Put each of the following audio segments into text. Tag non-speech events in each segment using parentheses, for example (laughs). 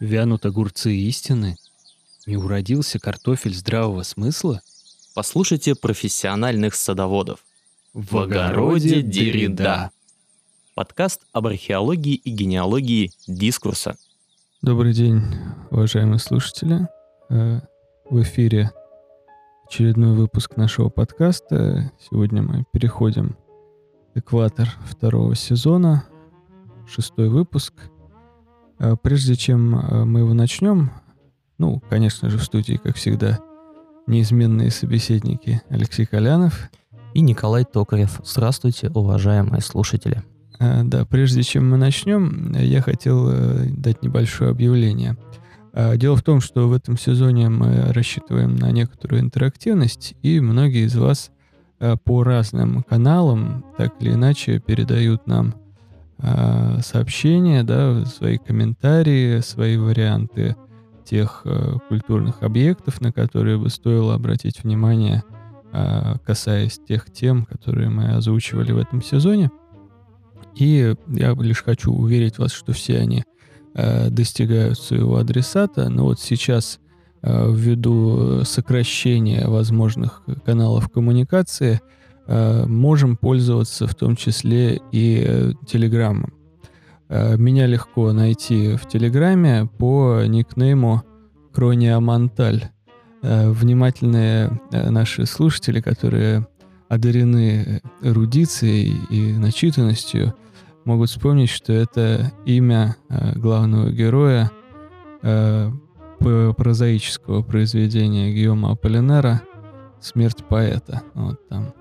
Вянут огурцы истины? Не уродился картофель здравого смысла? Послушайте профессиональных садоводов. В огороде Деррида. Подкаст об археологии и генеалогии дискурса. Добрый день, уважаемые слушатели. Э, В эфире очередной выпуск нашего подкаста. Сегодня мы переходим в экватор второго сезона, шестой выпуск. Э, Прежде чем э, мы его начнем, ну, конечно же, в студии, как всегда, неизменные собеседники Алексей Колянов. И Николай Токарев. Здравствуйте, уважаемые слушатели. А, Да, прежде чем мы начнем, э, я хотел э, дать небольшое объявление. Дело в том, что в этом сезоне мы рассчитываем на некоторую интерактивность, и многие из вас по разным каналам так или иначе передают нам а, сообщения, да, свои комментарии, свои варианты тех э, культурных объектов, на которые бы стоило обратить внимание, а, касаясь тех тем, которые мы озвучивали в этом сезоне. И я лишь хочу уверить вас, что все они э, достигают своего адресата. Но вот сейчас, э, ввиду сокращения возможных каналов коммуникации, можем пользоваться в том числе и э, Телеграммом. Э, Меня легко найти в Телеграме по никнейму Крония Монталь. Э, Внимательные э, наши слушатели, которые одарены эрудицией и начитанностью, могут вспомнить, что это имя э, главного героя э, прозаического произведения Гийома Аполлинера «Смерть поэта». Вот там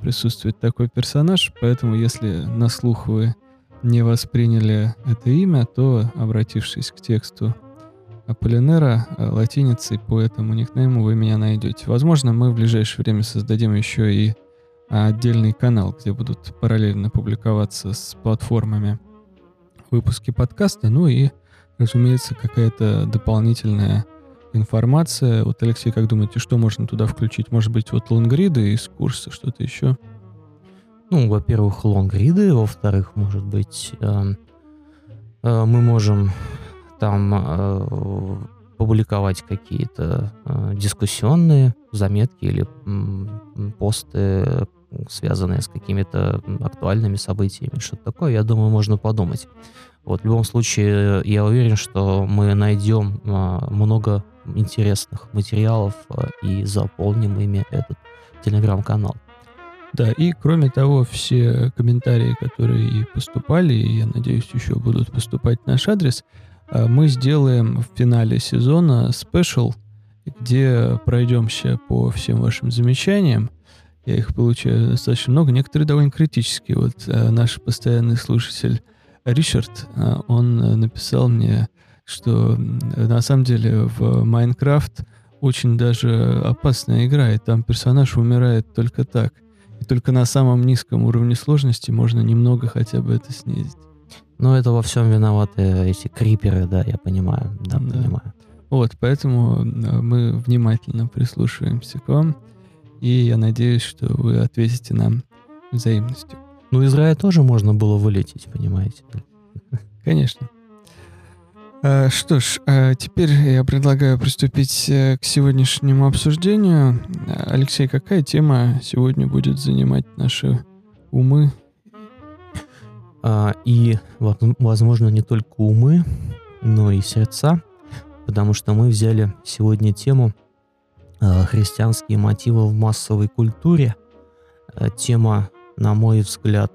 присутствует такой персонаж, поэтому если на слух вы не восприняли это имя, то, обратившись к тексту Аполлинера, э, латиницей по этому никнейму вы меня найдете. Возможно, мы в ближайшее время создадим еще и отдельный канал, где будут параллельно публиковаться с платформами выпуски подкаста, ну и, разумеется, какая-то дополнительная информация. Вот, Алексей, как думаете, что можно туда включить? Может быть, вот лонгриды из курса, что-то еще? Ну, во-первых, лонгриды, во-вторых, может быть, эм, э, мы можем там э, публиковать какие-то э, дискуссионные заметки или м, посты, связанные с какими-то актуальными событиями, что-то такое, я думаю, можно подумать. Вот в любом случае, я уверен, что мы найдем а, много интересных материалов а, и заполним ими этот телеграм-канал. Да, и кроме того, все комментарии, которые и поступали, и, я надеюсь, еще будут поступать в наш адрес, а, мы сделаем в финале сезона спешл, где пройдемся по всем вашим замечаниям. Я их получаю достаточно много, некоторые довольно критические. Вот а, наш постоянный слушатель Ричард, он э, написал мне, что на самом деле в Майнкрафт очень даже опасная игра, и там персонаж умирает только так. И только на самом низком уровне сложности можно немного хотя бы это снизить. Но это во всем виноваты эти криперы, да, я понимаю, да, Да. понимаю. Вот, поэтому э, мы внимательно прислушиваемся к вам, и я надеюсь, что вы ответите нам взаимностью. Ну, из рая тоже можно было вылететь, понимаете. Конечно. А, Что ж, а теперь я предлагаю приступить э, к сегодняшнему обсуждению. Алексей, какая тема сегодня будет занимать наши умы? А, и, во- возможно, не только умы, но и сердца, потому что мы взяли сегодня тему христианские мотивы в массовой культуре. Тема, на мой взгляд,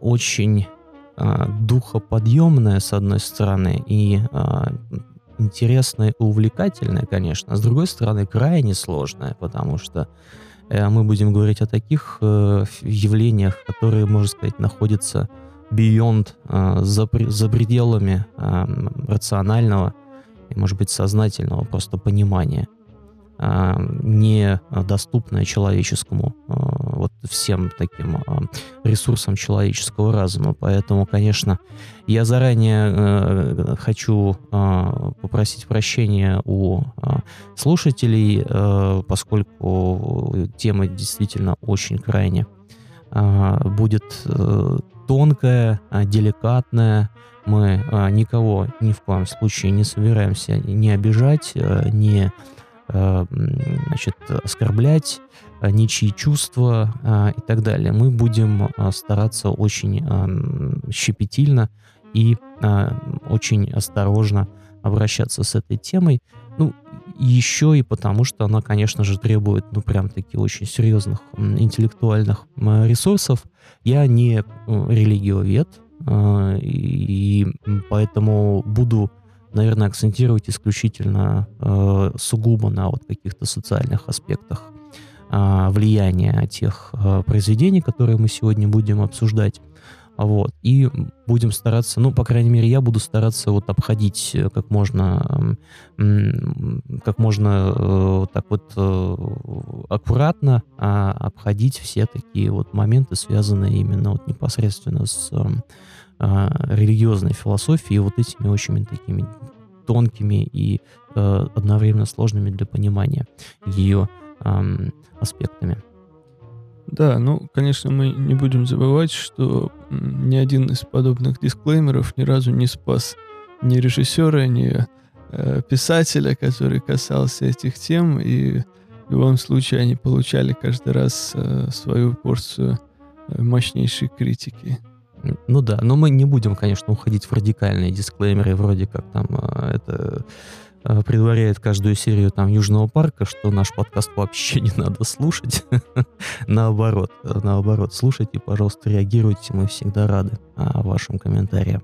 очень а, духоподъемная, с одной стороны, и а, интересная и увлекательная, конечно, а с другой стороны, крайне сложная, потому что э, мы будем говорить о таких э, явлениях, которые, можно сказать, находятся beyond, э, за, за пределами э, рационального и, может быть, сознательного просто понимания, а, не доступное человеческому, э, вот всем таким э, ресурсам человеческого разума. Поэтому, конечно, я заранее э, хочу э, попросить прощения у э, слушателей, э, поскольку тема действительно очень крайне э, будет э, тонкая, э, деликатная, Мы никого ни в коем случае не собираемся не обижать, не а, значит, оскорблять а, ничьи чувства а, и так далее. Мы будем стараться очень щепетильно и очень осторожно обращаться с этой темой. Ну, еще и потому, что она, конечно же, требует, ну, прям таки очень серьезных интеллектуальных ресурсов. Я не религиовед, и поэтому буду, наверное, акцентировать исключительно а, сугубо на вот каких-то социальных аспектах а, влияния тех произведений, которые мы сегодня будем обсуждать. Вот. И будем стараться, ну, по крайней мере, я буду стараться вот обходить э, как можно, как можно э, так вот э, аккуратно а, обходить все такие вот моменты, связанные именно вот непосредственно с а, религиозной философией, вот этими очень такими тонкими и одновременно сложными для понимания ее аспектами. Да, ну, конечно, мы не будем забывать, что ни один из подобных дисклеймеров ни разу не спас ни режиссера, ни э, писателя, который касался этих тем, и в любом случае они получали каждый раз э, свою порцию э, мощнейшей критики. Ну да, но мы не будем, конечно, уходить в радикальные дисклеймеры, вроде как там э, это Э, предваряет каждую серию там Южного парка, что наш подкаст вообще не надо слушать. (laughs) наоборот, наоборот, слушайте, пожалуйста, реагируйте, мы всегда рады а, вашим комментариям.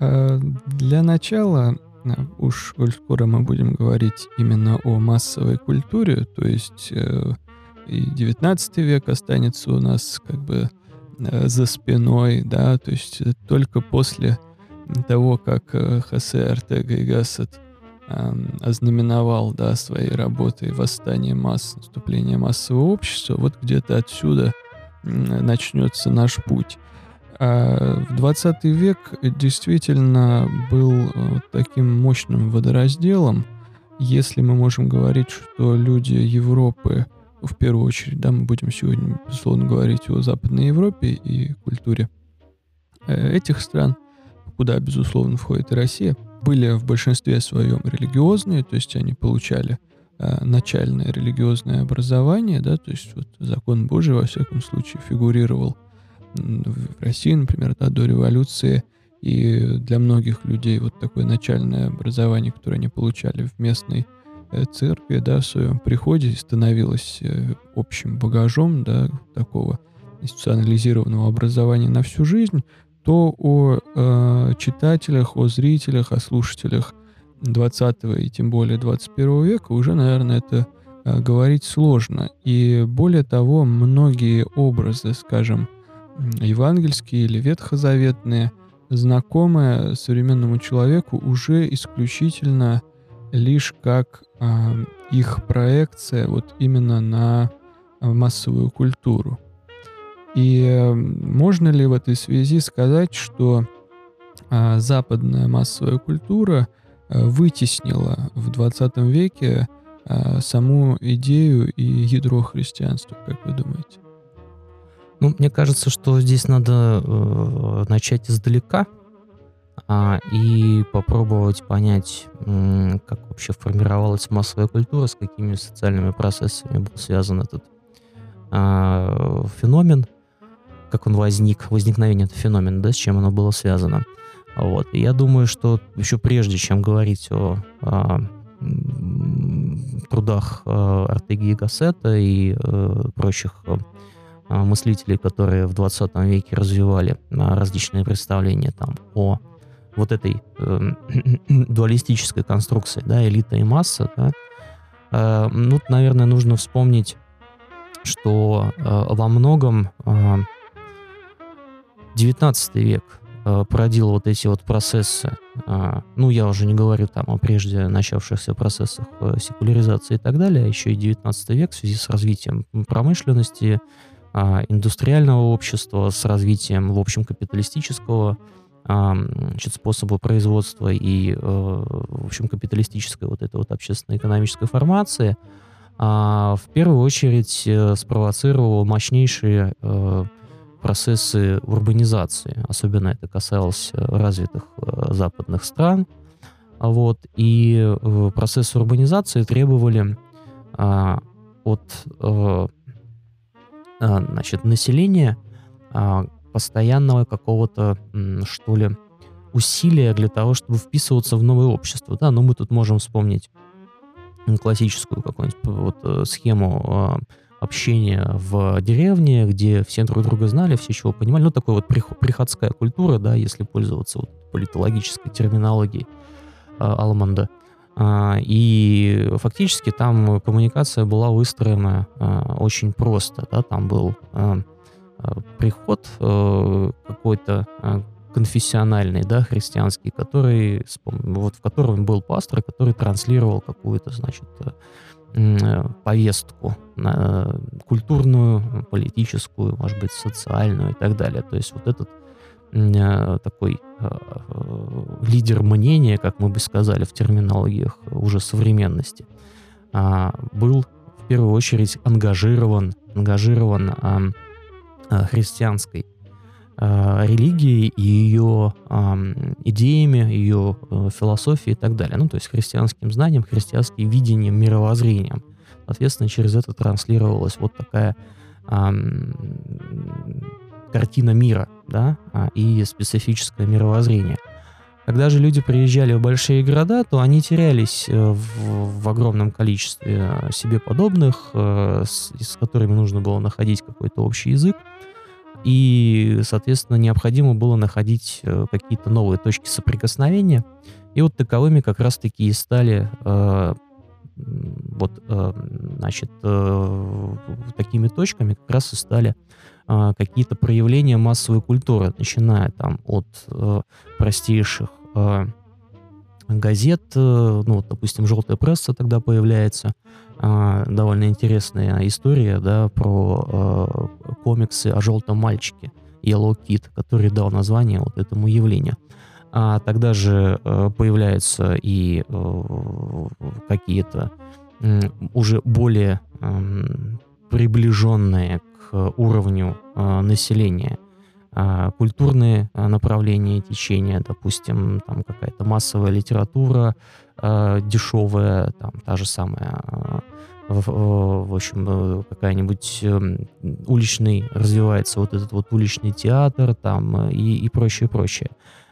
Э, для начала, э, уж коль скоро мы будем говорить именно о массовой культуре, то есть и 19 век останется у нас как бы за спиной, да, то есть только после того, как э, Хосе Артега и Гассет ознаменовал да, своей работой восстание масс, наступление массового общества, вот где-то отсюда начнется наш путь. А в 20 век действительно был э, таким мощным водоразделом, если мы можем говорить, что люди Европы, в первую очередь, да, мы будем сегодня, безусловно, говорить о Западной Европе и культуре э, этих стран, куда, безусловно, входит и Россия, были в большинстве своем религиозные, то есть они получали э, начальное религиозное образование, да, то есть вот закон Божий, во всяком случае, фигурировал в России, например, да, до революции, и для многих людей вот такое начальное образование, которое они получали в местной церкви, да, в своем приходе становилось э, общим багажом, да, такого институционализированного образования на всю жизнь, то о э, читателях, о зрителях, о слушателях 20 и тем более 21 века уже, наверное, это э, говорить сложно. И более того, многие образы, скажем, евангельские или ветхозаветные, знакомые современному человеку уже исключительно лишь как э, их проекция вот именно на массовую культуру. И можно ли в этой связи сказать, что а, западная массовая культура а, вытеснила в 20 веке а, саму идею и ядро христианства, как вы думаете? Ну, мне кажется, что здесь надо э, начать издалека и попробовать понять, как вообще формировалась массовая культура, с какими социальными процессами был связан этот э, феномен как он возник, возникновение этого феномена, да, с чем оно было связано. Вот. И я думаю, что еще прежде, чем говорить о, о трудах э, Артеги и Гассета и э, прочих мыслителей, которые в 20 веке развивали различные представления там о вот этой э, (clears throat) дуалистической конструкции, да, элита и масса, да, э, ну, наверное, нужно вспомнить, что э, во многом э, 19 век э, породил вот эти вот процессы, э, ну, я уже не говорю там о прежде начавшихся процессах э, секуляризации и так далее, а еще и 19 век в связи с развитием промышленности, э, индустриального общества, с развитием, в общем, капиталистического э, значит, способа производства и, э, в общем, капиталистической вот этой вот общественно-экономической формации, э, в первую очередь э, спровоцировал мощнейшие э, процессы урбанизации. Особенно это касалось развитых западных стран. Вот, и процессы урбанизации требовали а, от а, значит, населения а, постоянного какого-то, что ли, усилия для того, чтобы вписываться в новое общество. Да, но мы тут можем вспомнить классическую какую-нибудь вот э, схему общения в деревне, где все друг друга знали, все чего понимали. Ну, такой вот приходская культура, да, если пользоваться вот политологической терминологией Алманда. А, и фактически там коммуникация была выстроена а, очень просто. Да? Там был а, приход э, какой-то конфессиональный, да, христианский, который, вот в котором был пастор, который транслировал какую-то, значит, э, повестку культурную, политическую, может быть, социальную и так далее. То есть вот этот Э, такой э, лидер мнения, как мы бы сказали в терминологиях уже современности, а, был в первую очередь ангажирован, ангажирован христианской религией и ее идеями, ее э, философией и так далее. Ну, то есть христианским знанием, христианским видением, мировоззрением. Соответственно, через это транслировалась вот такая картина мира, да, а, и специфическое мировоззрение. Когда же люди приезжали в большие города, то они терялись э, в, в огромном количестве э, себе подобных, э, с, с которыми нужно было находить какой-то общий язык. И, соответственно, необходимо было находить какие-то новые точки соприкосновения. И вот таковыми как раз-таки и стали вот, значит, такими точками как раз и стали а, какие-то проявления массовой культуры, начиная там от э, простейших э, газет, э, ну, вот, допустим, «Желтая пресса» тогда появляется, э, довольно интересная история, да, про э, комиксы о желтом мальчике, Yellow Kid, который дал название вот этому явлению. А тогда же э, появляются и э, какие-то уже более э, приближенные Э, уровню э, населения. А, культурные э, направления течения, допустим, там какая-то массовая литература дешевая, там та же самая в, в общем, какая-нибудь эм, уличный, развивается вот этот вот уличный театр там и, и прочее, прочее.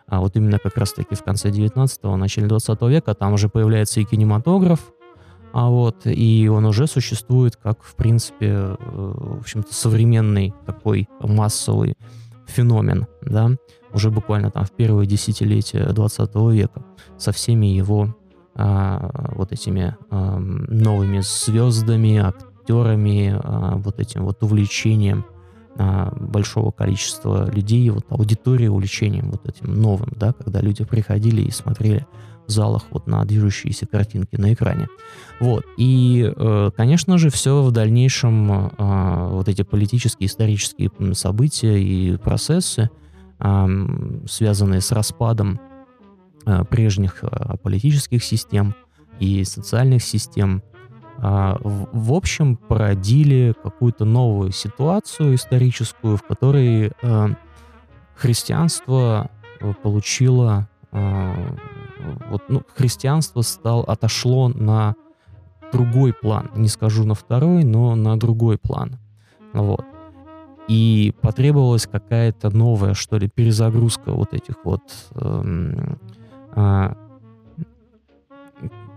А вот именно как раз-таки в конце 19-го, начале 20 века там уже появляется и кинематограф, а вот, и он уже существует как, в принципе, э, в общем-то, современный такой массовый феномен, да, уже буквально там в первые десятилетия 20 века со всеми его а, вот этими а, новыми звездами, актерами, а, вот этим вот увлечением а, большого количества людей, вот аудитории увлечением вот этим новым, да, когда люди приходили и смотрели залах вот на движущиеся картинки на экране. Вот. И, э, конечно же, все в дальнейшем, э, вот эти политические, исторические события и процессы, связанные с распадом э, прежних политических систем и социальных систем, в общем, породили какую-то новую ситуацию историческую, в которой христианство получило вот, ну, христианство стал, отошло на другой план. Не скажу на второй, но на другой план. Вот. И потребовалась какая-то новая, что ли, перезагрузка вот этих вот эм, э,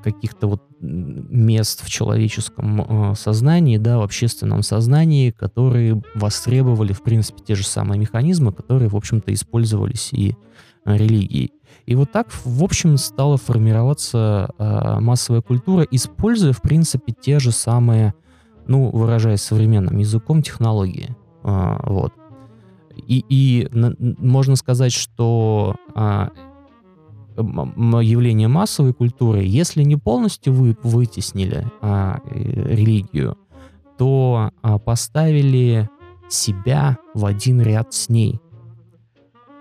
каких-то вот мест в человеческом э, сознании, да, в общественном сознании, которые востребовали, в принципе, те же самые механизмы, которые, в общем-то, использовались и религией. И вот так, в общем, стала формироваться э, массовая культура, используя, в принципе, те же самые, ну, выражаясь современным языком, технологии. Э, вот. И, и на, можно сказать, что э, явление массовой культуры, если не полностью вы, вытеснили э, религию, то э, поставили себя в один ряд с ней.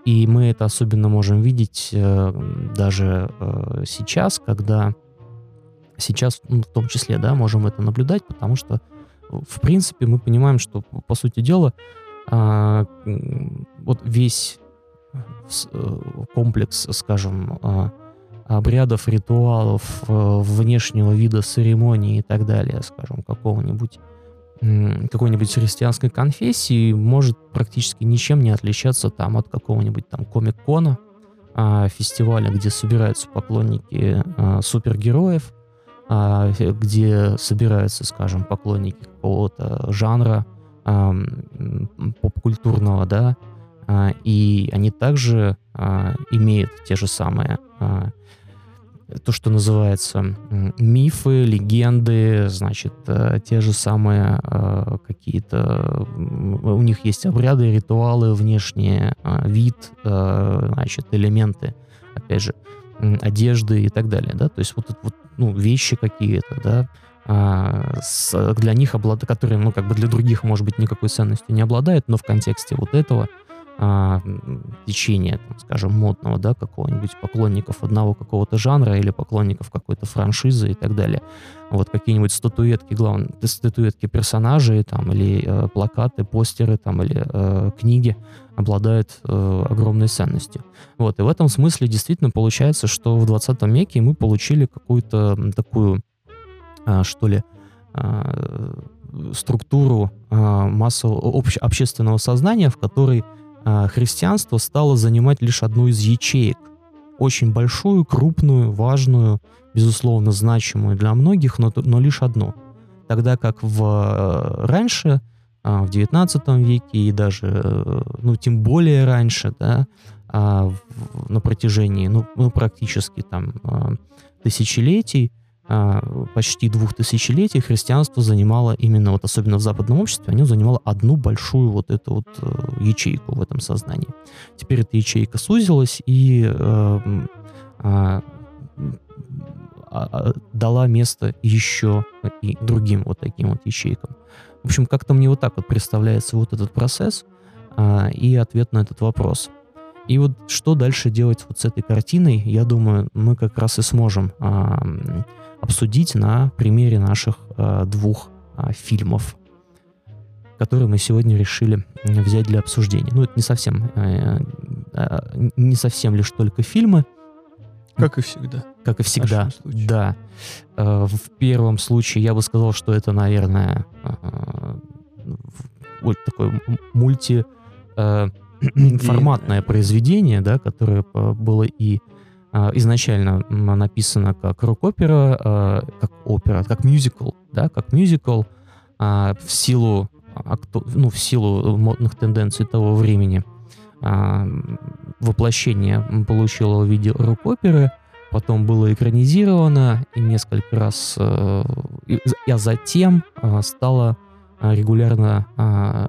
И мы это особенно можем видеть э, даже э, сейчас, когда сейчас, ну, в том числе, да, можем это наблюдать, потому что, в принципе, мы понимаем, что, по сути дела, а, вот весь э, комплекс, скажем, а, обрядов, ритуалов, э, внешнего вида церемонии и так далее, скажем, какого-нибудь какой-нибудь христианской конфессии может практически ничем не отличаться там от какого-нибудь там комик-кона, а, фестиваля, где собираются поклонники а, супергероев, а, где собираются, скажем, поклонники какого-то жанра поп-культурного, да, и они также имеют те же самые то, что называется мифы, легенды, значит, э, те же самые э, какие-то... У них есть обряды, ритуалы, внешние э, вид, значит, элементы, опять же, одежды и так далее, да, то есть вот, вот ну, вещи какие-то, да, а, для них, облад... которые, ну, как бы для других, может быть, никакой ценностью не обладают, но в контексте вот этого а, течения, там, скажем, модного, да, какого-нибудь поклонников одного какого-то жанра или поклонников какой-то франшизы и так далее. Вот какие-нибудь статуэтки, главное, статуэтки персонажей там или э, плакаты, постеры там или э, книги обладают э, огромной ценностью. Вот, и в этом смысле действительно получается, что в 20 веке мы получили какую-то такую, э, что ли, э, структуру э, массового обще, общественного сознания, в которой а, христианство стало занимать лишь одну из ячеек. Очень большую, крупную, важную, безусловно, значимую для многих, но, но лишь одну. Тогда как в, э, раньше, а, в 19 веке и даже, э, ну, тем более раньше, да, а, на протяжении, ну, ну практически там тысячелетий, а, почти двух тысячелетий христианство занимало именно, вот особенно в западном обществе, оно занимало одну большую вот эту вот э, ячейку в этом сознании. Теперь эта ячейка сузилась и э, э, дала место еще и другим вот таким вот ячейкам. В общем, как-то мне вот так вот представляется вот этот процесс э, и ответ на этот вопрос. И вот что дальше делать вот с этой картиной, я думаю, мы как раз и сможем э, обсудить на примере наших э, двух э, фильмов, которые мы сегодня решили взять для обсуждения. Ну, это не совсем, э, э, не совсем лишь только фильмы. Как и всегда. Как и всегда, да. Э, в первом случае я бы сказал, что это, наверное, э, такое мульти э, форматное произведение, да, которое было и а, изначально написано как рок-опера, а, как опера, как мюзикл, да, как мюзикл а, в силу ну, в силу модных тенденций того времени. Воплощение получило в виде рок-оперы, потом было экранизировано и несколько раз, а затем стало регулярно,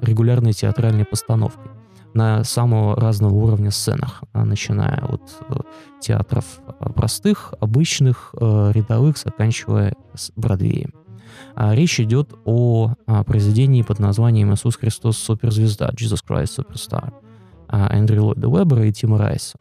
регулярной театральной постановкой на самого разного уровня сценах, а, начиная от э, театров э, простых, обычных, э, рядовых, заканчивая с Бродвеем. А, речь идет о а, произведении под названием «Иисус Христос суперзвезда» Jesus Christ Superstar Эндрю Ллойда Уэббера и Тима Райса.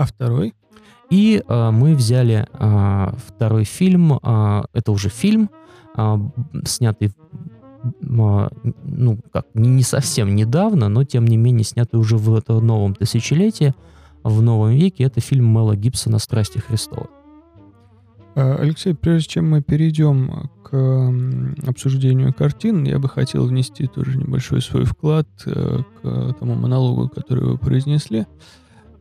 А второй? И э, мы взяли э, второй фильм, э, это уже фильм, э, снятый, э, ну, как, не, не совсем недавно, но тем не менее снятый уже в этом новом тысячелетии, в новом веке. Это фильм Мэла Гибсона «Страсти Христова». Алексей, прежде чем мы перейдем к обсуждению картин, я бы хотел внести тоже небольшой свой вклад э, к тому монологу, который вы произнесли. А,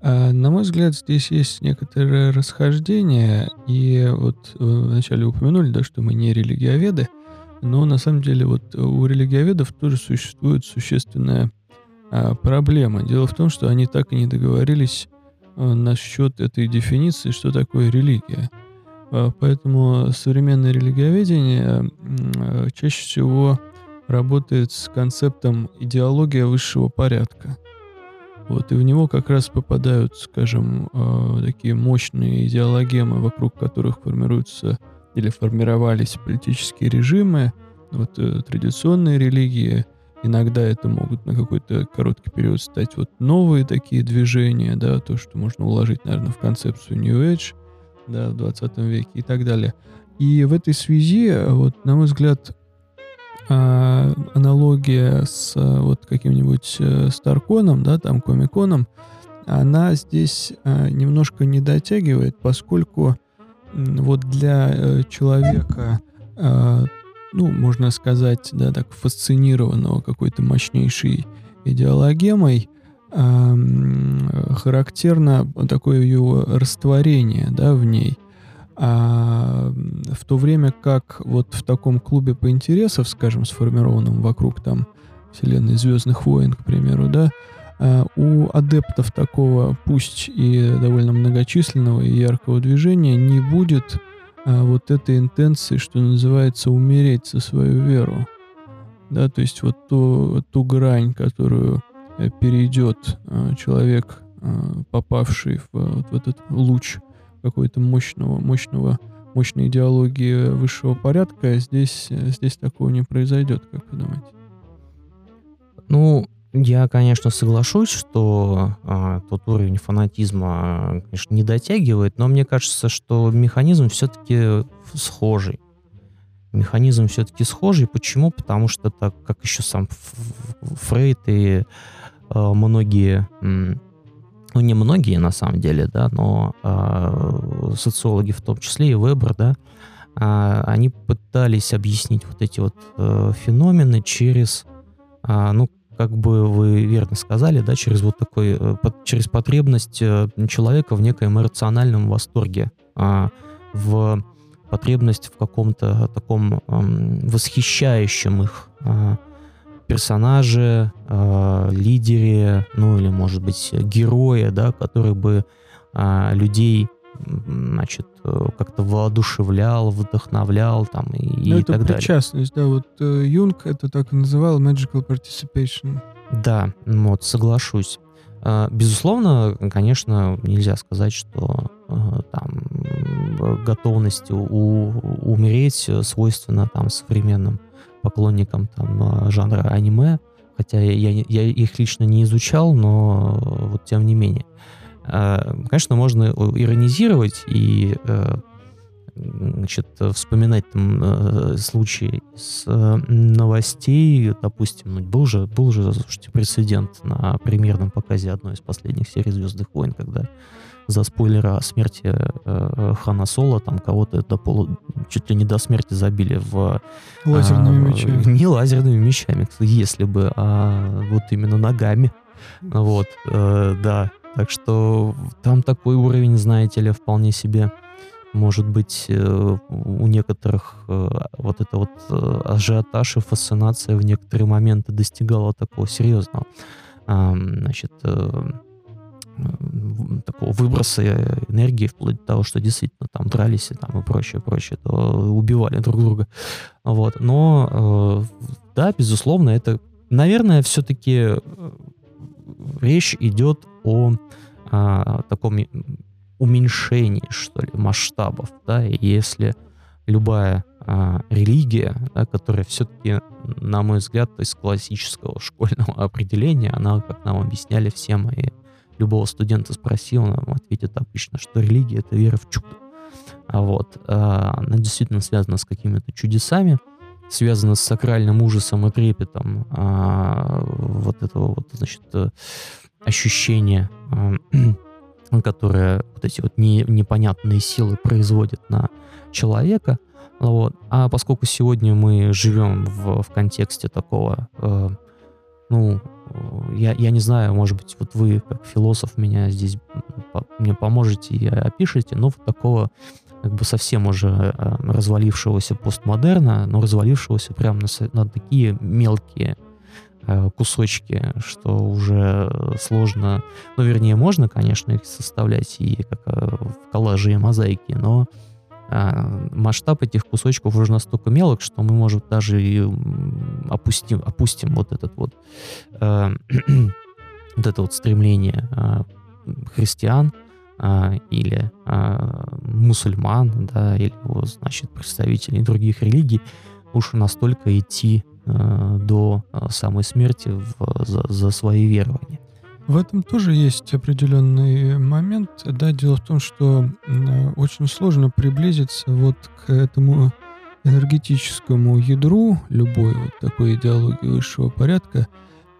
на мой взгляд, здесь есть некоторое расхождение, и вот вы вначале упомянули, да, что мы не религиоведы, но на самом деле вот у религиоведов тоже существует существенное а, проблема. Дело в том, что они так и не договорились а, насчет этой дефиниции, что такое религия. А, поэтому современное религиоведение а, чаще всего работает с концептом идеология высшего порядка. Вот, и в него как раз попадают, скажем, э, такие мощные идеологемы, вокруг которых формируются или формировались политические режимы, вот э, традиционные религии, иногда это могут на какой-то короткий период стать вот новые такие движения, да, то, что можно уложить, наверное, в концепцию New Age, да, в 20 веке и так далее. И в этой связи, вот, на мой взгляд, а, аналогия с а, вот каким-нибудь э, Старконом, да, там Комиконом, она здесь а, немножко не дотягивает, поскольку вот для э, человека, ну, можно сказать, да, так фасцинированного какой-то мощнейшей идеологемой, характерно такое его растворение, да, в ней – а в то время как вот в таком клубе по интересам, скажем, сформированном вокруг там вселенной Звездных войн, к примеру, да, а, у адептов такого, пусть и довольно многочисленного и яркого движения, не будет а, вот этой интенции, что называется, умереть за свою веру. Да, то есть вот ту, ту грань, которую э, перейдет а, человек, попавший в, вот в этот луч какой-то мощного, мощного, мощной идеологии высшего порядка, здесь, здесь такого не произойдет, как вы думаете? Ну, я, конечно, соглашусь, что а, тот уровень фанатизма, конечно, не дотягивает, но мне кажется, что механизм все-таки схожий. Механизм все-таки схожий. Почему? Потому что так, как еще сам Фрейд и а, многие ну не многие на самом деле, да, но э, социологи в том числе и Вебер, да, э, они пытались объяснить вот эти вот э, феномены через, э, ну, как бы вы верно сказали, да, через вот такой, э, под, через потребность э, человека в некоем эмоциональном восторге, э, в потребность в каком-то таком э, восхищающем их э, персонаже, э, лидере, ну или, может быть, герое, да, который бы э, людей значит, э, как-то воодушевлял, вдохновлял там и, ну, и это так причастность, далее. да, вот э, Юнг это так и называл magical participation. Да, вот, соглашусь. Э, безусловно, конечно, нельзя сказать, что там готовность у, умереть свойственна там современным поклонникам там а, жанра аниме, хотя я, я их лично не изучал, но вот тем не менее. А, конечно, можно иронизировать и э, значит, вспоминать там э, случаи с э, новостей, допустим, ну, был же, был же, слушайте, прецедент на премьерном показе одной из последних серий «Звездных войн», когда за спойлеры о смерти э, Хана Соло, там кого-то до полу, чуть ли не до смерти забили в... Лазерными а, мечами. Не лазерными мечами, если бы, а вот именно ногами. Вот, э, да. Так что там такой уровень, знаете ли, вполне себе может быть, э, у некоторых э, вот это вот э, ажиотаж и фасцинация в некоторые моменты достигала такого серьезного, значит, такого выброса энергии, вплоть до того, что действительно там дрались и там и прочее, прочее, то убивали друг друга. Вот. Но да, безусловно, это, наверное, все-таки речь идет о, о таком уменьшении, что ли, масштабов, да, и если любая а, религия, да, которая все-таки, на мой взгляд, то есть классического школьного (laughs) определения, она, как нам объясняли всем, и любого студента спросил, он ответит обычно, что религия — это вера в чудо. А вот, а, она действительно связана с какими-то чудесами, связана с сакральным ужасом и трепетом а, вот этого вот, значит, ощущения (clears throat) а, которые вот эти вот не, непонятные силы производят на человека. Вот. А поскольку сегодня мы живем в, в контексте такого, э, ну, я, я не знаю, может быть, вот вы, как философ, меня здесь мне поможете и опишите, но вот такого как бы совсем уже э, развалившегося постмодерна, но развалившегося прямо на, на такие мелкие э, кусочки, что уже сложно, ну, вернее, можно, конечно, их составлять и как в коллаже и мозаике, но масштаб этих кусочков уже настолько мелок, что мы, может, даже и опустим, опустим вот этот вот, э, (clears throat) вот это вот стремление э, христиан э, или мусульман, да, или, значит, представителей других религий, уж настолько идти э, до самой смерти в, за, за свои верования. В этом тоже есть определенный момент. Да, дело в том, что очень сложно приблизиться вот к этому энергетическому ядру любой вот такой идеологии высшего порядка.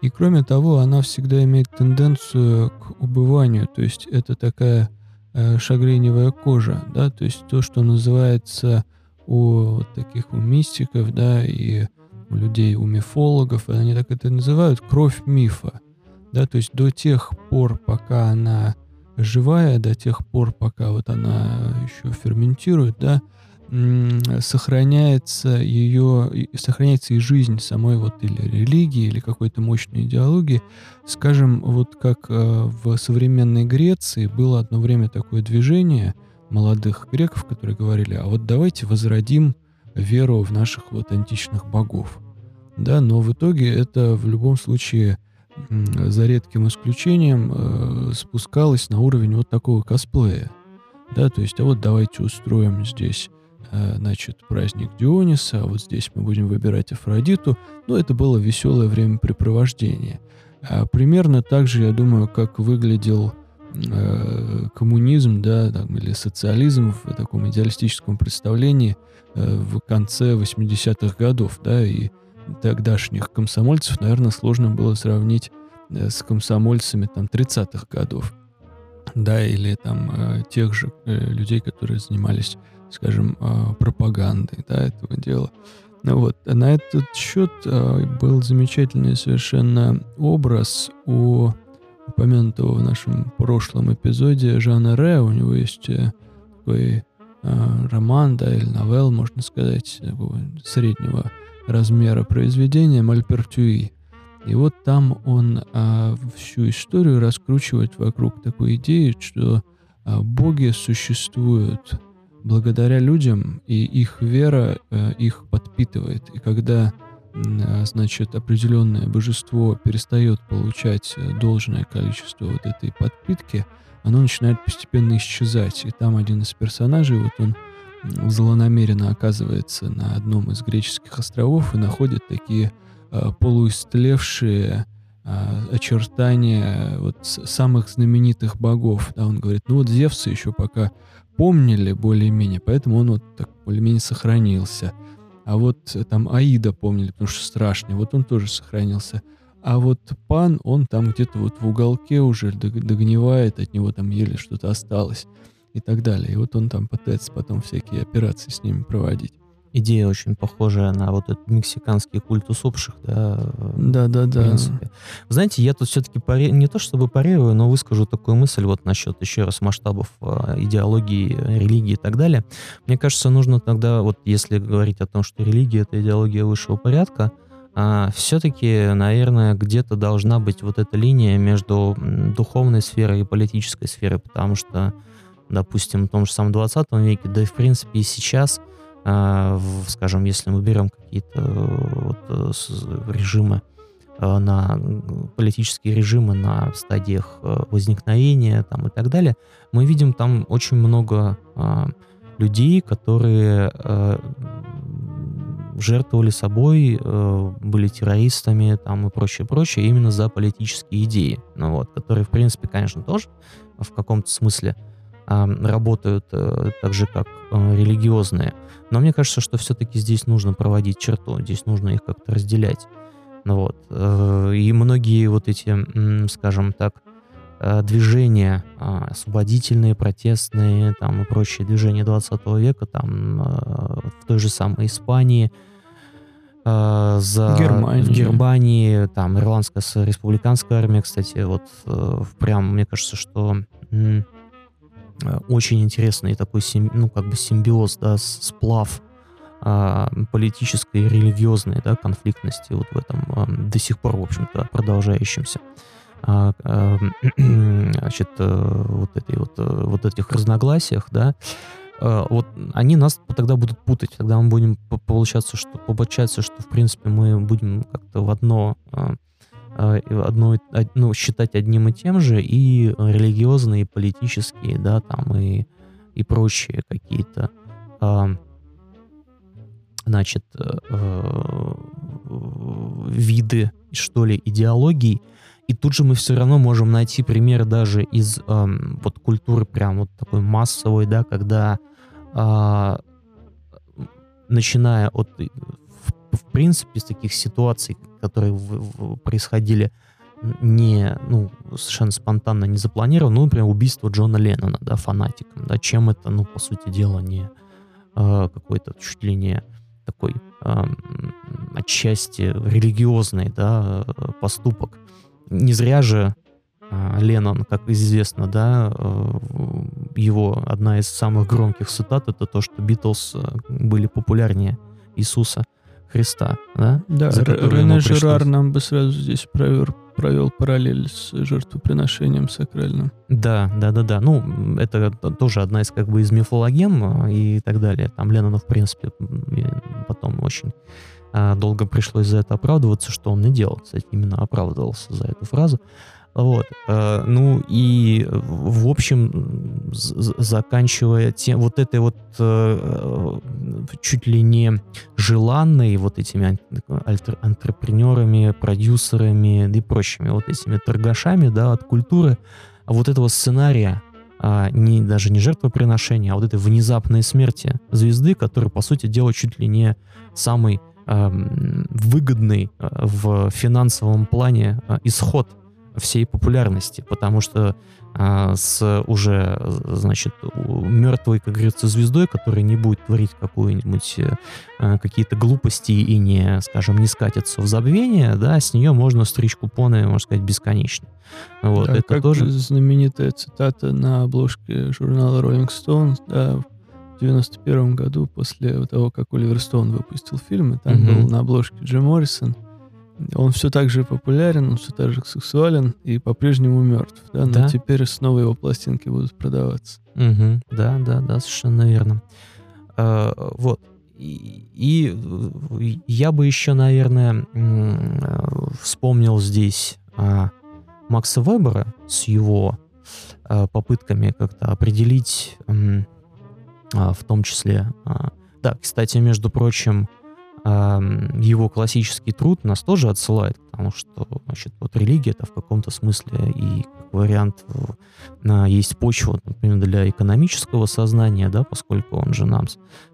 И кроме того, она всегда имеет тенденцию к убыванию. То есть это такая э, шагреневая кожа, да, то есть то, что называется у вот таких у мистиков, да, и у людей, у мифологов, они так это называют, кровь мифа да, то есть до тех пор, пока она живая, до тех пор, пока вот она еще ферментирует, да, сохраняется ее, сохраняется и жизнь самой вот или религии, или какой-то мощной идеологии. Скажем, вот как э, в современной Греции было одно время такое движение молодых греков, которые говорили, а вот давайте возродим веру в наших вот античных богов. Да, но в итоге это в любом случае за редким исключением, э, спускалась на уровень вот такого косплея. Да, то есть, а вот давайте устроим здесь, э, значит, праздник Диониса, а вот здесь мы будем выбирать Афродиту. Ну, это было веселое времяпрепровождение. А примерно так же, я думаю, как выглядел э, коммунизм, да, там, или социализм в таком идеалистическом представлении э, в конце 80-х годов, да, и тогдашних комсомольцев, наверное, сложно было сравнить э, с комсомольцами там 30-х годов, да, или там э, тех же э, людей, которые занимались, скажем, пропагандой, да, этого дела. Ну вот, на этот счет был замечательный совершенно образ у упомянутого в нашем прошлом эпизоде Жана Ре. У него есть такой роман, да, или новелл, можно сказать, среднего размера произведения Мальпертюи. И вот там он а, всю историю раскручивает вокруг такой идеи, что а, боги существуют благодаря людям, и их вера а, их подпитывает. И когда а, значит, определенное божество перестает получать должное количество вот этой подпитки, оно начинает постепенно исчезать. И там один из персонажей, вот он злонамеренно оказывается на одном из греческих островов и находит такие э, полуистлевшие э, очертания вот самых знаменитых богов. Да, он говорит, ну вот Зевса еще пока помнили более-менее, поэтому он вот так более-менее сохранился. А вот там Аида помнили, потому что страшный, вот он тоже сохранился. А вот пан, он там где-то вот в уголке уже догнивает, от него там еле что-то осталось и так далее. И вот он там пытается потом всякие операции с ними проводить. Идея очень похожая на вот этот мексиканский культ усопших, да? Да, да, да. В принципе. Знаете, я тут все-таки паре... не то чтобы парирую, но выскажу такую мысль вот насчет еще раз масштабов э, идеологии, религии и так далее. Мне кажется, нужно тогда, вот если говорить о том, что религия — это идеология высшего порядка, а все-таки, наверное, где-то должна быть вот эта линия между духовной сферой и политической сферой, потому что допустим, в том же самом 20 веке, да и в принципе и сейчас, э, в, скажем, если мы берем какие-то вот, э, режимы, э, на политические режимы на стадиях э, возникновения там, и так далее, мы видим там очень много э, людей, которые э, жертвовали собой, э, были террористами там и прочее, прочее, именно за политические идеи, ну, вот, которые, в принципе, конечно, тоже в каком-то смысле работают э, так же, как э, религиозные. Но мне кажется, что все-таки здесь нужно проводить черту, здесь нужно их как-то разделять. Ну вот. Э, и многие вот эти, скажем так, движения а, освободительные, протестные там и прочие движения 20 века, там в той же самой Испании, за Германии. в Германии, там ирландская республиканская армия, кстати, вот прям мне кажется, что очень интересный такой, ну, как бы симбиоз, да, сплав а, политической и религиозной да, конфликтности вот в этом до сих пор, в общем-то, продолжающемся. А, а, (clears throat) значит, э, вот, этой вот, э, вот этих разногласиях, да, э, вот они нас тогда будут путать, тогда мы будем получаться, что получается, что в принципе мы будем как-то в одно одно, ну, считать одним и тем же, и религиозные, и политические, да, там, и, и прочие какие-то значит, э, э, виды, что ли, идеологий. И тут же мы все равно можем найти пример даже из э, вот культуры прям вот такой массовой, да, когда начиная от, в принципе, из таких ситуаций, которые в, в, происходили не, ну, совершенно спонтанно, не запланированно, ну, например, убийство Джона Леннона, да, фанатиком, да, чем это, ну, по сути дела, не э, какой-то чуть ли не такой э, отчасти религиозный да, поступок. Не зря же э, Леннон, как известно, да, э, его одна из самых громких цитат это то, что Битлз э, были популярнее Иисуса Христа, да? Да, Рене Жерар нам бы сразу здесь провер, провел параллель с жертвоприношением сакральным. Да, да, да, да. Ну, это тоже одна из как бы из мифологем э, и так далее. Там Леннону, в принципе, потом очень а, долго пришлось за это оправдываться, что он не делал, кстати, именно оправдывался за эту фразу. Вот. Э, ну и, в общем, заканчивая тем, вот этой вот э, чуть ли не желанной вот этими антрепренерами, продюсерами и прочими вот этими торгашами, да, от культуры, вот этого сценария, а, не, даже не жертвоприношения, а вот этой внезапной смерти звезды, которая, по сути дела, чуть ли не самый выгодный э, в финансовом плане исход всей популярности, потому что а, с уже, значит, мертвой, как говорится, звездой, которая не будет творить какую-нибудь а, какие-то глупости и не, скажем, не скатится в забвение, да, с нее можно стричь купоны, можно сказать, бесконечно. Вот, да, это как тоже знаменитая цитата на обложке журнала Rolling Stone, да, в 91 году, после того, как Оливер Стоун выпустил фильм, и там mm-hmm. был на обложке Джим Моррисон, он все так же популярен, он все так же сексуален и по-прежнему мертв, да, но да? теперь снова его пластинки будут продаваться. Угу, да, да, да, совершенно верно. А, вот. И, и я бы еще, наверное, вспомнил здесь а, Макса Вебера с его а, попытками как-то определить, а, в том числе, а, да, кстати, между прочим, его классический труд нас тоже отсылает к тому, что значит, вот религия это в каком-то смысле и как вариант есть почва, например, для экономического сознания, да, поскольку он же нам,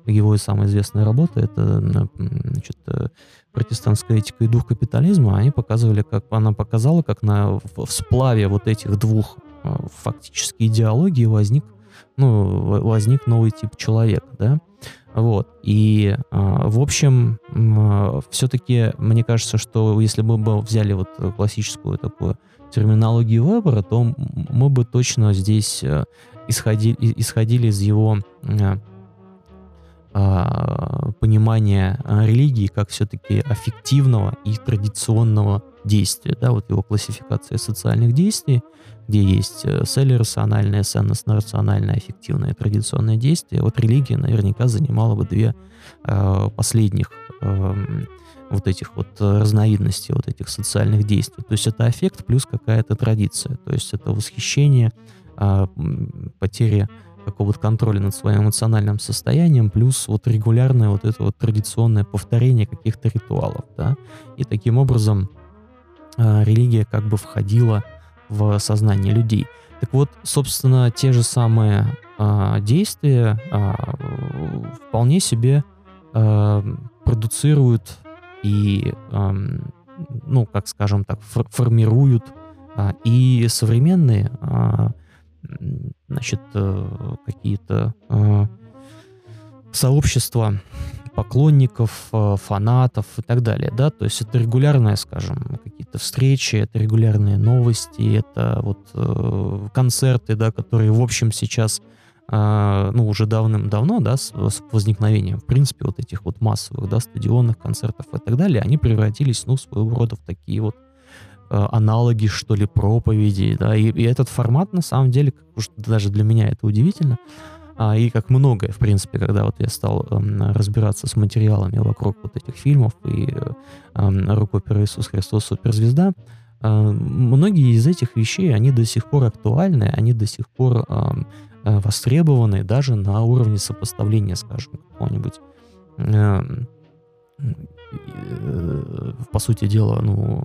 его самая известная работа, это значит, э, протестантская этика и дух капитализма, они показывали, как она показала, как на в сплаве вот этих двух э, фактически идеологий возник, ну, возник новый тип человека, да, вот. И, а, в общем, а, все-таки мне кажется, что если бы мы взяли вот классическую такую терминологию выбора, то мы бы точно здесь э, исходили, исходили из его а, понимания религии как все-таки аффективного и традиционного действия. Да, вот его классификация социальных действий, где есть э, селли-рациональное, сеннос-рациональное, эффективное, традиционное действие. Вот религия наверняка занимала бы две э, последних э, вот этих вот разновидностей вот этих социальных действий. То есть это аффект плюс какая-то традиция. То есть это восхищение, э, потеря какого-то контроля над своим эмоциональным состоянием, плюс вот регулярное вот это вот традиционное повторение каких-то ритуалов, да, и таким образом э, религия как бы входила в сознание людей. Так вот, собственно, те же самые э, действия э, вполне себе э, продуцируют и, э, ну, как скажем так, фор формируют э, и современные, э, значит, э, какие-то э, сообщества поклонников, э, фанатов и так далее, да, то есть это регулярные, скажем, какие-то встречи, это регулярные новости, это вот э, концерты, да, которые, в общем, сейчас а, ну, уже давным-давно, да, с, с возникновением, в принципе, вот этих вот массовых, да, стадионных концертов и так далее, они превратились, ну, своего рода в такие вот э, аналоги, что ли, проповедей, да, и, и этот формат, на самом деле, как уж даже для меня это удивительно, а, и как многое, в принципе, когда вот я стал э, разбираться с материалами вокруг вот этих фильмов и э, э, «Иисус Христос. Суперзвезда», э, многие из этих вещей, они до сих пор актуальны, они до сих пор э, Э, востребованы даже на уровне сопоставления, скажем, какого-нибудь э, по сути дела, ну,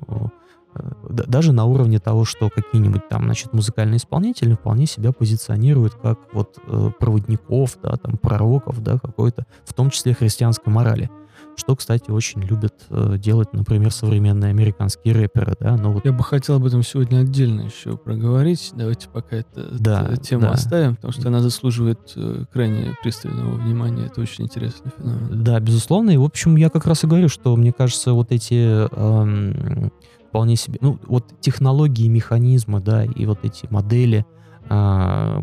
даже на уровне того, что какие-нибудь там, значит, музыкальные исполнители вполне себя позиционируют как вот проводников, да, там, пророков, да, какой-то, в том числе христианской морали. Что, кстати, очень любят э, делать, например, современные американские рэперы, да. Но вот... Я бы хотел об этом сегодня отдельно еще проговорить. Давайте пока это, да, эту тему да. оставим, потому что она заслуживает э, крайне пристального внимания. Это очень интересный феномен. Да, безусловно. И, в общем, я как раз и говорю, что, мне кажется, вот эти эм, вполне себе... Ну, вот технологии, механизмы, да, и вот эти модели, э,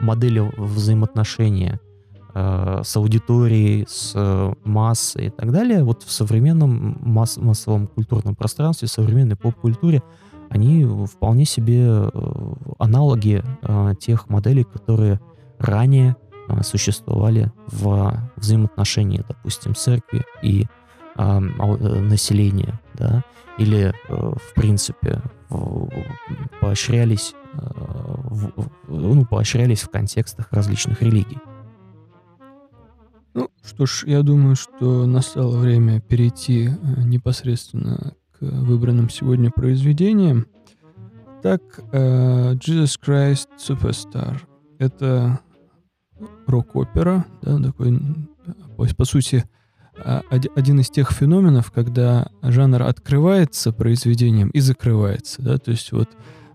модели взаимоотношения — Э, с аудиторией, с э, массой и так далее, вот в современном масс массовом культурном пространстве, в современной поп-культуре, они вполне себе э, аналоги тех моделей, которые ранее существовали в взаимоотношении, допустим, церкви и населения, да, или в принципе поощрялись, ну, поощрялись в контекстах различных религий. Ну, что ж, я думаю, что настало время перейти э, непосредственно к выбранным сегодня произведениям. Так, э, Jesus Christ Superstar. Это рок-опера, да, такой, по, сути, а, один из тех феноменов, когда жанр открывается произведением и закрывается, да, то есть вот,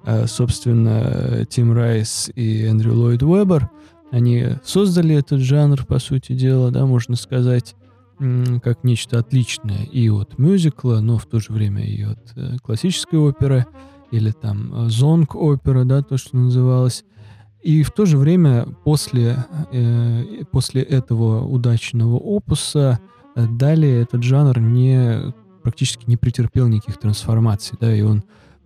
э, собственно, Тим Райс и Эндрю Ллойд Уэббер — они создали этот жанр, по сути дела, да, можно сказать, как нечто отличное и от мюзикла, но в то же время и от э, классической оперы, или там зонг опера, да, то, что называлось. И в то же время после, э, после этого удачного опуса э, далее этот жанр не, практически не претерпел никаких трансформаций, да, и он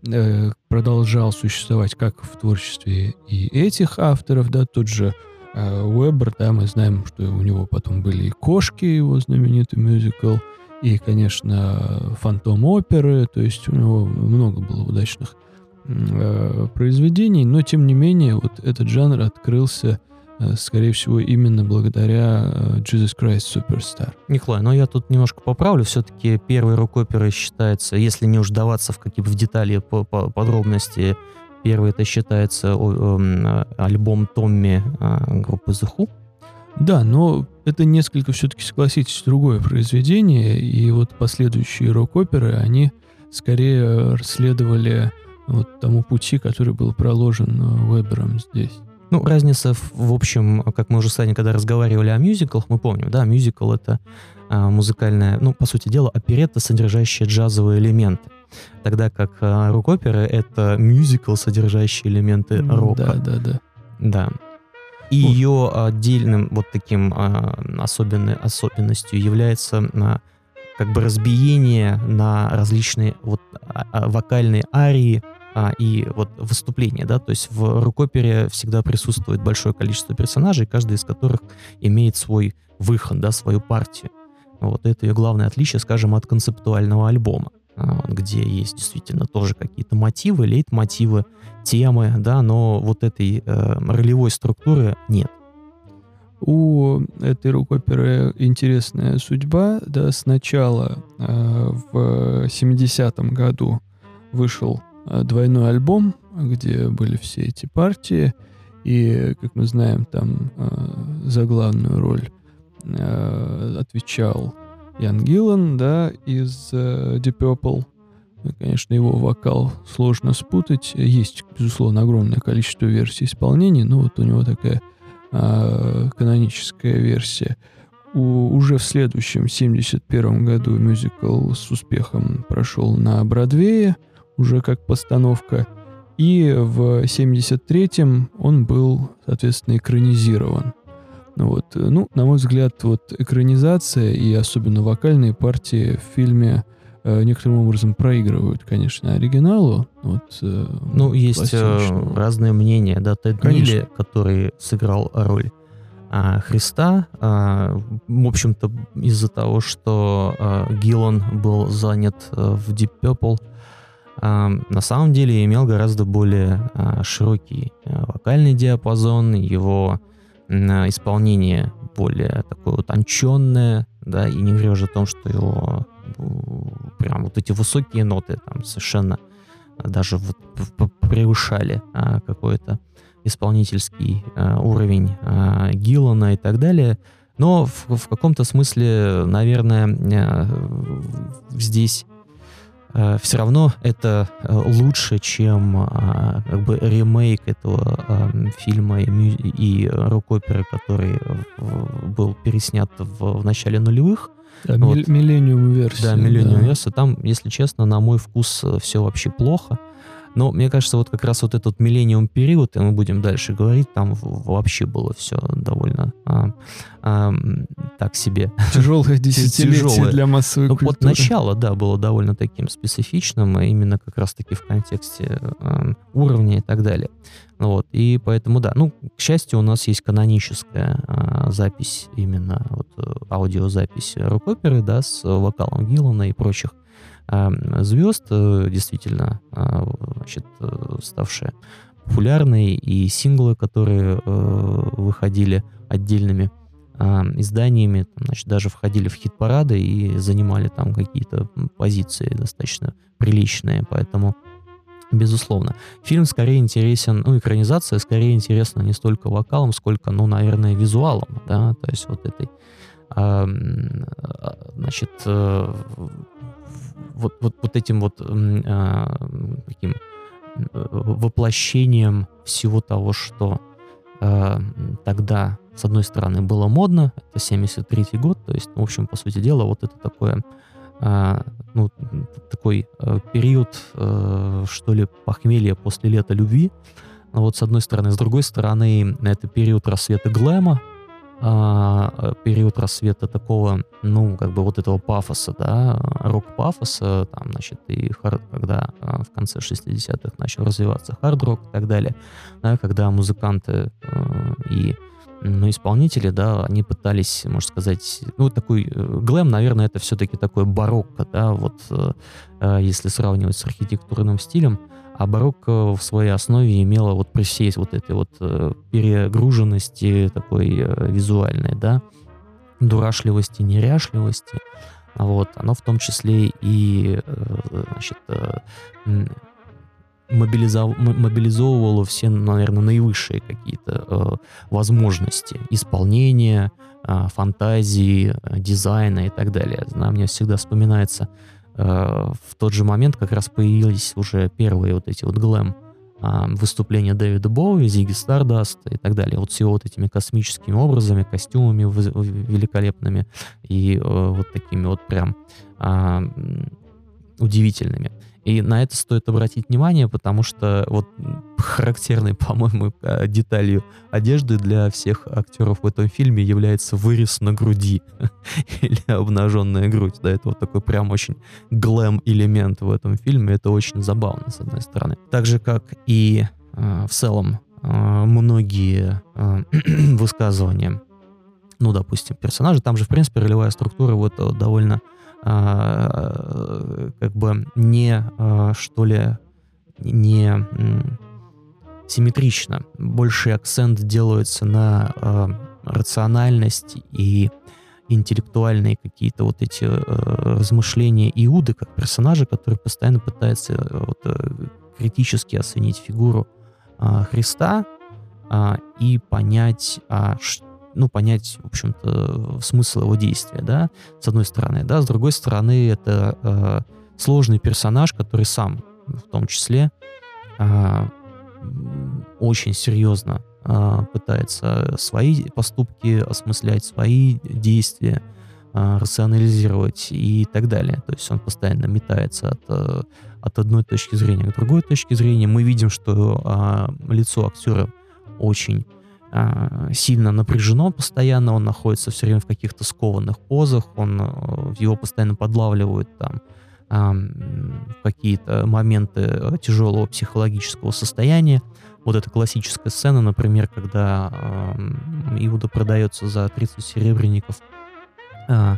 э, продолжал существовать как в творчестве и этих авторов, да, тот же Э, Уэббер, да, мы знаем, что у него потом были и «Кошки», его знаменитый мюзикл, и, конечно, «Фантом оперы», то есть у него много было удачных э, произведений, но, тем не менее, вот этот жанр открылся э, скорее всего, именно благодаря э, Jesus Christ Superstar. Николай, но я тут немножко поправлю. Все-таки первой рок-оперой считается, если не уж даваться в какие-то в детали, по, по подробности, Первый это считается эм, альбом Томми группы The Who. Да, но это несколько все-таки, согласитесь, другое произведение, и вот последующие рок-оперы, они скорее расследовали вот тому пути, который был проложен э, Вебером здесь. Ну, разница, в, в общем, как мы уже с вами, когда разговаривали о мюзиклах, мы помним, да, мюзикл — это а, музыкальная, ну, по сути дела, оперетта, содержащая джазовые элементы тогда как а, рок-опера — это мюзикл, содержащий элементы рока. Да, да, да. Да. И ее отдельным вот таким а, особенной, особенностью является а, как бы разбиение на различные вот а, а, вокальные арии а, и вот выступления, да, то есть в рукопере всегда присутствует большое количество персонажей, каждый из которых имеет свой выход, да, свою партию. Вот это ее главное отличие, скажем, от концептуального альбома. А, где есть действительно тоже какие-то мотивы, лейтмотивы, темы, да, но вот этой э, ролевой структуры нет. У этой рок-оперы интересная судьба. Да, сначала э, в 70-м году вышел двойной альбом, где были все эти партии, и, как мы знаем, там э, за главную роль э, отвечал Ян Гиллан, да, из uh, Deep Purple. Конечно, его вокал сложно спутать. Есть, безусловно, огромное количество версий исполнений, но вот у него такая э, каноническая версия. У, уже в следующем, 71 году, мюзикл с успехом прошел на Бродвее, уже как постановка. И в 73-м он был, соответственно, экранизирован. Вот. Ну, на мой взгляд, вот экранизация и особенно вокальные партии в фильме э, некоторым образом проигрывают, конечно, оригиналу. Вот, э, ну, есть э, разные мнения, да, Тед Милли, который сыграл роль а, Христа, а, в общем-то, из-за того, что а, Гиллан был занят а, в Deep Purple, на самом деле имел гораздо более а, широкий а, вокальный диапазон, его исполнение более такое утонченное, да, и не говоря уже о том, что его прям вот эти высокие ноты там совершенно даже вот превышали а, какой-то исполнительский а, уровень а, Гиллана и так далее. Но в, в каком-то смысле, наверное, а, здесь Э, все равно это э, лучше, чем а, как бы ремейк этого фильма и, и рок-оперы, который был переснят в, в начале нулевых. Да, вот. Millennium версия. Да, Millennium да. версия. Там, если честно, на мой вкус э, все вообще плохо. Но мне кажется, вот как раз вот этот миллениум период, и мы будем дальше говорить, там вообще было все довольно а, а, так себе. Тяжелое (laughs) десятилетие для массовой ну, культуры. Вот начало, да, было довольно таким специфичным, а именно как раз-таки в контексте а, уровня и так далее. Вот, и поэтому, да, ну, к счастью, у нас есть каноническая а, запись, именно вот аудиозапись рок-оперы, да, с вокалом Гиллана и прочих звезд, э, действительно, а, значит, э, ставшие популярной, и синглы, которые э, выходили отдельными изданиями, значит, даже входили в хит-парады и занимали там какие-то позиции достаточно приличные, поэтому Безусловно. Фильм скорее интересен, ну, экранизация скорее интересна не столько вокалом, сколько, ну, наверное, визуалом, да, то есть вот этой, значит, э, вот, вот, вот этим вот э, таким воплощением всего того, что э, тогда, с одной стороны, было модно, это 73 год, то есть, в общем, по сути дела, вот это такое, э, ну, такой э, период, э, что ли, похмелья после лета любви, вот с одной стороны. С другой стороны, это период рассвета глэма, а, период рассвета такого, ну, как бы вот этого пафоса, да, рок-пафоса, там, значит, и хард, когда а, в конце 60-х начал развиваться хард-рок и так далее, да, когда музыканты а, и ну, исполнители, да, они пытались, можно сказать, ну, такой э, глэм, наверное, это все-таки такое барокко, да, вот э, если сравнивать с архитектурным стилем, а барокко в своей основе имело вот при всей вот этой вот э, перегруженности такой э, визуальной, да, дурашливости, неряшливости, вот, оно в том числе и, э, значит, мобилизов... мобилизовывало все, наверное, наивысшие какие-то возможности исполнения, фантазии, дизайна и так далее. Знаю, мне всегда вспоминается в тот же момент как раз появились уже первые вот эти вот глэм а, выступления Дэвида Боуи, Зиги Стардаст и так далее. Вот его вот этими космическими образами, костюмами великолепными и э, вот такими вот прям а, удивительными. И на это стоит обратить внимание, потому что вот характерной, (laughs) по-моему, э, деталью одежды для всех актеров в этом фильме является вырез на груди (laughs) или обнаженная грудь. Да, это вот такой прям очень глэм-элемент в этом фильме. Это очень забавно, с одной стороны. Так же, как и э, в целом э, многие э, (clears throat) высказывания, ну, допустим, персонажи, там же, в принципе, ролевая структура вот довольно а, как бы не, а, что ли, не симметрично. Больший акцент делается на а, рациональность и интеллектуальные какие-то вот эти э, размышления Иуды как персонажа, который постоянно пытается э, вот, э, критически оценить фигуру э, Христа э, и понять, э, ну, понять, в общем-то, смысл его действия, да, с одной стороны, да, с другой стороны, это э, сложный персонаж, который сам, в том числе, э, очень серьезно э, пытается свои поступки осмыслять, свои действия, э, рационализировать и так далее. То есть он постоянно метается от э, от одной точки зрения к другой точке зрения. Мы видим, что а, лицо актера очень сильно напряжено постоянно, он находится все время в каких-то скованных позах, он, а, его постоянно подлавливают там какие-то моменты тяжелого психологического состояния. Вот эта классическая сцена, например, когда э, Иуда продается за 30 серебряников э,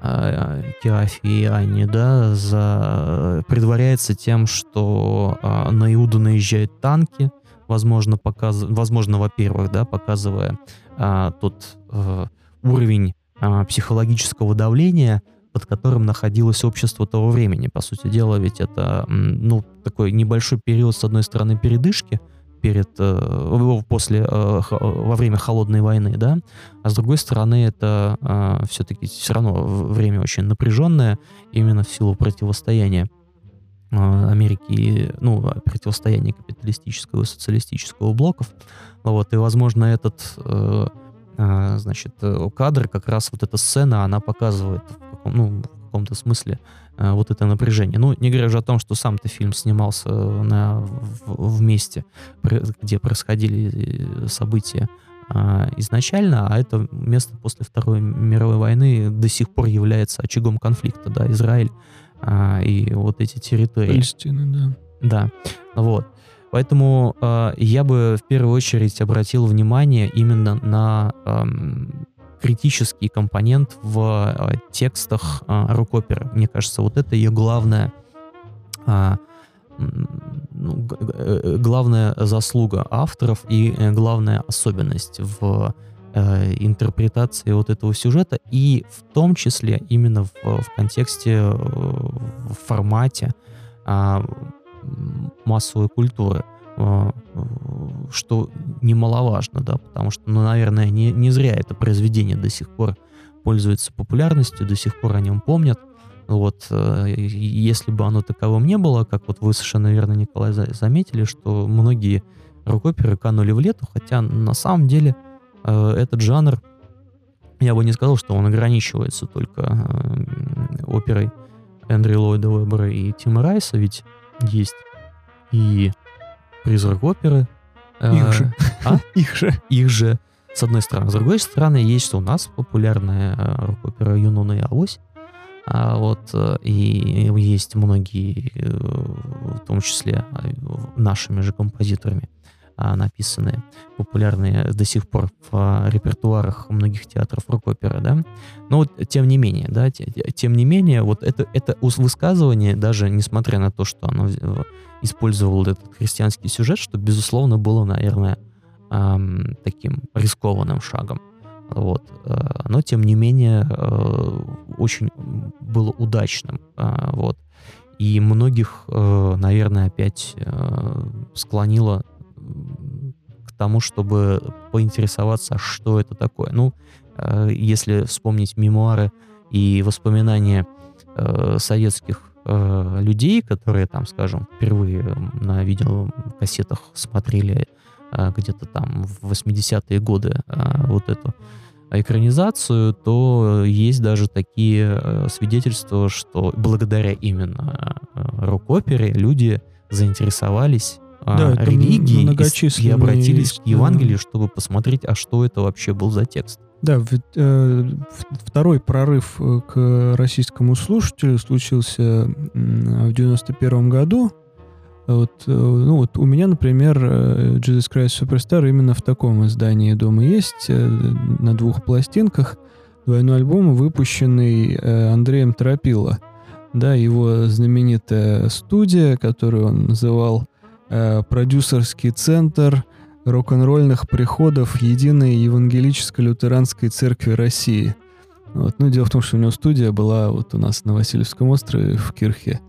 э, Киафе и Анне, да, за, предваряется тем, что э, на Иуду наезжают танки, возможно, показ... возможно, во-первых, да, показывая э, тот э, уровень э, психологического давления, под которым находилось общество того времени. По сути дела, ведь это, ну, такой небольшой период, с одной стороны, передышки, перед, э, после, э, во время холодной войны, да, а с другой стороны это э, все-таки все равно время очень напряженное именно в силу противостояния Америки, ну, противостояния капиталистического и социалистического блоков, вот, и, возможно, этот, значит, кадр, как раз вот эта сцена, она показывает, ну, в каком-то смысле, Э, вот это напряжение. Ну, не говоря уже о том, что сам-то фильм снимался на, в, в месте, где происходили э, события а, изначально, а это место после Второй мировой войны до сих пор является очагом конфликта, да, Израиль а, и вот эти территории. Палестина, да. Да, вот. Поэтому э, я бы в первую очередь обратил внимание именно на э, критический компонент в э, текстах э, рок-оперы. Мне кажется, вот это ее главная а, ну, э, главная заслуга авторов и главная особенность в интерпретации вот этого сюжета и в том числе именно в, в контексте, в формате а, массовой культуры. А, что немаловажно, да, потому что, ну, наверное, не, не зря это произведение до сих пор пользуется популярностью, до сих пор о нем помнят. Вот, э, если бы оно таковым не было, как вот вы совершенно верно, Николай, заметили, что многие рок-оперы канули в лету, хотя на самом деле э, этот жанр, я бы не сказал, что он ограничивается только э, оперой Эндрю Ллойда Вебера и Тима Райса, ведь есть и призрак оперы. Э, их же. А? (laughs) Их же. Их же. С одной стороны. С другой стороны, есть что у нас популярная э, рок-опера Юнона и Авось. А вот, э, и есть многие, в том числе нашими же композиторами, а, написанные, популярные до сих пор в а, репертуарах многих театров рок-оперы, да. Но вот тем не менее, да, тем не менее, вот это, это высказывание, даже несмотря на то, что оно использовало этот христианский сюжет, что, безусловно, было, наверное, эм, таким рискованным шагом. Вот. Э, но, тем не менее, э, очень было удачным. Э, вот. И многих, наверное, опять склонило к тому, чтобы поинтересоваться, что это такое. Ну, э, если вспомнить мемуары и воспоминания э, советских э, людей, которые там, скажем, впервые на видеокассетах смотрели где-то там в 80-е годы вот эту экранизацию, то есть даже такие свидетельства, что благодаря именно рок-опере люди заинтересовались да, а, религии и, и обратились есть, к Евангелию, да. чтобы посмотреть, а что это вообще был за текст. Да, в, э, второй прорыв э, к российскому слушателю случился в 91 году. Вот, э, ну вот у меня, например, э, Jesus Christ Superstar именно в таком издании дома есть, на двух пластинках. Двойной альбом, выпущенный Андреем Тропило. Да, его знаменитая студия, которую он называл Э, продюсерский центр рок-н-ролльных приходов Единой Евангелической Лютеранской Церкви России. Вот. Ну, дело в том, что у него студия была вот у нас на Васильевском острове в Кирхе.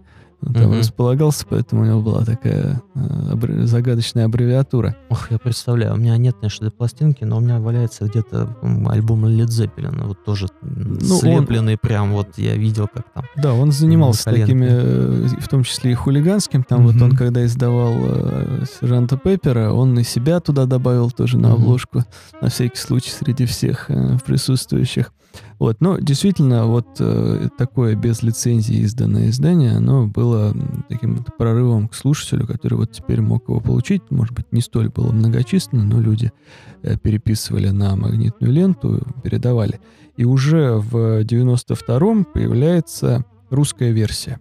Он там mm-hmm. располагался, поэтому у него была такая э, загадочная аббревиатура. Ох, я представляю, у меня нет, конечно, пластинки, но у меня валяется где-то альбом Led Zeppelin, вот тоже ну, слепленный он... прям, вот я видел, как там. Да, он занимался такими, э, в том числе и хулиганским, там mm-hmm. вот он, когда издавал э, Сержанта Пеппера, он и себя туда добавил тоже на обложку, mm-hmm. на всякий случай среди всех э, присутствующих. Вот, но действительно, вот э, такое без лицензии изданное издание, оно было таким прорывом к слушателю, который вот теперь мог его получить. Может быть, не столь было многочисленно, но люди э, переписывали на магнитную ленту, передавали. И уже в 92-м появляется русская версия.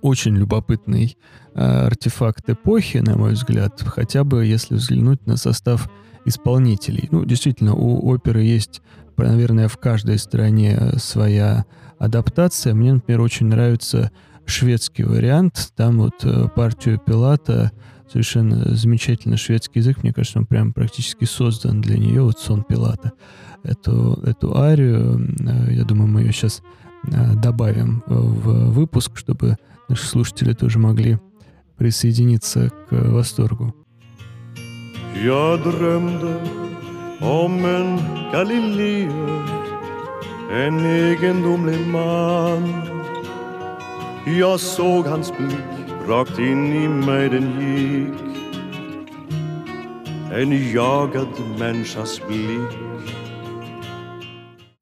Очень любопытный э, артефакт эпохи, на мой взгляд, хотя бы если взглянуть на состав исполнителей. Ну, действительно, у оперы есть наверное, в каждой стране своя адаптация. Мне, например, очень нравится шведский вариант. Там вот э, партию Пилата совершенно замечательный шведский язык. Мне кажется, он прям практически создан для нее, вот сон Пилата. Эту, эту арию, э, я думаю, мы ее сейчас э, добавим в выпуск, чтобы наши слушатели тоже могли присоединиться к восторгу. Я drömde om en Galileo, en egendomlig man. Jag såg hans blick, rakt in i mig den gick. En jagad människas blick.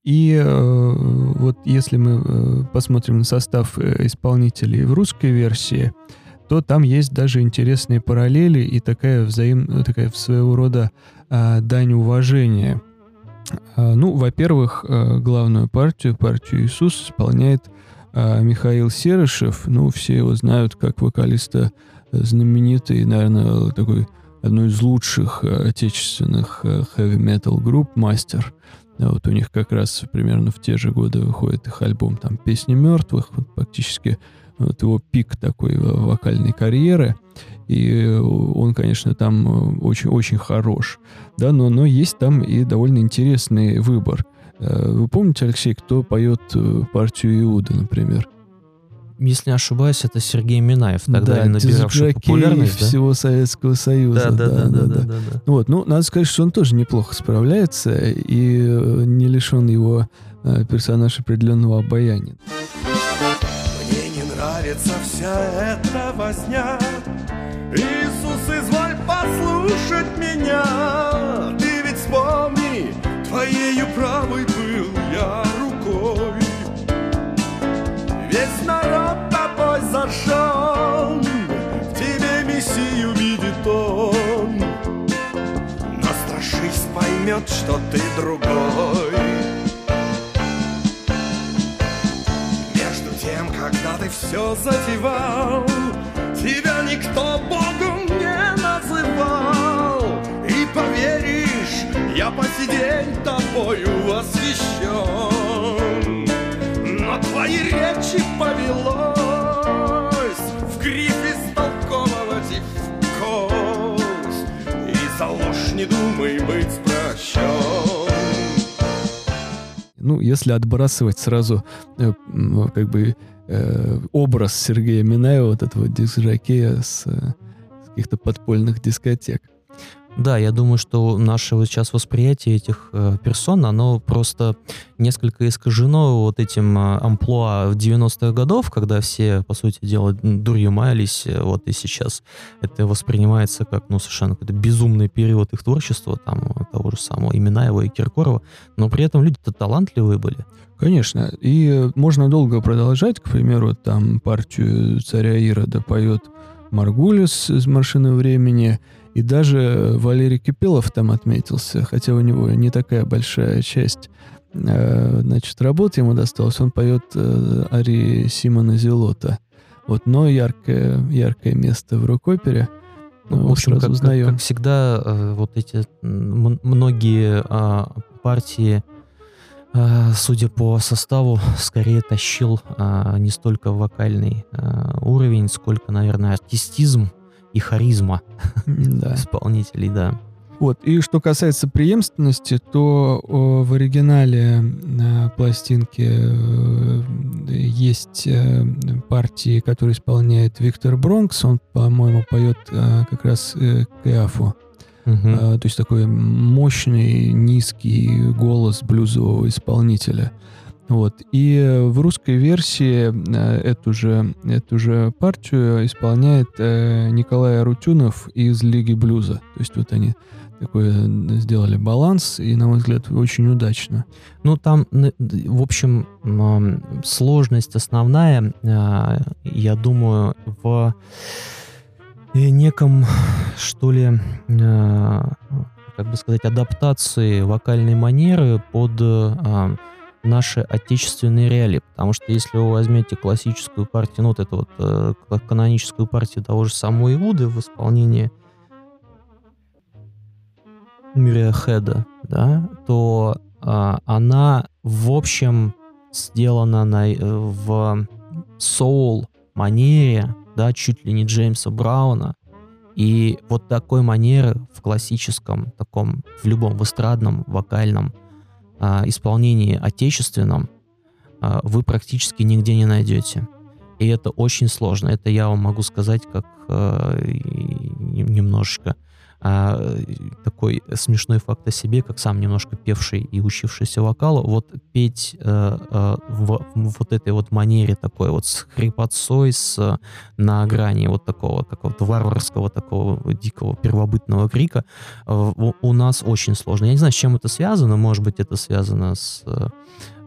И э, вот если мы э, посмотрим на состав э, исполнителей в русской версии, то там есть даже интересные параллели и такая взаим, такая своего рода а, дань уважения. А, ну, во-первых, а, главную партию, партию Иисус, исполняет а, Михаил Серышев. Ну, все его знают как вокалиста знаменитый, наверное, такой одной из лучших отечественных metal групп «Мастер». Вот у них как раз примерно в те же годы выходит их альбом там «Песни мертвых», вот практически вот его пик такой вокальной карьеры. И он, конечно, там очень-очень хорош. Да, но, но есть там и довольно интересный выбор. Э, вы помните, Алексей, кто поет э, партию Иуда, например? Если не ошибаюсь, это Сергей Минаев, тогда да, набиравший популярность. Да? всего Советского Союза. Да, да, да, да, да, да, да. Вот, ну, надо сказать, что он тоже неплохо справляется и э, не лишен его персонаж определенного обаяния нравится вся эта возня. Иисус, изволь послушать меня. Ты ведь вспомни, твоею правой был я рукой. Весь народ тобой зажжен, в тебе Мессию видит он. Но страшись, поймет, что ты другой. Когда ты все затевал, тебя никто Богом не называл. И поверишь, я по сей день тобою восхищен. Но твои речи повелось не думай быть прощен. Ну, если отбрасывать сразу, э, как бы, э, образ Сергея Минаева, вот этого диск-жокея с, э, с каких-то подпольных дискотек. Да, я думаю, что наше вот сейчас восприятие этих э, персон, оно просто несколько искажено вот этим э, амплуа в 90-х годов, когда все, по сути дела, дурью маялись, э, вот и сейчас это воспринимается как, ну, совершенно какой-то безумный период их творчества, там, того же самого Именаева и Киркорова, но при этом люди-то талантливые были. Конечно, и можно долго продолжать, к примеру, там партию царя Ирода поет Маргулис из «Машины времени», и даже Валерий Кипелов там отметился, хотя у него не такая большая часть э, значит, работ ему досталась. Он поет э, арии Симона Зелота. Вот, но яркое, яркое место в рок-опере. Ну, в общем, как, как, как всегда, э, вот эти многие э, партии, э, судя по составу, скорее тащил э, не столько вокальный э, уровень, сколько, наверное, артистизм и харизма да. (laughs) исполнителей, да. Вот. И что касается преемственности, то о, в оригинале на пластинке э, есть э, партии, которые исполняет Виктор Бронкс. Он, по-моему, поет э, как раз э, Кэафу. Угу. Uh то есть такой мощный, низкий голос блюзового исполнителя. Вот. И в русской версии э, эту же, эту же партию исполняет э, Николай Арутюнов из Лиги Блюза. То есть вот они такой э, сделали баланс, и, на мой взгляд, очень удачно. Ну, там, в общем, сложность основная, я думаю, в неком, что ли, как бы сказать, адаптации вокальной манеры под наши отечественные реалии. Потому что если вы возьмете классическую партию, ну, вот эту вот э, каноническую партию того же самого Иуды в исполнении Мюррея Хеда, да, то а, она, в общем, сделана на, э, в соул манере, да, чуть ли не Джеймса Брауна. И вот такой манеры в классическом, таком, в любом, в эстрадном, вокальном исполнении отечественном а, вы практически нигде не найдете. И это очень сложно. Это я вам могу сказать как и немножечко а, такой смешной факт о себе, как сам немножко певший и учившийся вокалу, вот петь э, э, в, в вот этой вот манере такой вот с хрипотцой, с э, на грани вот такого какого-то варварского такого дикого первобытного крика у, нас очень сложно. Я не знаю, с чем это связано, может быть, это связано с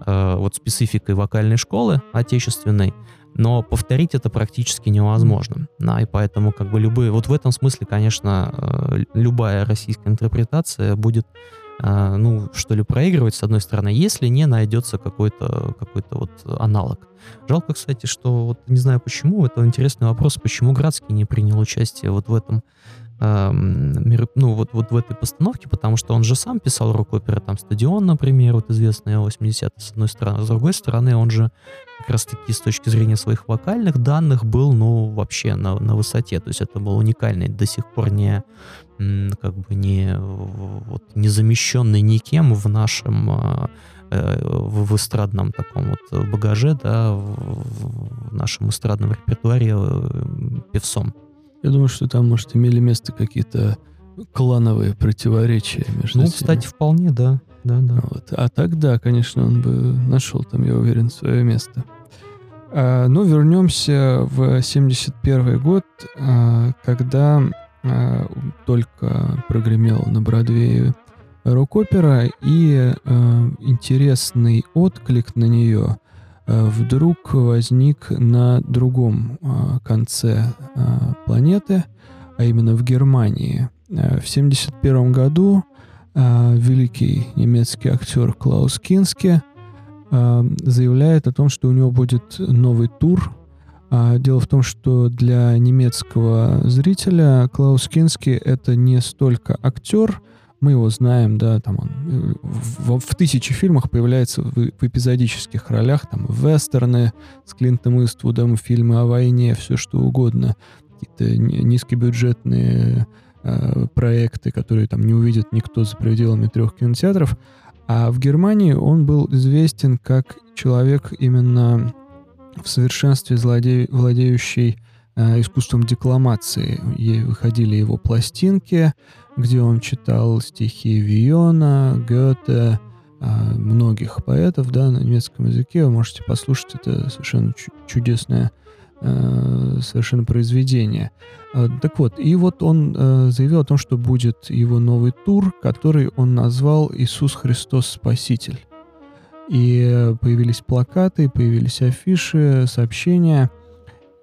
вот спецификой вокальной школы отечественной, но повторить это практически невозможно. Да, и поэтому как бы любые... Вот в этом смысле, конечно, э, любая российская интерпретация будет, э, ну, что ли, проигрывать, с одной стороны, если не найдется какой-то какой вот аналог. Жалко, кстати, что вот не знаю почему, это интересный вопрос, почему Градский не принял участие вот в этом ну, вот, вот в этой постановке, потому что он же сам писал рок-оперы, там, «Стадион», например, вот известная 80 с одной стороны, а с другой стороны, он же как раз-таки с точки зрения своих вокальных данных был, ну, вообще на, на высоте, то есть это был уникальный, до сих пор не, как бы не, вот, не замещенный никем в нашем э, э, в, эстрадном таком вот багаже, да, в, в нашем эстрадном репертуаре э, певцом. Я думаю, что там, может, имели место какие-то клановые противоречия между Ну, всеми. кстати, вполне, да. Да, да. Вот. А тогда, конечно, он бы нашел там, я уверен, свое место. А, ну, вернемся в 71 год, а, когда а, только прогремел на Бродвее рок-опера, и а, интересный отклик на нее вдруг возник на другом а, конце а, планеты, а именно в Германии. В 71 году великий немецкий актер Клаус Кински заявляет о том, что у него будет новый тур. А, Дело в том, что для немецкого зрителя Клаус Кински это не столько актер, мы его знаем, да, там он э, в, в тысячи фильмах появляется в, в эпизодических ролях, там вестерны с Клинтом Иствудом, фильмы о войне, все что угодно, какие-то ни- низкобюджетные э, проекты, которые там не увидит никто за пределами трех кинотеатров. А в Германии он был известен как человек именно в совершенстве злоде- владеющий э, искусством декламации. Ей выходили его пластинки, где он читал стихи Виона, Гёте, э, многих поэтов да, на немецком языке. Вы можете послушать это совершенно чу- чудесное э, совершенно произведение. Э, Так вот, и вот он э, заявил о том, что будет его новый тур, который он назвал «Иисус Христос Спаситель». И появились плакаты, появились афиши, сообщения,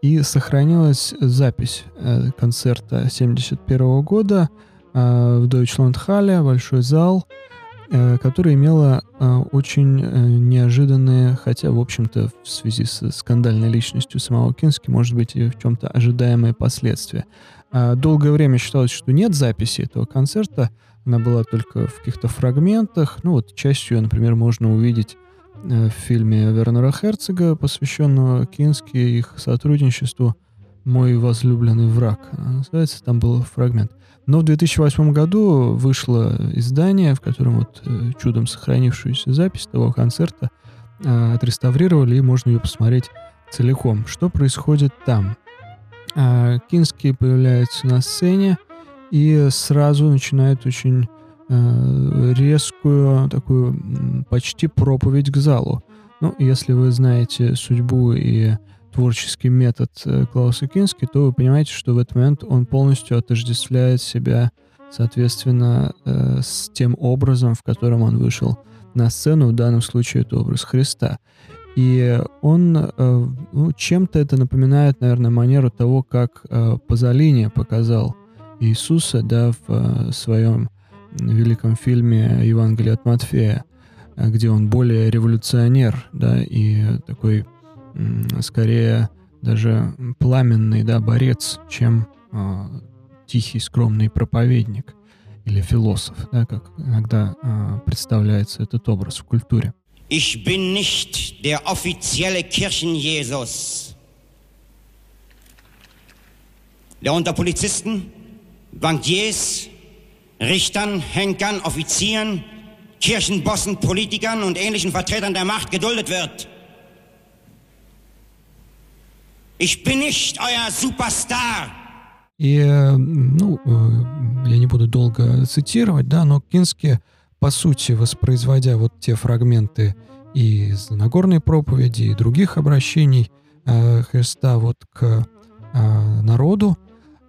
и сохранилась запись э, концерта 71 года в Дойчландхале, большой зал, э, которая имела э, очень э, неожиданные, хотя, в общем-то, в связи с скандальной личностью самого Кински, может быть, и в чем-то ожидаемые последствия. Долгое время считалось, что нет записи этого концерта, она была только в каких-то фрагментах. Ну вот частью, ее, например, можно увидеть э, в фильме Вернера Херцога, посвященного Кински и их сотрудничеству «Мой возлюбленный враг». Она называется, там был фрагмент. Но в 2008 году вышло издание, в котором вот э, чудом сохранившуюся запись того концерта э, отреставрировали, и можно ее посмотреть целиком. Что происходит там? А, Кински появляется на сцене и сразу начинает очень э, резкую, такую почти проповедь к залу. Ну, если вы знаете судьбу и творческий метод э, Клауса Кински, то вы понимаете, что в этот момент он полностью отождествляет себя соответственно, э, с тем образом, в котором он вышел на сцену, в данном случае это образ Христа. И он, э, ну, чем-то это напоминает, наверное, манеру того, как Пазолини показал Иисуса, да, в своем великом фильме «Евангелие от Матфея», где он более революционер, да, и такой, скорее, даже пламенный, да, борец, чем тихий, скромный проповедник или философ, да, как иногда представляется этот образ в культуре. Ich bin nicht der offizielle Kirchenjesus, der unter Polizisten, Bankiers, Richtern, Henkern, Offizieren, Kirchenbossen, Politikern und ähnlichen Vertretern der Macht geduldet wird. Ich bin nicht euer Superstar. И, ну, я не буду долго цитировать, да, но Кински по сути, воспроизводя вот те фрагменты из Нагорной проповеди и других обращений э, Христа вот к э, народу,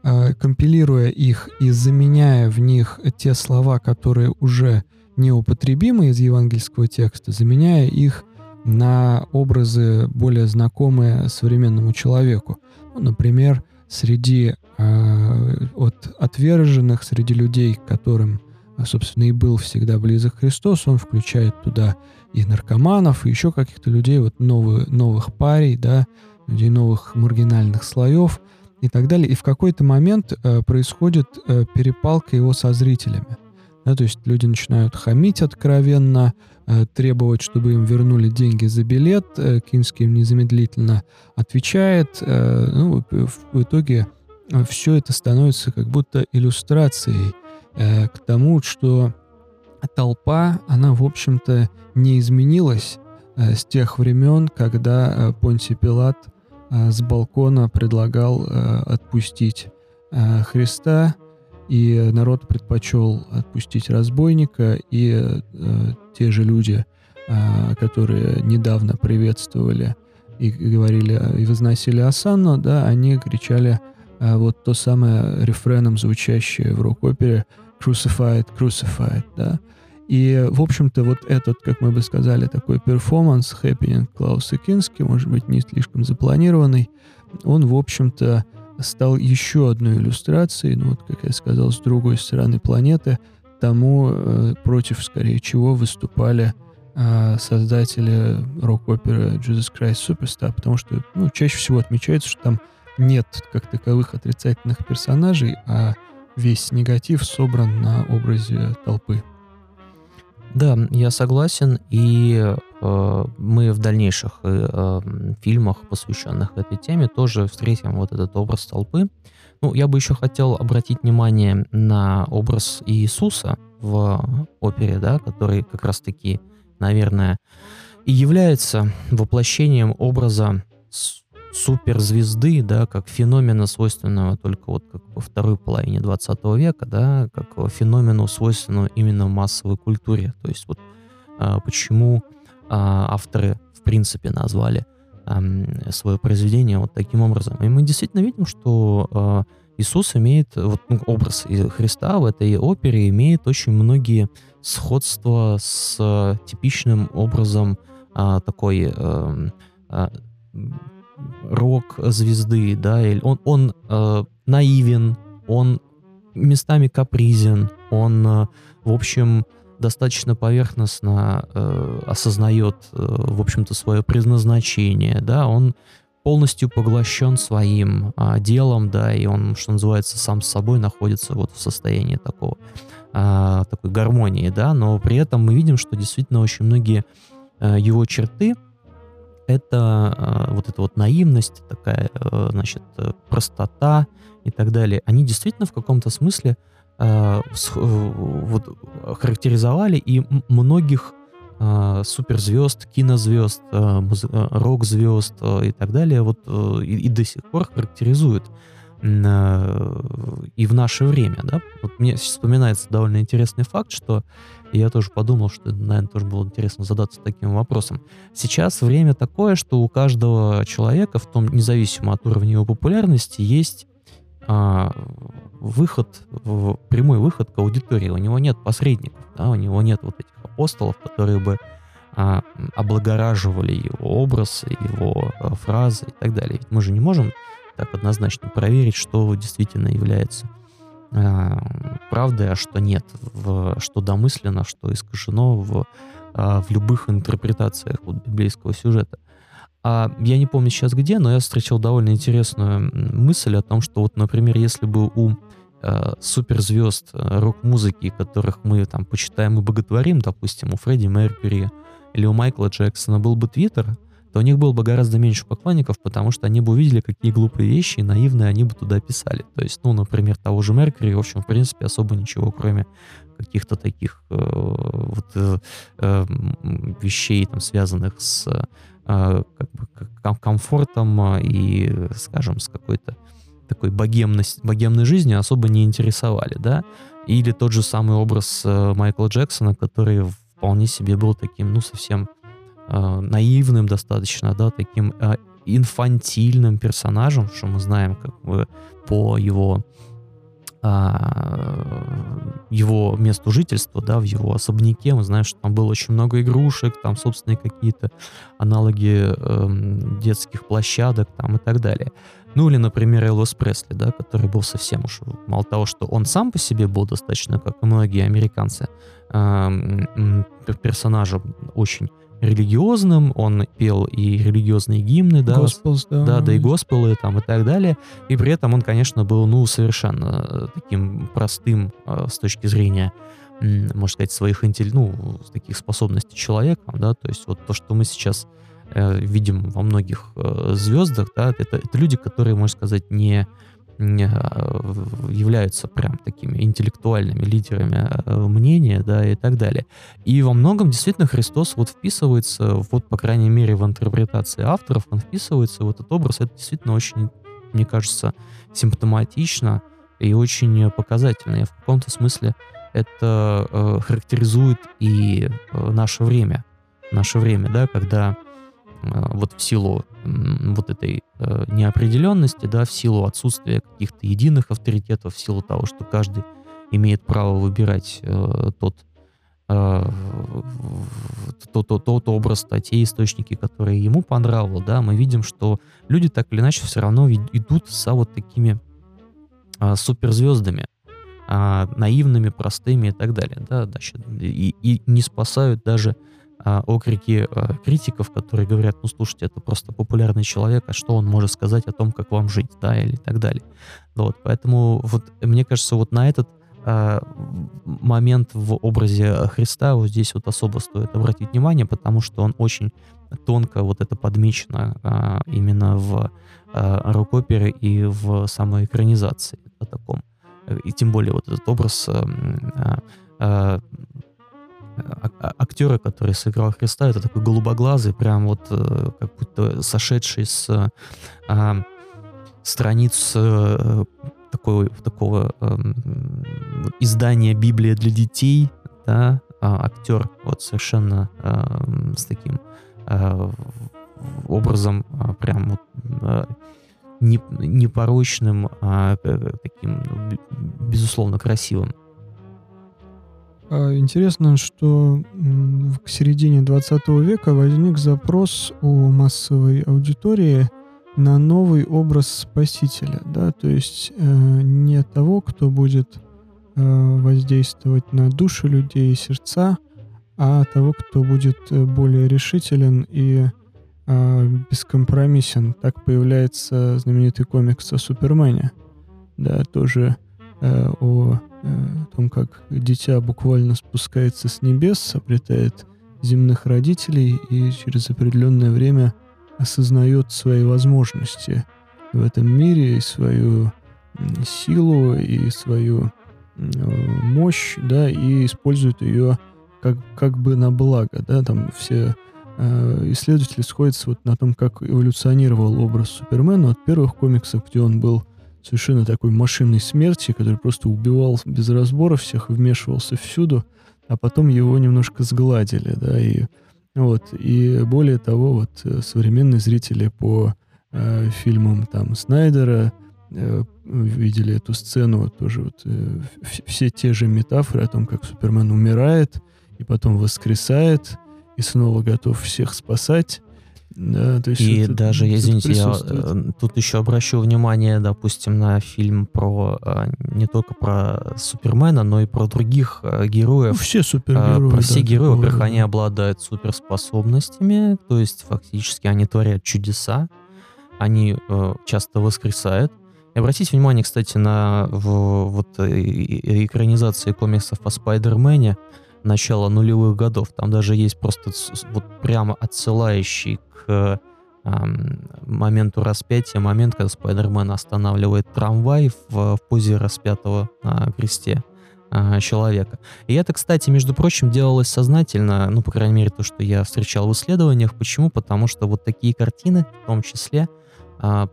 э, компилируя их и заменяя в них те слова, которые уже неупотребимы из евангельского текста, заменяя их на образы более знакомые современному человеку. Ну, например, среди э, от отверженных, среди людей, которым а, собственно, и был всегда близок Христос, он включает туда и наркоманов, и еще каких-то людей, вот новые, новых парей, да, людей новых маргинальных слоев и так далее. И в какой-то момент э, происходит э, перепалка его со зрителями. Да, то есть люди начинают хамить откровенно, э, требовать, чтобы им вернули деньги за билет. Э, Кинский им незамедлительно отвечает. Э, ну, в, итоге э, все это становится как будто иллюстрацией э, к тому, что толпа, она, в общем-то, не изменилась э, с тех времен, когда э, Понтий Пилат э, с балкона предлагал э, отпустить э, Христа, и народ предпочел отпустить разбойника, и э, те же люди, э, которые недавно приветствовали и говорили и возносили Осанну, да, они кричали э, вот то самое рефреном звучащее в рок-опере Crucify, Crucify, да. И, в общем-то, вот этот, как мы бы сказали, такой перформанс, хэппенинг Клауса Кински, может быть, не слишком запланированный, он, в общем-то, стал еще одной иллюстрацией, ну вот, как я сказал, с другой стороны планеты, тому, э, против, скорее чего, выступали э, создатели рок-оперы Jesus Christ Superstar, потому что, ну, чаще всего отмечается, что там нет как таковых отрицательных персонажей, а весь негатив собран на образе толпы. Да, я согласен, и э, мы в дальнейших э, э, фильмах, посвященных этой теме, тоже встретим вот этот образ толпы. Ну, я бы еще хотел обратить внимание на образ Иисуса в опере, да, который как раз-таки, наверное, и является воплощением образа суперзвезды, да, как феномена, свойственного только вот как во второй половине 20 века, да, как феномену, свойственного именно массовой культуре. То есть вот а, почему а, авторы в принципе назвали свое произведение вот таким образом. И мы действительно видим, что а, Иисус имеет, вот ну, образ Христа в этой опере имеет очень многие сходства с типичным образом а, такой а, рок-звезды, да, или он, он э, наивен, он местами капризен, он, э, в общем, достаточно поверхностно э, осознает, э, в общем-то, свое предназначение, да, он полностью поглощен своим э, делом, да, и он, что называется, сам с собой находится вот в состоянии такого, э, такой гармонии, да, но при этом мы видим, что действительно очень многие э, его черты, это э, вот эта вот наивность, такая, э, значит, э, простота и так далее, они действительно в каком-то смысле э, вот, характеризовали и многих э, суперзвезд, кинозвезд, э, э, рок-звезд э, и так далее, вот э, и, и до сих пор характеризуют э, и в наше время, да. Вот мне вспоминается довольно интересный факт, что я тоже подумал, что, наверное, тоже было интересно задаться таким вопросом. Сейчас время такое, что у каждого человека, в том независимо от уровня его популярности, есть а, выход, в, прямой выход к аудитории. У него нет посредников, да, у него нет вот этих апостолов, которые бы а, облагораживали его образ, его а, фразы и так далее. Ведь мы же не можем так однозначно проверить, что действительно является а, правдой, а что нет, в, что домысленно, что искажено в, а, в любых интерпретациях вот, библейского сюжета. А я не помню сейчас где, но я встречал довольно интересную мысль о том, что вот, например, если бы у э, суперзвезд э, рок-музыки, которых мы там почитаем и боготворим, допустим, у Фредди Меркьюри или у Майкла Джексона был бы Твиттер, то у них было бы гораздо меньше поклонников, потому что они бы увидели, какие глупые вещи и наивные они бы туда писали. То есть, ну, например, того же Меркьюри, в общем, в принципе, особо ничего, кроме каких-то таких э, вот, э, э, вещей, там, связанных с как бы, комфортом э, и, скажем, с какой-то такой богемность, богемной жизнью особо не интересовали, да. Или тот же самый образ э, Майкла Джексона, который вполне себе был таким, ну, совсем э, наивным достаточно, да, таким э, инфантильным персонажем, что мы знаем как бы по его а, его месту жительства, да, в его особняке. Мы знаем, что там было очень много игрушек, там собственные какие-то аналоги э, детских площадок там и так далее. Ну или, например, Элвис Пресли, да, который был совсем уж, мало того, что он сам по себе был достаточно, как и многие американцы, э, персонажем очень религиозным, он пел и религиозные гимны, да, Gospels, да. да, да и госпелы там и так далее, и при этом он, конечно, был, ну, совершенно э, таким простым э, с точки зрения, можно сказать, своих интеллект, ну, таких способностей человеком, да, то есть вот то, что мы сейчас э, видим во многих э, звездах, да, это, это люди, которые, можно сказать, не являются прям такими интеллектуальными лидерами э, мнения, да, и так далее. И во многом действительно Христос вот вписывается, вот, по крайней мере, в интерпретации авторов, он вписывается в этот образ. Это действительно очень, мне кажется, симптоматично и очень показательно. И в каком-то смысле это э, характеризует и э, наше время. Наше время, да, когда э, вот в силу вот этой э, неопределенности, да, в силу отсутствия каких-то единых авторитетов, в силу того, что каждый имеет право выбирать э, тот, э, тот, тот, тот образ, те источники, которые ему понравилось, да, мы видим, что люди так или иначе все равно идут за вот такими э, суперзвездами, э, наивными, простыми и так далее, да, значит, и, и не спасают даже а, окрики а, критиков, которые говорят, ну слушайте, это просто популярный человек, а что он может сказать о том, как вам жить, да, или так далее. Вот, поэтому вот мне кажется, вот на этот а, момент в образе Христа вот здесь вот особо стоит обратить внимание, потому что он очень тонко вот это подмечено а, именно в а, рок-опере и в самой экранизации о таком. И тем более вот этот образ а, а, а, а, актера, который сыграл Христа, это такой голубоглазый, прям вот э, как будто сошедший с а, страниц а, такого, такого а, издания Библия для детей, да, а, актер вот совершенно а, с таким а, образом а, прям вот а, не, непорочным, а таким, безусловно, красивым. А, интересно, что к середине 20 века возник запрос у массовой аудитории на новый образ спасителя, да, то есть э, не того, кто будет э, воздействовать на души людей и сердца, а того, кто будет э, более решителен и э, бескомпромиссен. Так появляется знаменитый комикс о Супермене, да, тоже э, о о том, как дитя буквально спускается с небес, обретает земных родителей и через определенное время осознает свои возможности в этом мире, и свою силу, и свою мощь, да, и использует ее как, как бы на благо, да, там все э, исследователи сходятся вот на том, как эволюционировал образ Супермена. От первых комиксов, где он был совершенно такой машинной смерти, который просто убивал без разбора всех, вмешивался всюду, а потом его немножко сгладили, да, и вот, и более того, вот э, современные зрители по э, фильмам там Снайдера, э, видели эту сцену, тоже вот э, все те же метафоры о том, как Супермен умирает и потом воскресает и снова готов всех спасать. Да, то есть И это даже, тут извините, я э, тут еще обращу внимание, допустим, на фильм про э, не только про Супермена, но и про других э, Ну, героев. все А, супергерои. про да, все герои, во-первых, они рода. обладают суперспособностями, то есть фактически они творят чудеса, они часто воскресают. И обратите внимание, кстати, на в- вот экранизации комиксов о Спайдермене начала нулевых годов. Там даже есть просто вот прямо отсылающий к моменту распятия, момент, когда Спайдермен останавливает трамвай в, в позе распятого на кресте а, человека. И это, кстати, между прочим, делалось сознательно, ну, по крайней мере, то, что я встречал в исследованиях. Почему? Потому что вот такие картины, в том числе, а,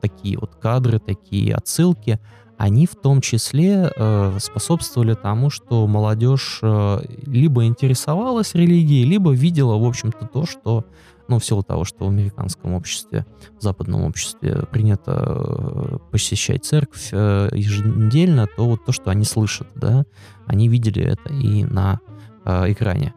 такие вот кадры, такие отсылки, они в том числе э, способствовали тому, что молодежь э, либо интересовалась религией, либо видела, в общем-то, то, что, ну, в силу того, что в американском обществе, в западном обществе принято э, посещать церковь э, еженедельно, то вот то, что они слышат, да, они видели это и на э, экране.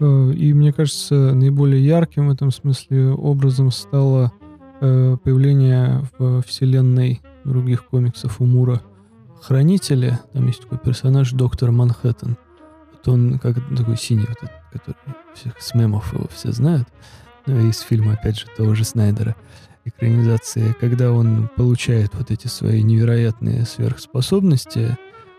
Э, И мне кажется, наиболее ярким в этом смысле образом стало э, появление в вселенной других комиксов у Мура Хранители. Там есть такой персонаж, доктор Манхэттен. Вот он как такой синий, вот этот, который всех с мемов его все знают. Ну, из фильма, опять же, того же Снайдера экранизации, когда он получает вот эти свои невероятные сверхспособности,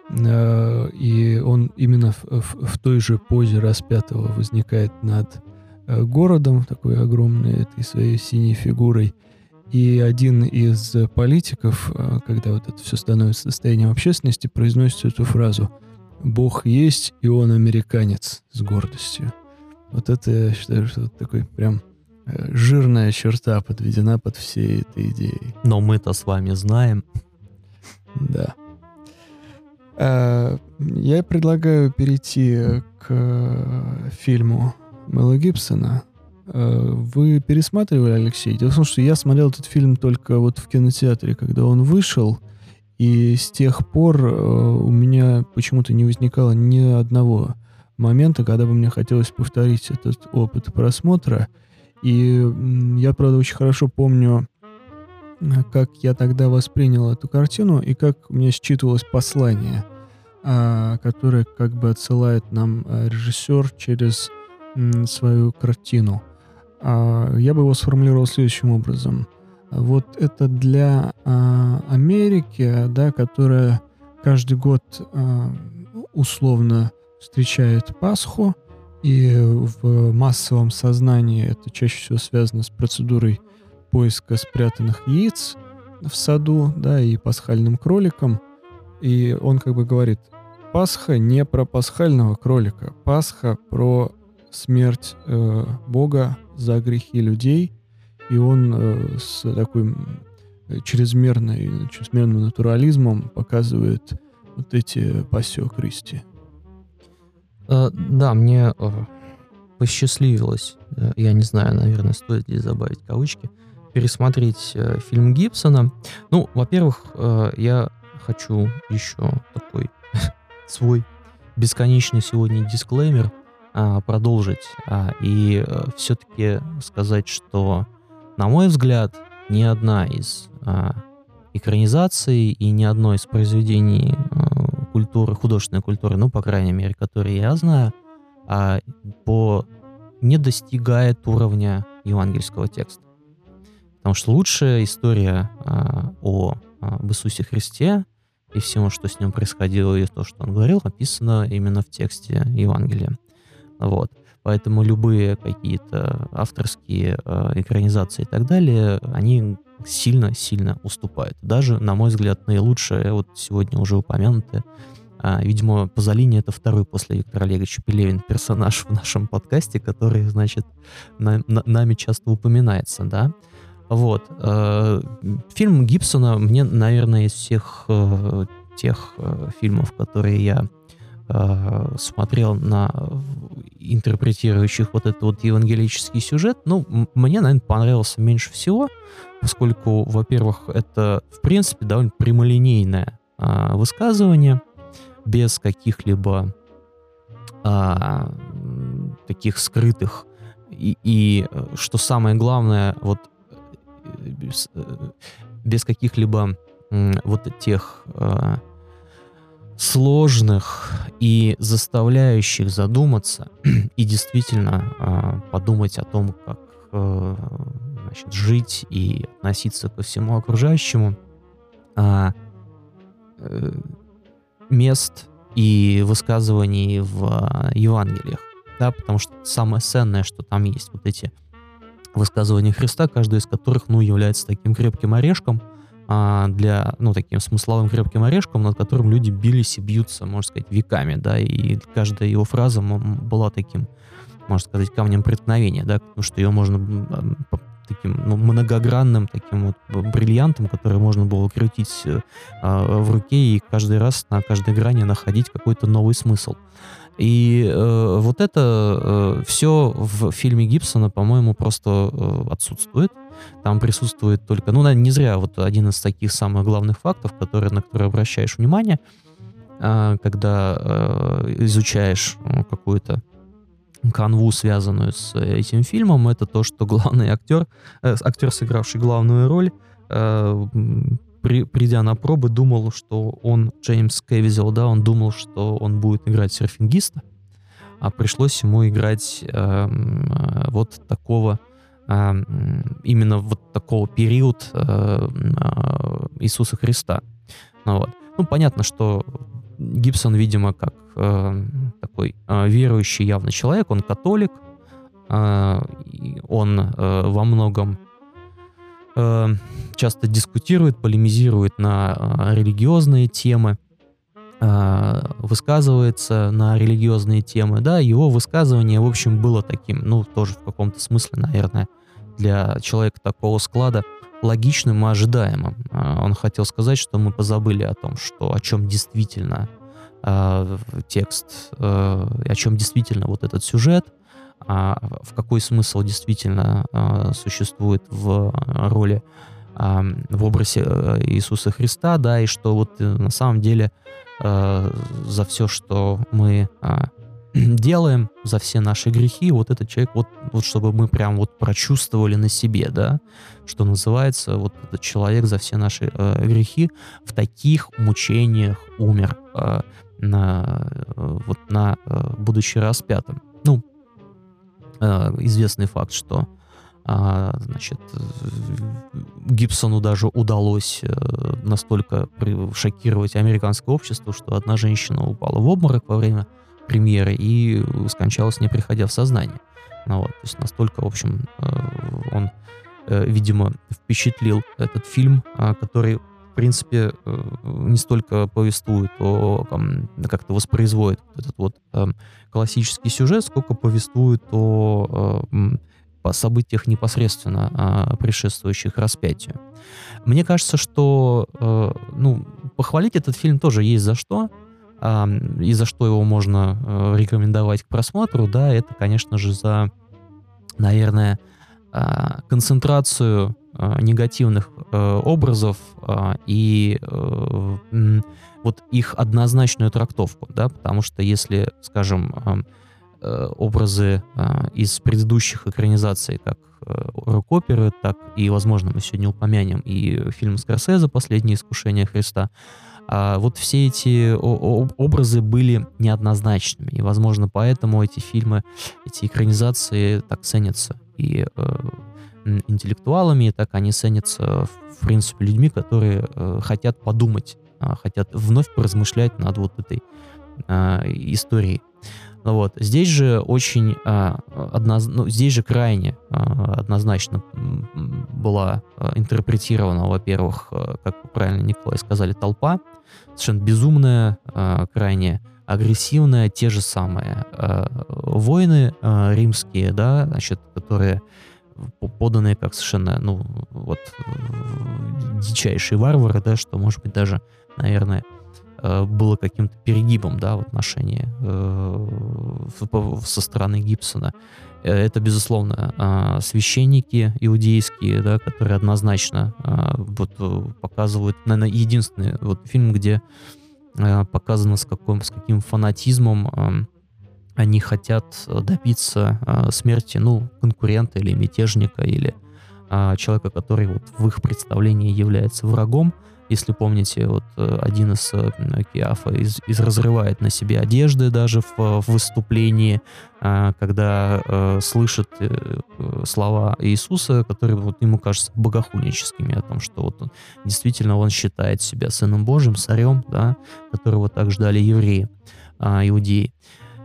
э, и он именно в, в- в той же позе распятого возникает над э, городом, такой огромной этой своей синей фигурой. И один из политиков, э, когда вот это все становится достоянием общественности, произносит эту фразу «Бог есть, и он американец» с гордостью. Вот это, я считаю, что это такой прям э, жирная черта подведена под всей этой идеей. Но мы-то с вами знаем, Да. Э, Я предлагаю перейти к э, фильму Мэла Гибсона. Э, Вы пересматривали, Алексей? Дело в том, что я смотрел этот фильм только вот в кинотеатре, когда он вышел, и с тех пор э, у меня почему-то не возникало ни одного момента, когда бы мне хотелось повторить этот опыт просмотра. И я, правда, очень хорошо помню э, как я тогда воспринял эту картину и как у меня считывалось послание, а, которое как бы отсылает нам режиссер через свою картину. А, Я бы его сформулировал следующим образом. Вот это для а, Америки, да, которая каждый год а, условно встречает Пасху, и в массовом сознании это чаще всего связано с процедурой поиска спрятанных яиц в саду, да, и пасхальным кроликом. И он как бы говорит, Пасха не про пасхального кролика, Пасха про смерть э, Бога за грехи людей, и он э, с таким э, чрезмерной, чрезмерным натурализмом показывает вот эти пассио Кристи. Э, Да, мне э, посчастливилось, э, я не знаю, наверное, стоит ли добавить кавычки, пересмотреть э, фильм Гибсона. Ну, во-первых, э, я хочу еще такой (laughs) свой бесконечный сегодня дисклеймер продолжить а, и все-таки сказать, что, на мой взгляд, ни одна из а, экранизаций и ни одно из произведений а, культуры, художественной культуры, ну, по крайней мере, которые я знаю, а, по не достигает уровня евангельского текста. Потому что лучшая история а, о, об Иисусе Христе и всему, что с ним происходило, и то, что он говорил, описано именно в тексте Евангелия. Вот. Поэтому любые какие-то авторские э, экранизации и так далее, они сильно-сильно уступают. Даже, на мой взгляд, наилучшее, вот сегодня уже упомянутое, а, видимо, Пазолини — это второй после Виктора Олеговича Пелевин персонаж в нашем подкасте, который, значит, на- на- нами часто упоминается, да. Вот. э, Фильм Гибсона мне, наверное, из всех э, тех э, фильмов, которые я э, смотрел на э, интерпретирующих вот этот вот евангелический сюжет, ну, мне, наверное, понравился меньше всего, поскольку, во-первых, это, в принципе, довольно прямолинейное а, высказывание, без каких-либо а, таких скрытых. И, и что самое главное, вот без, без каких-либо вот тех а, сложных и заставляющих задуматься (clears throat) и действительно а, подумать о том, как а, значит, жить и относиться ко всему окружающему, а, а, мест и высказываний в а, Евангелиях. Да, потому что самое ценное, что там есть, вот эти высказывания Христа, каждое из которых, ну, является таким крепким орешком – а, для, ну, таким смысловым крепким орешком, над которым люди бились и бьются, можно сказать, веками, да, и каждая его фраза была таким, можно сказать, камнем преткновения, да, потому что ее можно таким ну, многогранным, таким вот бриллиантом, который можно было крутить э, в руке и каждый раз на каждой грани находить какой-то новый смысл. И э, вот это э, все в фильме Гибсона, по-моему, просто э, отсутствует. Там присутствует только, ну, наверное, не зря вот один из таких самых главных фактов, которые, на которые обращаешь внимание, э, когда э, изучаешь э, какую-то канву, связанную с этим фильмом, это то, что главный актер, э, актер, сыгравший главную роль, э, при, придя на пробы, думал, что он, Джеймс Кевизел, да, он думал, что он будет играть серфингиста, а пришлось ему играть э, э, вот такого, э, именно вот такого период э, э, Иисуса Христа. Ну, вот. ну, понятно, что Гибсон, видимо, как э, такой э, верующий явно человек, он католик, э, он во многом часто дискутирует, полемизирует на религиозные темы, высказывается на религиозные темы, да, его высказывание, в общем, было таким, ну, тоже в каком-то смысле, наверное, для человека такого склада логичным и ожидаемым. Э, он хотел сказать, что мы позабыли о том, что о чем действительно э, текст, э, о чем действительно вот этот сюжет, а в какой смысл действительно а, существует в роли, а, в образе э, Иисуса Христа, да, и что вот э, на самом деле а, за все, что мы (clears throat) делаем, за все наши грехи, вот этот человек, вот, вот чтобы мы прям вот прочувствовали на себе, да, что называется, вот этот человек за все наши э, грехи в таких мучениях умер, э, на, э, вот на, э, будучи распятым. Ну, Э, известный факт, что а, значит, Гибсону даже удалось э, настолько шокировать американское общество, что одна женщина упала в обморок во время премьеры и скончалась, не приходя в сознание. Ну, вот, то есть настолько, в общем, э, он, видимо, впечатлил этот фильм, а, который в принципе, э, не столько повествует о, как-то воспроизводит этот вот эм, классический сюжет, сколько повествует о, о событиях непосредственно а, предшествующих распятию. Мне кажется, что э, ну, похвалить этот фильм тоже есть за что, и за что его можно э, рекомендовать к просмотру, да, это, конечно же, за, наверное, а, концентрацию а, негативных э, образов а, и э, вот их однозначную трактовку, да, потому что если, скажем, э, образы из предыдущих экранизаций, как рок-оперы, так и, возможно, мы сегодня упомянем и фильм Скорсезе «Последнее искушение Христа», вот все эти образы были неоднозначными, и, возможно, поэтому эти фильмы, эти экранизации так ценятся и интеллектуалами, так они ценятся, в принципе, людьми, которые э, хотят подумать, э, хотят вновь поразмышлять над вот этой э, историей. Вот. Здесь же очень э, одноз... ну, здесь же крайне э, однозначно была э, интерпретирована, во-первых, э, как правильно Николай сказали, толпа, совершенно безумная, э, крайне агрессивная, те же самые э, воины э, римские, да, значит, которые поданные как совершенно, ну, вот, дичайшие варвары, да, что, может быть, даже, наверное, было каким-то перегибом, да, в отношении э, со стороны Гибсона. Э, это, безусловно, э, священники иудейские, да, которые однозначно э, вот показывают, наверное, единственный вот фильм, где э, показано с, каким, с каким фанатизмом э, они хотят добиться э, смерти, ну, конкурента или мятежника, или э, человека, который вот в их представлении является врагом. Если помните, вот э, один из э, Киафа из, из разрывает на себе одежды даже в, в выступлении, э, когда э, слышит э, слова Иисуса, которые вот ему кажутся богохульническими, о том, что вот он, действительно он считает себя сыном Божьим, царем, да, которого так ждали евреи, э, иудеи.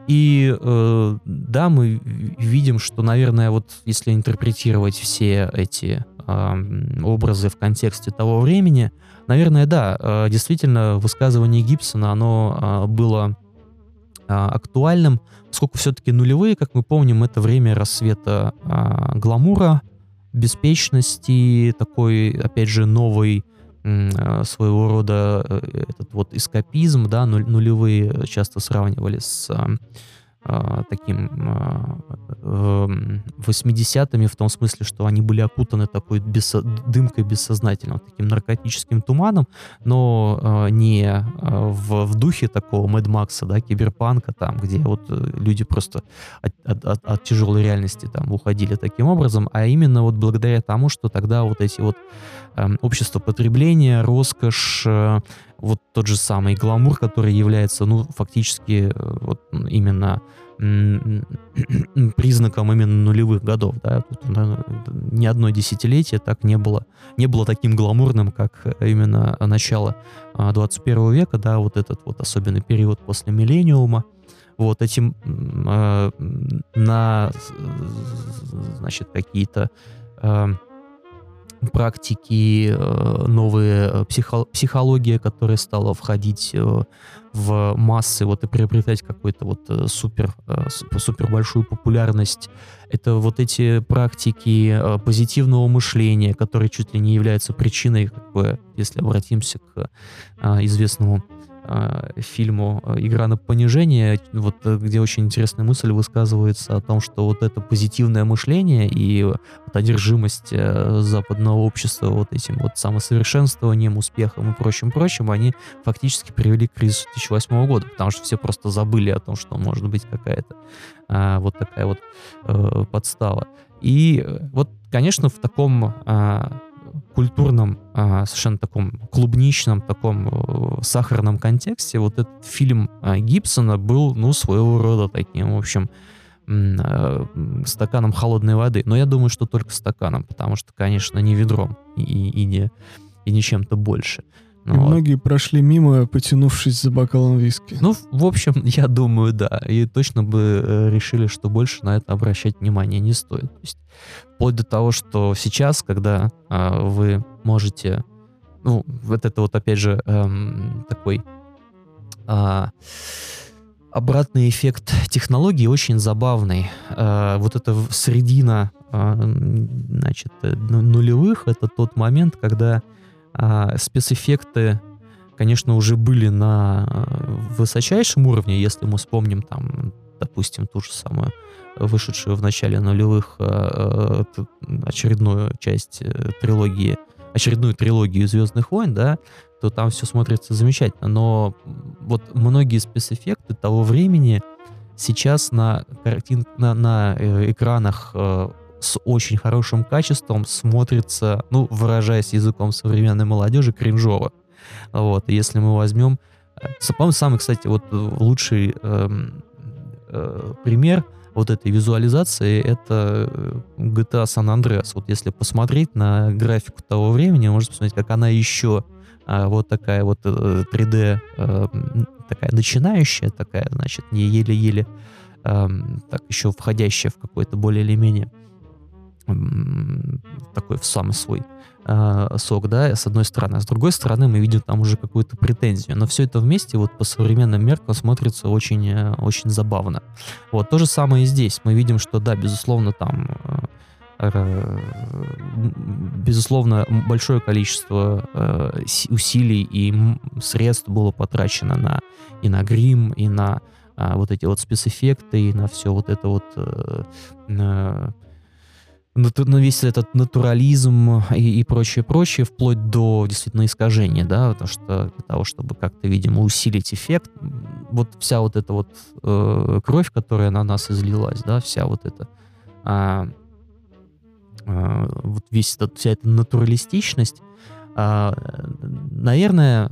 И э, да, мы видим, что, наверное, вот если интерпретировать все эти э, образы в контексте того времени, наверное, да, э, действительно, высказывание Гибсона, оно э, было э, актуальным, поскольку все-таки нулевые, как мы помним, это время рассвета э, гламура, беспечности, такой, опять же, новый своего рода этот вот эскапизм, да, нулевые часто сравнивали с э, таким э, 80-ми в том смысле, что они были окутаны такой бес, дымкой бессознательного, таким наркотическим туманом, но э, не в, в духе такого Мэд Макса, да, киберпанка, там, где вот э, люди просто от, от, от, тяжелой реальности там уходили таким образом, а именно вот благодаря тому, что тогда вот эти вот э, общество потребления, роскошь, э, вот тот же самый гламур, который является, ну, фактически э, вот именно (clears throat) признаком именно нулевых годов, да, Тут, да, ни одно десятилетие так не было, не было таким гламурным, как именно начало 21 а, века, да, вот этот вот особенный период после миллениума, вот этим э, на, значит, какие-то э, практики, э, новые э, психо психология, которая стала входить э, в массы, вот и приобретать какой-то вот супер, супер большую популярность. Это вот эти практики позитивного мышления, которые чуть ли не являются причиной, как бы, если обратимся к известному э, фильму э, «Игра на понижение», вот э, где очень интересная мысль высказывается о том, что вот это позитивное мышление и вот одержимость э, западного общества вот этим вот самосовершенствованием, успехом и прочим-прочим, они фактически привели к кризису 2008 года, потому что все просто забыли о том, что может быть какая-то э, вот такая вот э, подстава. И вот, конечно, в таком э, культурном, а, совершенно таком клубничном, таком э, сахарном контексте вот этот фильм а, Гибсона был, ну, своего рода таким, в общем, э, стаканом холодной воды. Но я думаю, что только стаканом, потому что, конечно, не ведром и, и, не, и не чем-то больше. Ну, и вот. многие прошли мимо, потянувшись за бокалом виски. Ну, в общем, (laughs) я думаю, да. И точно бы э, решили, что больше на это обращать внимание не стоит. То есть, вплоть до того, что сейчас, когда э, вы можете... Ну, вот это вот, опять же, эм, такой... Э, обратный эффект технологии очень забавный. Э, вот эта средина, э, значит, нулевых, это тот момент, когда а, спецэффекты, конечно, уже были на э, высочайшем уровне, если мы вспомним там, допустим, ту же самую вышедшую в начале нулевых э, э, очередную часть трилогии, очередную трилогию Звездных войн, да, то там все смотрится замечательно. Но вот многие спецэффекты того времени сейчас на картин, на, на экранах с очень хорошим качеством смотрится, ну, выражаясь языком современной молодежи, кринжово. Вот, если мы возьмем... Э, по-моему, самый, кстати, вот лучший э, э, пример вот этой визуализации — это э, GTA San Andreas. Вот если посмотреть на графику того времени, можно посмотреть, как она еще а, вот такая вот 3D, э, такая начинающая, такая, значит, не еле-еле, так еще входящая в какой-то более или менее такой в самый свой э, сок, да, с одной стороны. А с другой стороны мы видим там уже какую-то претензию. Но все это вместе вот по современным меркам смотрится очень, э, очень забавно. Вот то же самое и здесь. Мы видим, что да, безусловно, там э, безусловно, большое количество э, усилий и средств было потрачено на и на грим, и на а, вот эти вот спецэффекты, и на все вот это вот на, на весь этот натурализм и, и прочее, прочее, вплоть до действительно искажения, да, потому что для того, чтобы как-то, видимо, усилить эффект, вот вся вот эта вот э, кровь, которая на нас излилась, да, вся вот эта а, а, вот весь этот, вся эта натуралистичность, а, наверное,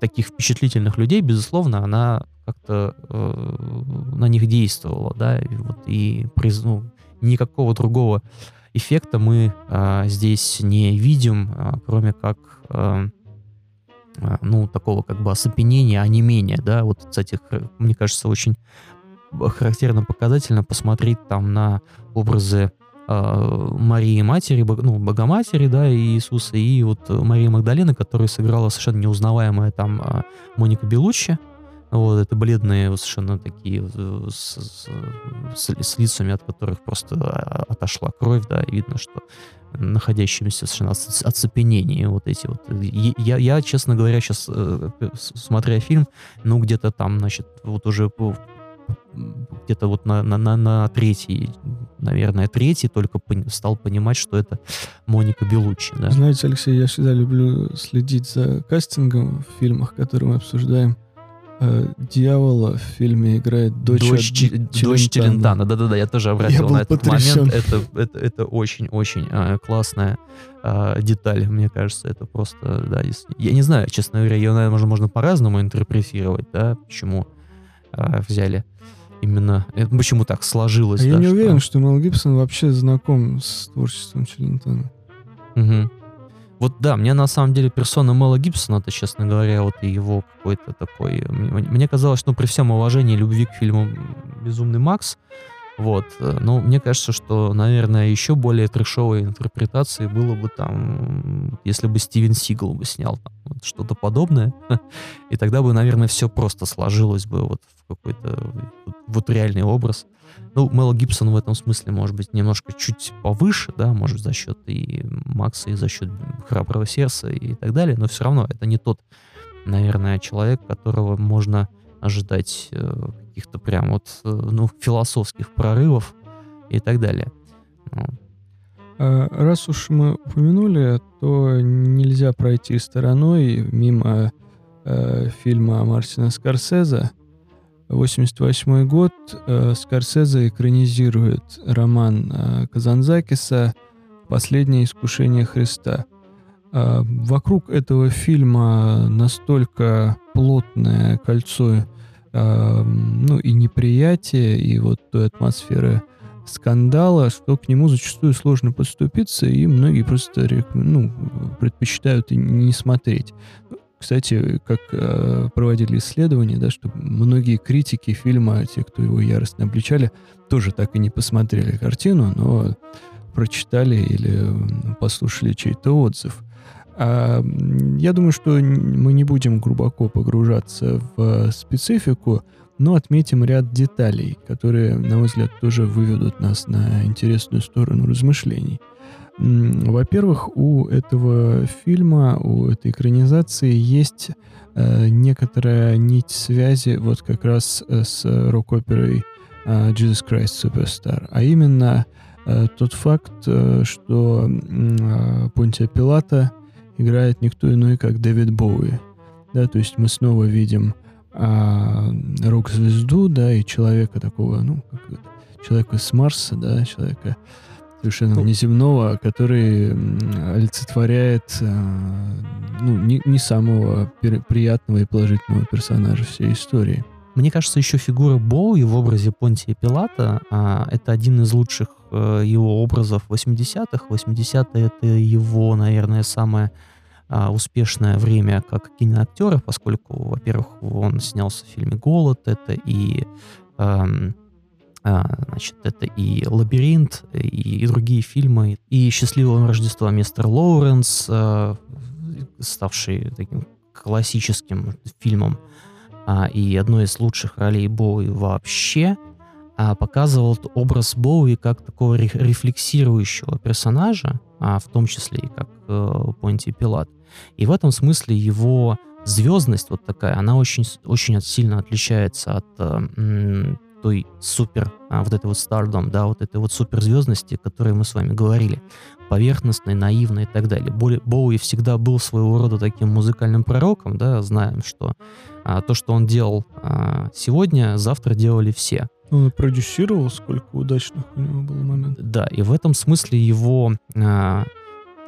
таких впечатлительных людей, безусловно, она как-то э, на них действовала, да, и вот и ну, никакого другого эффекта мы э, здесь не видим, э, кроме как э, ну, такого как бы осопенения, онемения, да, вот, кстати, мне кажется, очень характерно показательно посмотреть там на образы э, Марии Матери, ну, Богоматери, да, и Иисуса, и вот Марии Магдалены, которая сыграла совершенно неузнаваемая там э, Моника Белуччи, вот, это бледные, совершенно такие, с, с, с, с лицами, от которых просто а, отошла кровь, да, и видно, что находящимися совершенно оцепенении вот эти вот. Я, я честно говоря, сейчас, э, смотря фильм, ну, где-то там, значит, вот уже где-то вот на, на, на, на третий, наверное, третий только пон- стал понимать, что это Моника Белуччи. Да? Знаете, Алексей, я всегда люблю следить за кастингом в фильмах, которые мы обсуждаем. Э, дьявола в фильме играет дочь, дочь, Ч- дочь Челентана. Да-да-да, я тоже обратил я на этот потрясен. момент. Это, это, это очень-очень э, классная э, деталь, мне кажется. Это просто, да, я не знаю, честно говоря, ее, наверное, можно, можно по-разному интерпретировать, да, почему э, взяли именно, это почему так сложилось. А да, я не что... уверен, что Мел Гибсон вообще знаком с творчеством Челентана. Угу. Вот да, мне на самом деле персона Мэла Гибсона, это, честно говоря, вот и его какой-то такой... Мне, казалось, ну, при всем уважении любви к фильму «Безумный Макс», вот. Э, но мне кажется, что, наверное, еще более трешовой интерпретацией было бы там, если бы Стивен Сигал бы снял там, вот что-то подобное, (laughs) и тогда бы, наверное, все просто сложилось бы вот в какой-то вот реальный образ. Ну, Мел Гибсон в этом смысле, может быть, немножко чуть повыше, да, может, за счет и Макса, и за счет храброго сердца и так далее, но все равно это не тот, наверное, человек, которого можно ожидать э, каких-то прям вот, э, ну, философских прорывов и так далее. Ну. А, раз уж мы упомянули, то нельзя пройти стороной мимо э, фильма Мартина Скорсезе. 88 год. Э, Скорсезе экранизирует роман э, Казанзакиса «Последнее искушение Христа». Э, вокруг этого фильма настолько плотное кольцо ну, и неприятие, и вот той атмосферы скандала, что к нему зачастую сложно подступиться, и многие просто ну, предпочитают не смотреть. Кстати, как э, проводили исследования, да, что многие критики фильма, те, кто его яростно обличали, тоже так и не посмотрели картину, но прочитали или послушали чей-то отзыв. А, я думаю, что мы не будем глубоко погружаться в специфику, но отметим ряд деталей, которые, на мой взгляд, тоже выведут нас на интересную сторону размышлений. Во-первых, у этого фильма, у этой экранизации есть э, некоторая нить связи вот как раз э, с рок-оперой э, Jesus Christ Superstar, а именно э, тот факт, э, что э, Понтия Пилата играет никто иной, как Дэвид Боуи. Да, то есть мы снова видим э, рок-звезду, да, и человека такого, ну, как человека с Марса, да, человека совершенно ну, неземного, который олицетворяет э, ну, не, не самого приятного и положительного персонажа всей истории. Мне кажется, еще фигура Боуи в образе Понтия Пилата а, это один из лучших а, его образов 80-х. 80-е это его, наверное, самое а, успешное время как киноактера, поскольку, во-первых, он снялся в фильме «Голод», это и эм, значит, это и «Лабиринт», и, и другие фильмы, и «Счастливого Рождества мистер Лоуренс», а, ставший таким классическим фильмом, а, и одной из лучших ролей Боуи вообще. а, показывал образ Боуи как такого рефлексирующего персонажа, а, в том числе и как э, Понтий Пилат. И в этом смысле его звездность вот такая, она очень, очень сильно отличается от э, той супер, а, вот этой вот стардом, да, вот этой вот суперзвездности, о которой мы с вами говорили, поверхностной, наивной и так далее. Боуи всегда был своего рода таким музыкальным пророком, да, знаем, что а, то, что он делал а, сегодня, завтра делали все. Он продюсировал, сколько удачных у него было моментов. Да, и в этом смысле его а,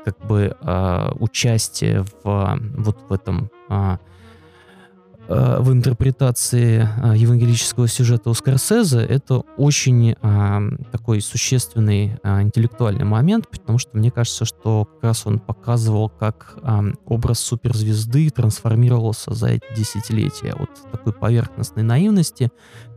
как бы а, участие в вот в этом а, в интерпретации э, евангелического сюжета у Скорсезе это очень а, такой существенный а, интеллектуальный момент, потому что мне кажется, что как раз он показывал, как а, образ суперзвезды трансформировался за эти десятилетия от такой поверхностной наивности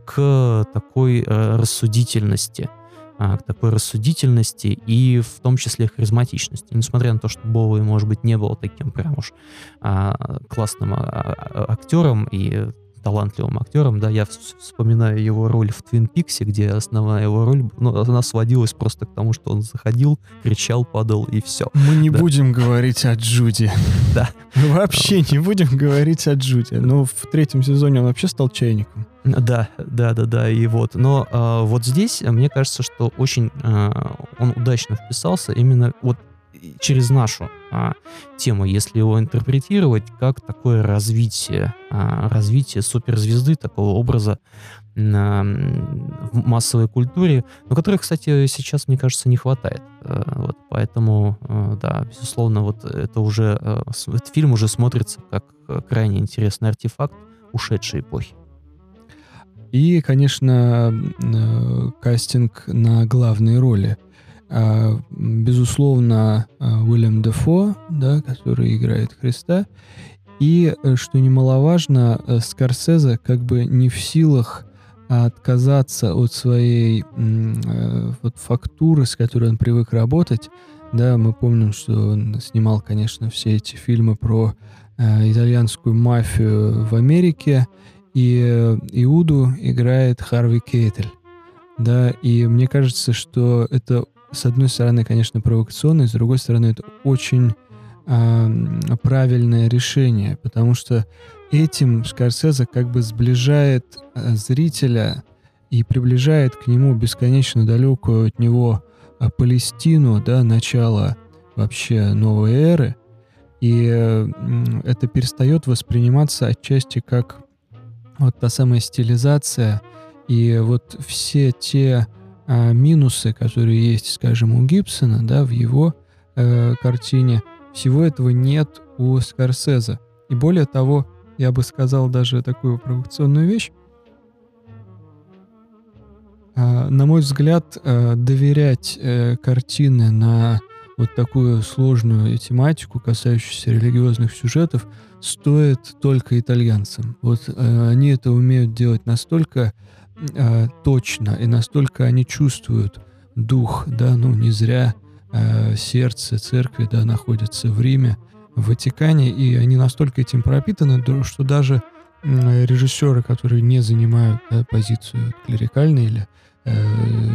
к такой рассудительности а, к такой рассудительности и в том числе харизматичности. Несмотря на то, что Боуи, может быть, не был таким прям уж а, классным а, а, актером и талантливым актером, да, я вспоминаю его роль в Твин Пиксе, где основная его роль, ну, она сводилась просто к тому, что он заходил, кричал, падал и все. Мы не да. будем говорить о Джуди. (laughs) Да. Вообще не будем говорить о Джуди. Но в третьем сезоне он вообще стал чайником. Да, да, да, да, и вот. Но э, вот здесь мне кажется, что очень э, он удачно вписался именно вот через нашу а, тему, если его интерпретировать как такое развитие, а, развитие суперзвезды, такого образа а, в массовой культуре, но которой, кстати, сейчас, мне кажется, не хватает. А, вот, поэтому, а, да, безусловно, вот это уже, а, этот фильм уже смотрится как крайне интересный артефакт ушедшей эпохи. И, конечно, кастинг на главные роли. А, безусловно, а, Уильям Дефо, да, который играет Христа. И, э, что немаловажно, э, Скорсезе как бы не в силах отказаться от своей э, вот, фактуры, с которой он привык работать. Да, мы помним, что он снимал, конечно, все эти фильмы про итальянскую мафию в Америке, и Иуду играет Харви Кейтель. Да, и мне кажется, что это с одной стороны, конечно, провокационно, с другой стороны, это очень э, правильное решение, потому что этим Скорсезе как бы сближает э, зрителя и приближает к нему бесконечно далекую от него э, Палестину, да, начало вообще новой эры, и э, это перестает восприниматься отчасти как вот та самая стилизация и вот все те а, минусы, которые есть, скажем, у Гибсона, да, в его э, картине, всего этого нет у Скорсезе. И более того, я бы сказал даже такую провокационную вещь. Э, на мой взгляд, э, доверять э, картины на вот такую сложную тематику, касающуюся религиозных сюжетов, стоит только итальянцам. Вот э, они это умеют делать настолько э, точно, и настолько они чувствуют дух, да, ну не зря э, сердце церкви, да, находится в Риме, в Ватикане, и они настолько этим пропитаны, что даже режиссеры, которые не занимают да, позицию клерикальной или э,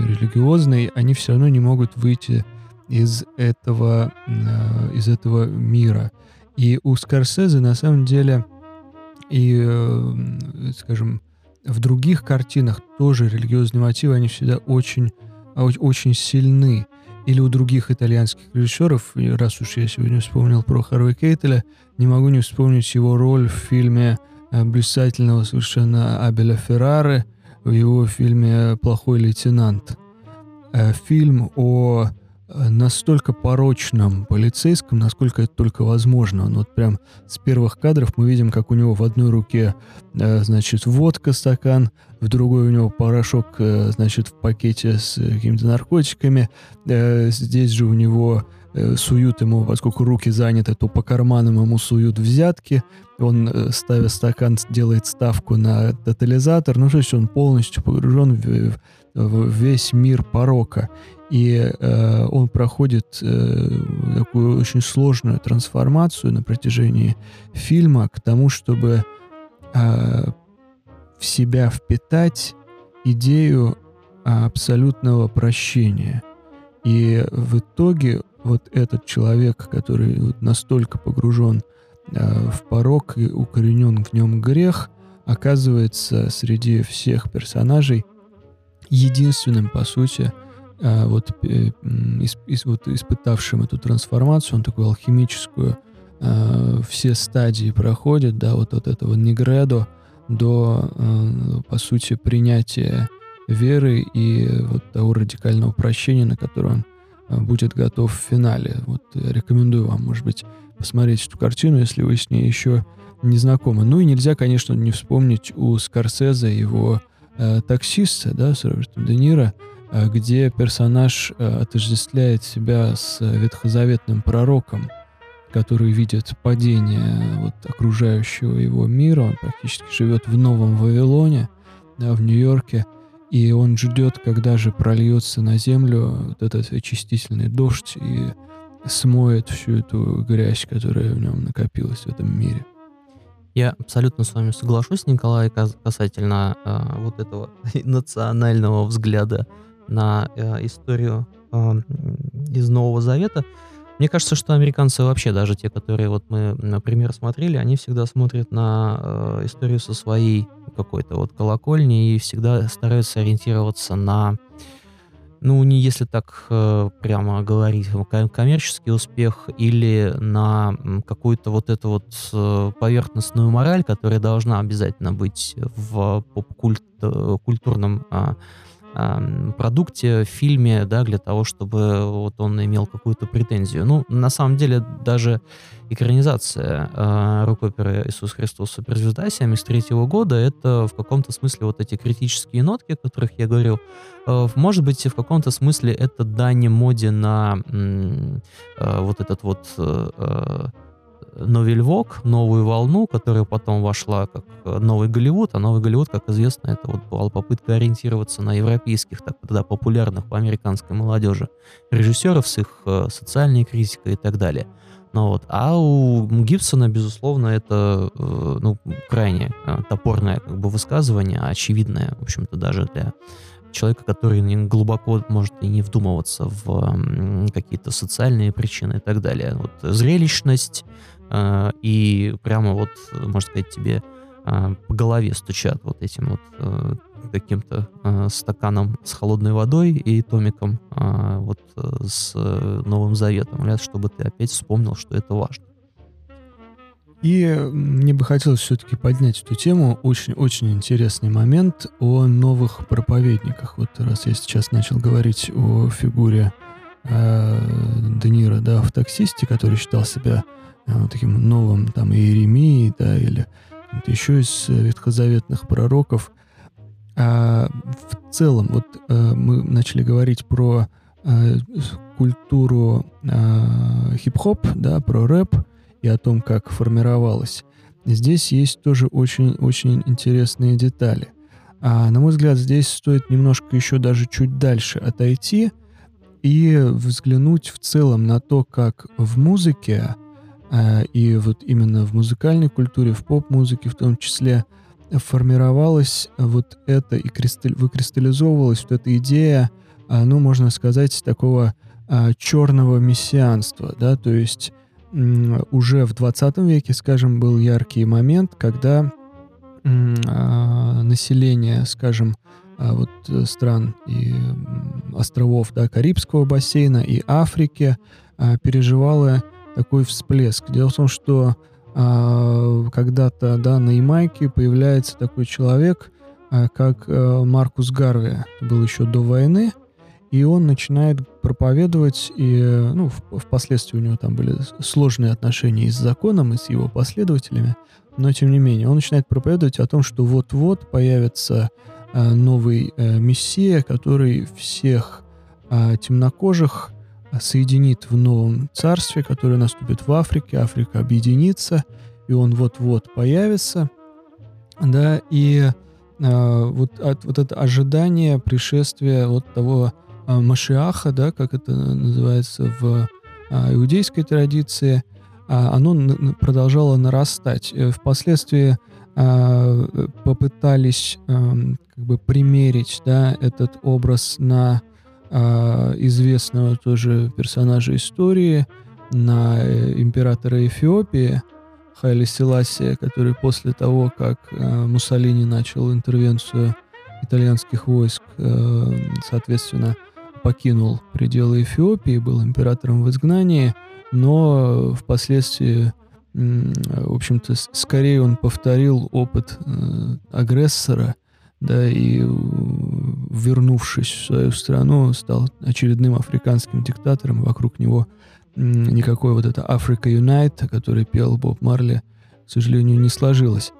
религиозной, они все равно не могут выйти из этого, э, из этого мира. И у Скорсезе на самом деле и, э, скажем, в других картинах тоже религиозные мотивы, они всегда очень, очень сильны. Или у других итальянских режиссеров, раз уж я сегодня вспомнил про Харви Кейтеля, не могу не вспомнить его роль в фильме э, блистательного совершенно Абеля Феррары, в его фильме «Плохой лейтенант». Э, фильм о настолько порочном полицейском, насколько это только возможно. Он вот прям с первых кадров мы видим, как у него в одной руке, э, значит, водка, стакан, в другой у него порошок, э, значит, в пакете с какими-то наркотиками. Здесь же у него суют ему, поскольку руки заняты, то по карманам ему суют взятки. Он, ставя стакан, делает ставку на тотализатор. Ну, то есть он полностью погружен в, в весь мир порока. И э, он проходит э, такую очень сложную трансформацию на протяжении фильма к тому, чтобы э, в себя впитать идею абсолютного прощения. И в итоге вот этот человек, который настолько погружен э, в порог и укоренен в нем грех, оказывается среди всех персонажей единственным, по сути, э, вот, э, исп, вот испытавшим эту трансформацию, он такую алхимическую, э, все стадии проходит, да, вот от этого негредо до, по сути, принятия веры и вот того радикального прощения, на которое он будет готов в финале. Вот рекомендую вам, может быть, посмотреть эту картину, если вы с ней еще не знакомы. Ну и нельзя, конечно, не вспомнить у Скорсезе его э, таксиста, да, с Робертом Де Ниро, где персонаж э, отождествляет себя с ветхозаветным пророком, который видит падение вот, окружающего его мира. Он практически живет в Новом Вавилоне, да, в Нью-Йорке, и он ждет, когда же прольется на землю вот этот очистительный дождь и смоет всю эту грязь, которая в нем накопилась в этом мире. Я абсолютно с вами соглашусь, Николай, касательно э, вот этого (laughs) национального взгляда на э, историю э, из Нового Завета. Мне кажется, что американцы вообще, даже те, которые вот мы, например, смотрели, они всегда смотрят на э, историю со своей какой-то вот колокольни и всегда стараются ориентироваться на ну, не если так э, прямо говорить, коммерческий успех или на какую-то вот эту вот э, поверхностную мораль, которая должна обязательно быть в поп-культурном э, продукте, фильме, да, для того, чтобы вот он имел какую-то претензию. Ну, на самом деле, даже экранизация э, рок-оперы «Иисус Христос Суперзвезда» 73 года, это в каком-то смысле вот эти критические нотки, о которых я говорил, э, может быть, в каком-то смысле это дань моде на э, вот этот вот э, Новель Вок, новую волну, которая потом вошла как э, новый Голливуд, а новый Голливуд, как известно, это вот была попытка ориентироваться на европейских, так тогда популярных по американской молодежи режиссеров с их э, социальной критикой и так далее. Ну вот. А у Гибсона, безусловно, это э, ну, крайне топорное как бы, высказывание, очевидное, в общем-то, даже для человека, который глубоко может и не вдумываться в какие-то социальные причины и так далее. Вот зрелищность, и прямо вот, можно сказать, тебе а, по голове стучат вот этим вот э, каким-то э, стаканом с холодной водой и томиком э, вот с Новым Заветом, чтобы ты опять вспомнил, что это важно. И мне бы хотелось все-таки поднять эту тему. Очень-очень интересный момент о новых проповедниках. Вот раз я сейчас начал говорить о фигуре э, Де Ниро, да, в таксисте, который считал себя Э, таким новым там Иеремией, да, или еще из э, ветхозаветных пророков. А в целом, вот э, мы начали говорить про культуру хип-хоп, да, про рэп и о том, как формировалась. Здесь есть тоже очень-очень интересные детали. А, на мой взгляд, здесь стоит немножко еще даже чуть дальше отойти и взглянуть в целом на то, как в музыке а, и вот именно в музыкальной культуре, в поп-музыке в том числе, формировалась вот это и кристаль, выкристаллизовывалась вот эта идея, а, ну, можно сказать, такого а, черного мессианства, да, то есть уже в 20 веке, скажем, был яркий момент, когда население, скажем, вот стран и островов, да, Карибского бассейна и Африки переживало такой всплеск. Дело в том, что э, когда-то да, на Ямайке появляется такой человек, э, как э, Маркус Гарви. Это был еще до войны. И он начинает проповедовать, и ну, в, впоследствии у него там были сложные отношения и с законом, и с его последователями, но тем не менее, он начинает проповедовать о том, что вот-вот появится э, новый э, мессия, который всех э, темнокожих соединит в новом царстве, которое наступит в Африке. Африка объединится, и он вот-вот появится. Да, и э, вот, от, вот это ожидание пришествия вот того э, Машиаха, да, как это называется в э, иудейской традиции, э, оно продолжало нарастать. Впоследствии а, попытались эм, как бы примерить, да, этот образ на известного тоже персонажа истории, на э, императора Эфиопии Хайли Селасия, который после того, как э, Муссолини начал интервенцию итальянских войск, э, соответственно, покинул пределы Эфиопии, был императором в изгнании, но впоследствии, в общем-то, скорее он повторил опыт агрессора, да, и вернувшись в свою страну, стал очередным африканским диктатором, вокруг него никакой вот это Africa Unite, который пел Боб Марли, к сожалению, не сложилось.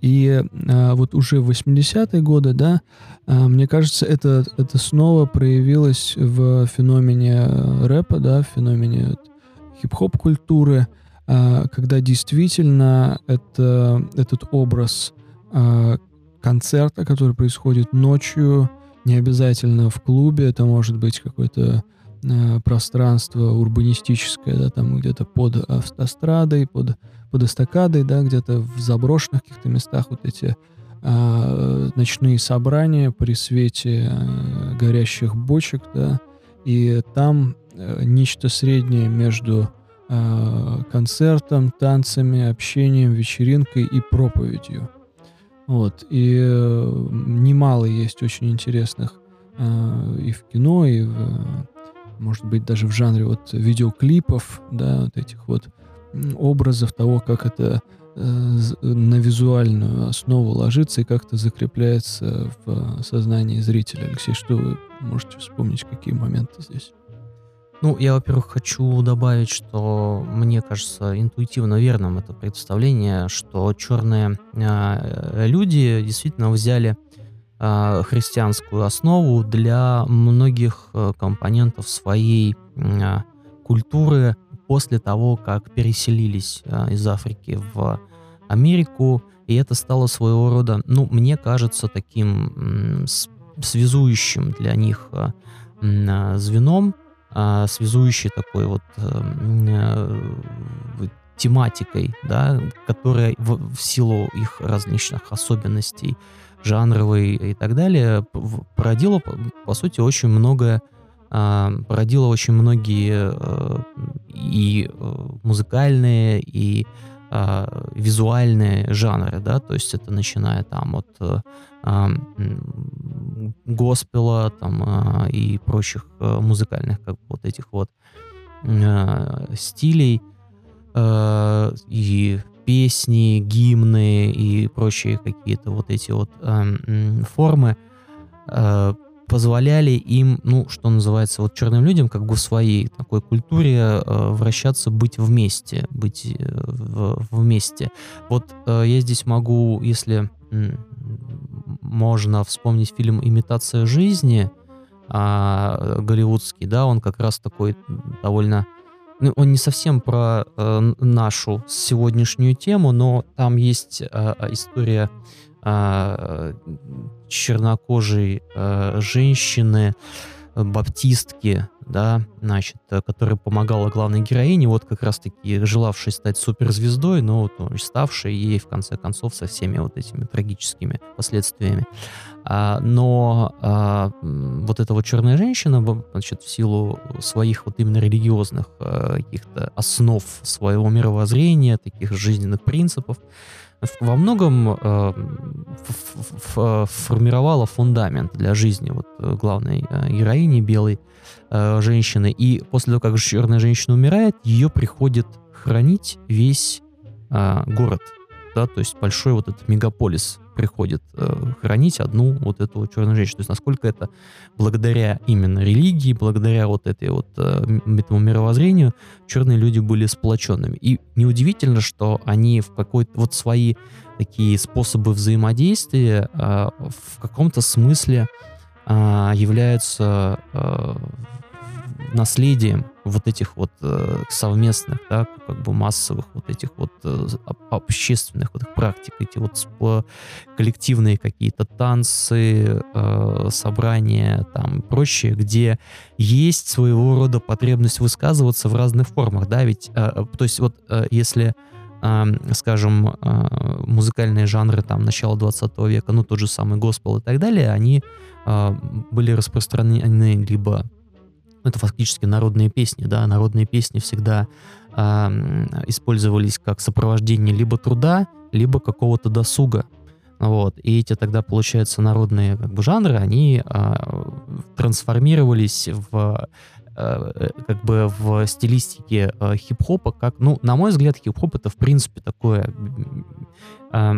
И а, вот уже в 80-е годы, да, а, мне кажется, это, это снова проявилось в феномене рэпа, да, в феномене хип-хоп культуры, а, когда действительно это, этот образ а, концерта, который происходит ночью, не обязательно в клубе, это может быть какое-то э, пространство урбанистическое, да, там где-то под автострадой, под, под эстакадой, да, где-то в заброшенных каких-то местах вот эти э, ночные собрания при свете э, горящих бочек, да, и там э, нечто среднее между э, концертом, танцами, общением, вечеринкой и проповедью. Вот, и э, немало есть очень интересных э, и в кино, и в, может быть, даже в жанре вот видеоклипов, да, вот этих вот образов того, как это э, на визуальную основу ложится и как-то закрепляется в сознании зрителя. Алексей, что вы можете вспомнить, какие моменты здесь? Ну, я, во-первых, хочу добавить, что мне кажется интуитивно верным это представление, что черные э, люди действительно взяли э, христианскую основу для многих э, компонентов своей э, культуры после того, как переселились э, из Африки в Америку, и это стало своего рода, ну, мне кажется, таким э, связующим для них э, звеном, а, связующей такой вот эм, э, тематикой, да, которая в, в силу их различных особенностей жанровой и так далее породила, по, сути, очень много э, породила очень многие э, и э, музыкальные, и визуальные жанры, да, то есть это начиная там от э, госпела там, а, и прочих а, музыкальных как вот этих вот стилей и песни, гимны и прочие какие-то вот эти вот формы позволяли им, ну, что называется, вот черным людям, как бы в своей такой культуре вращаться, быть вместе, быть э, в, вместе. Вот э, я здесь могу, если можно вспомнить фильм «Имитация жизни», а, голливудский, да, он как раз такой довольно... Ну, он не совсем про э, нашу сегодняшнюю тему, но там есть э, история э, чернокожей э, женщины, баптистки, да, значит, э, которая помогала главной героине, вот как раз-таки желавшей стать суперзвездой, но вот ну, ставшей ей в конце концов со всеми вот этими трагическими последствиями. А, но а, вот эта вот черная женщина, значит, в силу своих вот именно религиозных а, каких-то основ своего мировоззрения, таких жизненных принципов, во многом э, формировала фундамент для жизни вот э, главной э, героини белой э, женщины. И после того, как черная женщина умирает, ее приходит хранить весь э, город, да, то есть большой вот этот мегаполис приходит э, хранить одну вот эту черную женщину. То есть насколько это благодаря именно религии, благодаря вот этой вот э, этому мировоззрению черные люди были сплоченными. И неудивительно, что они в какой-то вот свои такие способы взаимодействия э, в каком-то смысле э, являются э, наследием вот этих вот э, совместных, да, как бы массовых вот этих вот э, общественных вот практик, эти вот спо- коллективные какие-то танцы, э, собрания там прочее, где есть своего рода потребность высказываться в разных формах, да, ведь, э, то есть вот э, если скажем, а, музыкальные жанры там начала 20 века, ну тот же самый госпел и так далее, они а, были распространены либо это фактически народные песни, да, народные песни всегда э, использовались как сопровождение либо труда, либо какого-то досуга, вот, и эти тогда, получается, народные как бы жанры, они э, трансформировались в э, как бы в стилистике э, хип-хопа, как, ну, на мой взгляд, хип-хоп это, в принципе, такое э,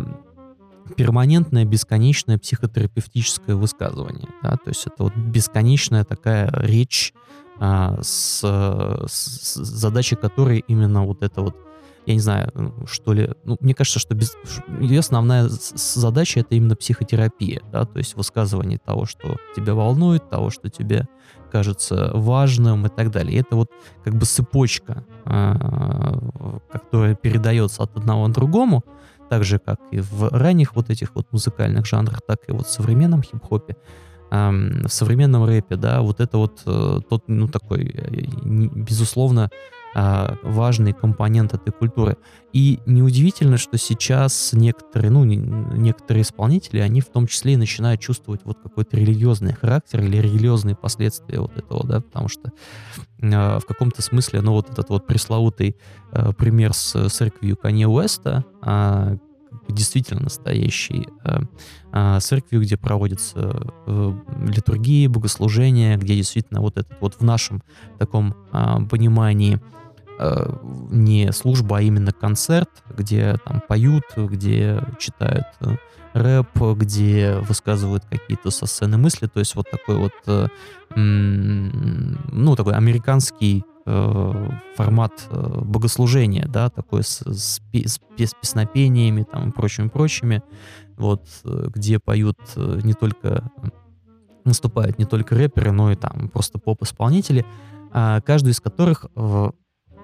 перманентное, бесконечное психотерапевтическое высказывание. Да? То есть это вот бесконечная такая речь, а, с, с задачей которой именно вот это вот, я не знаю, что ли, ну, мне кажется, что без, ее основная задача это именно психотерапия, да, то есть высказывание того, что тебя волнует, того, что тебе кажется важным и так далее. И это вот как бы цепочка, а, которая передается от одного к другому, так же, как и в ранних вот этих вот музыкальных жанрах, так и вот в современном хип-хопе, в современном рэпе, да, вот это вот э, тот, ну, такой, э, безусловно, а, важный компонент этой культуры. И неудивительно, что сейчас некоторые, ну, некоторые исполнители, они в том числе и начинают чувствовать вот какой-то религиозный характер или религиозные последствия вот этого, да, потому что э, в каком-то смысле, ну, вот этот вот пресловутый э, пример с церковью Канье Уэста, э, действительно настоящей э, э, церковью, где проводятся э, литургии, богослужения, где действительно вот этот вот в нашем таком понимании не служба, а именно концерт, где там поют, где читают рэп, где высказывают какие-то со сцены мысли, то есть вот такой вот, ну, такой американский э, формат э, богослужения, да, такой с, с, с, песнопениями там и прочими-прочими, вот, э, где поют э, не только, наступают не только рэперы, но и там просто поп-исполнители, э, каждый из которых э,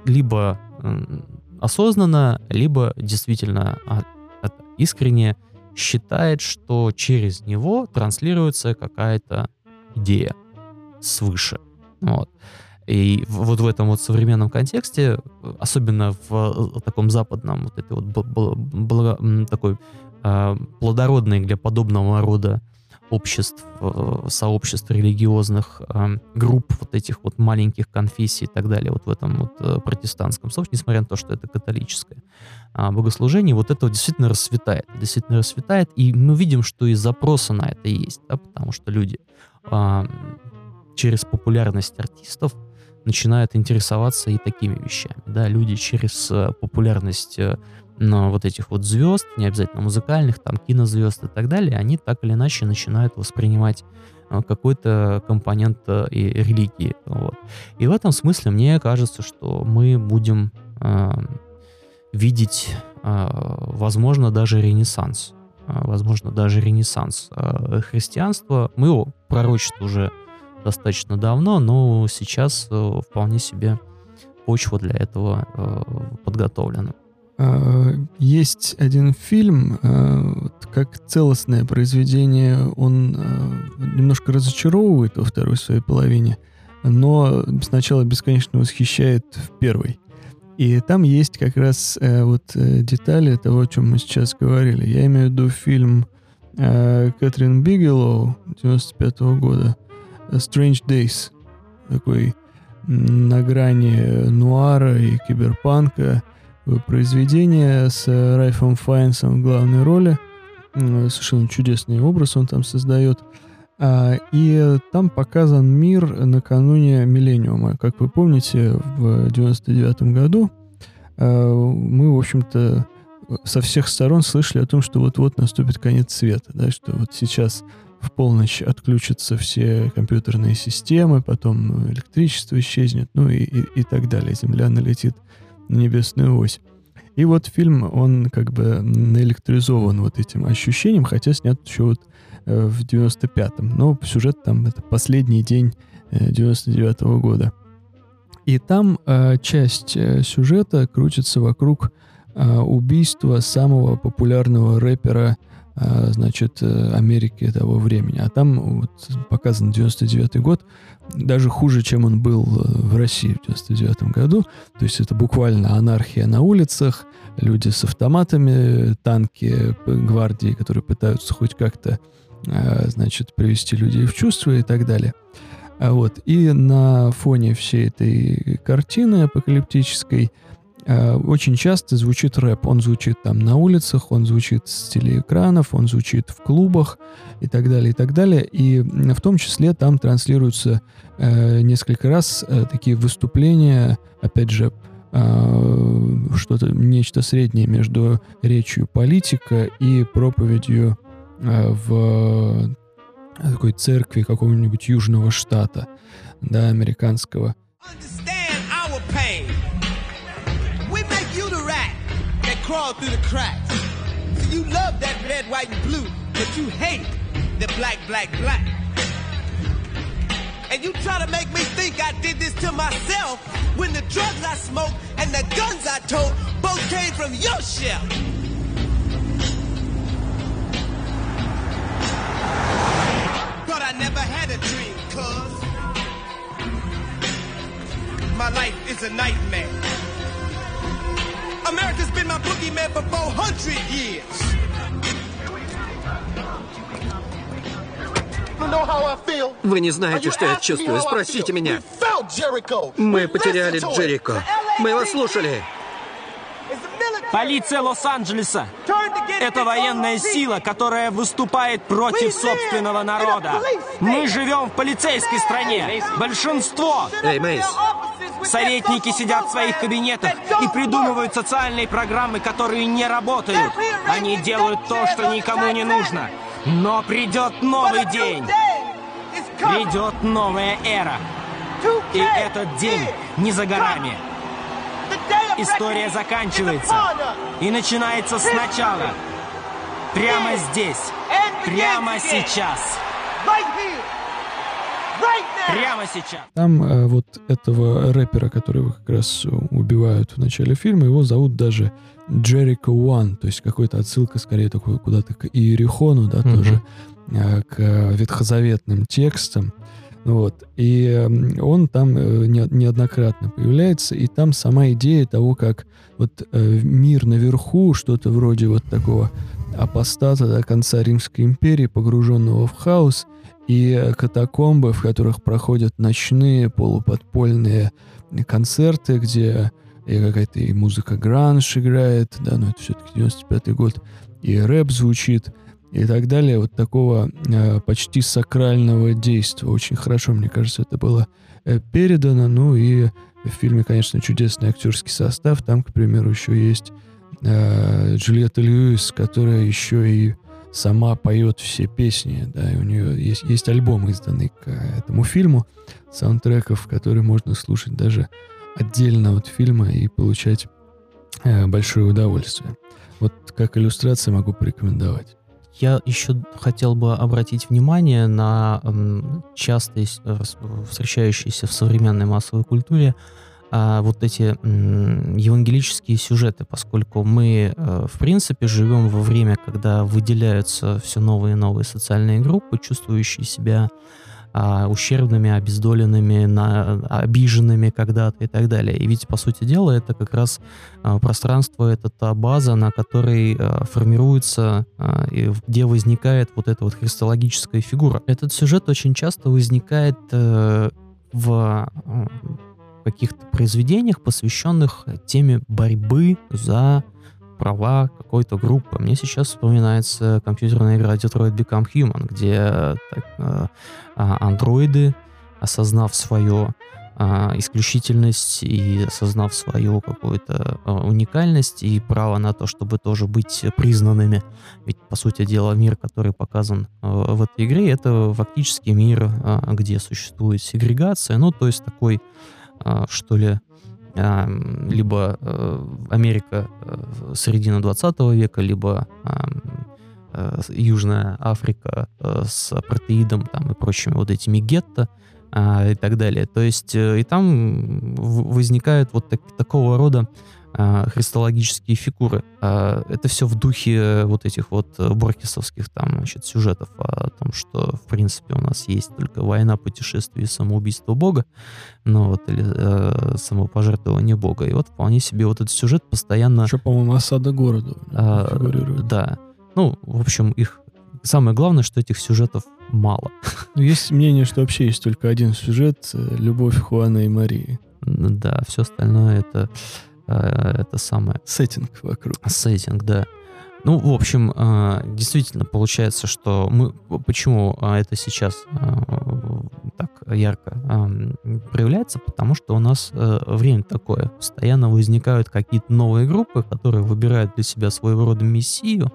либо э, осознанно, либо действительно э, искренне считает, что через него транслируется какая-то идея свыше. Вот. И вот в этом вот современном контексте, особенно в э, таком западном, вот этой вот такой э, плодородной для подобного рода обществ, э, сообществ религиозных, э, групп вот этих вот маленьких конфессий и так далее, вот в этом вот э, протестантском сообществе, несмотря на то, что это католическое э, богослужение, вот это вот действительно расцветает, действительно расцветает, и мы видим, что и запросы на это есть, да, потому что люди через популярность артистов начинают интересоваться и такими вещами. Да, люди через э, популярность э, но вот этих вот звезд, не обязательно музыкальных, там кинозвезд и так далее, они так или иначе начинают воспринимать э, какой-то компонент и религии. Вот. И в этом смысле мне кажется, что мы будем э, видеть, э, возможно, даже ренессанс. Возможно, даже ренессанс э, христианства. Мы его пророчат уже достаточно давно, но сейчас э, вполне себе почва для этого э, подготовлена. А, есть один фильм, э, как целостное произведение, он немножко разочаровывает во второй своей половине, но сначала бесконечно восхищает в первой. И там есть как раз вот детали того, о чем мы сейчас говорили. Я имею в виду фильм Кэтрин Бигелоу 95 -го года – Strange Days, такой на грани нуара и киберпанка произведение с Райфом Файнсом в главной роли. Совершенно чудесный образ он там создает. А, и там показан мир накануне миллениума. Как вы помните, в 99 году мы, в общем-то, со всех сторон слышали о том, что вот-вот наступит конец света, да, что вот сейчас в полночь отключатся все компьютерные системы, потом электричество исчезнет, ну и, и, и так далее. Земля налетит на небесную ось. И вот фильм, он как бы наэлектризован вот этим ощущением, хотя снят еще вот э, в 95-м. Но сюжет там это последний день э, 99-го года. И там э, часть э, сюжета крутится вокруг э, убийства самого популярного рэпера значит, э, Америки того времени. А там вот показан 99 год, даже хуже, чем он был э, в России в 99 году. То есть это буквально анархия на улицах, люди с автоматами, танки гвардии, которые пытаются хоть как-то, а, значит, привести людей в чувство и так далее. А вот. И на фоне всей этой картины апокалиптической очень часто звучит рэп. Он звучит там на улицах, он звучит с телеэкранов, он звучит в клубах и так далее, и так далее. И в том числе там транслируются э, несколько раз э, такие выступления, опять же, э, что-то, нечто среднее между речью политика и проповедью э, в такой церкви какого-нибудь южного штата, да, американского. Understand crawl through the cracks. You love that red, white, and blue, but you hate the black, black, black. And you try to make me think I did this to myself when the drugs I smoked and the guns I told both came from your shell. Thought I never had a dream, cuz my life is a nightmare. America's been my boogeyman for 400 years. Вы не знаете, что я чувствую. Спросите меня. Мы потеряли Джерико. Мы его слушали. Полиция Лос-Анджелеса – это военная сила, которая выступает против собственного народа. Мы живем в полицейской стране. Большинство Эй, Мейс, Советники сидят в своих кабинетах и придумывают социальные программы, которые не работают. Они делают то, что никому не нужно. Но придет новый день. Придет новая эра. И этот день не за горами. История заканчивается и начинается сначала. Прямо здесь. Прямо сейчас. Прямо сейчас. Там э, вот этого рэпера, которого как раз убивают в начале фильма, его зовут даже Джерико Уан, то есть какой-то отсылка скорее такой куда-то к Иерихону, да, mm-hmm. тоже э, к ветхозаветным текстам. Вот. И э, он там э, не, неоднократно появляется, и там сама идея того, как вот э, мир наверху, что-то вроде вот такого апостата до конца Римской империи, погруженного в хаос, и катакомбы, в которых проходят ночные полуподпольные концерты, где и какая-то и музыка гранж играет, да, но это все-таки 95-й год, и рэп звучит, и так далее. Вот такого э, почти сакрального действия. Очень хорошо, мне кажется, это было э, передано. Ну и в фильме, конечно, чудесный актерский состав. Там, к примеру, еще есть э, Джульетта Льюис, которая еще и сама поет все песни, да, и у нее есть, есть альбом, изданный к этому фильму, саундтреков, которые можно слушать даже отдельно от фильма и получать э, большое удовольствие. Вот как иллюстрация могу порекомендовать. Я еще хотел бы обратить внимание на часто встречающиеся в современной массовой культуре а, вот эти евангелические сюжеты, поскольку мы, э, в принципе, живем во время, когда выделяются все новые и новые социальные группы, чувствующие себя а, ущербными, обездоленными, на, обиженными когда-то и так далее. И ведь, по сути дела, это как раз а, пространство, это та база, на которой формируется, и где возникает вот эта вот христологическая фигура. Этот сюжет очень часто возникает а, в каких-то произведениях, посвященных теме борьбы за права какой-то группы. Мне сейчас вспоминается компьютерная игра Detroit Become Human, где так, э, а, андроиды, осознав свою а, исключительность и осознав свою какую-то уникальность и право на то, чтобы тоже быть признанными. Ведь, по сути дела, мир, который показан в этой игре, это фактически мир, где существует сегрегация, ну, то есть такой что ли, а, либо э, Америка э, середина 20 века, либо э, Южная Африка с апартеидом там, и прочими вот этими гетто а, и так далее. То есть и там возникают вот так, такого рода а, христологические фигуры. А, это все в духе вот этих вот боркисовских там, значит, сюжетов о том, что, в принципе, у нас есть только война, путешествие и самоубийство Бога, ну вот, или э, самопожертвование Бога. И вот вполне себе вот этот сюжет постоянно... Еще, по-моему, осада города а, фигурирует. Да. Ну, в общем, их... Самое главное, что этих сюжетов мало. Ну, есть мнение, что вообще есть только один сюжет — любовь Хуана и Марии. Да, все остальное это Э, это самое... Сеттинг вокруг. Сеттинг, да. Ну, в общем, э, действительно получается, что мы... Почему э, это сейчас так ярко проявляется? Потому что у нас время такое. Постоянно возникают какие-то новые группы, которые выбирают для себя своего рода мессию,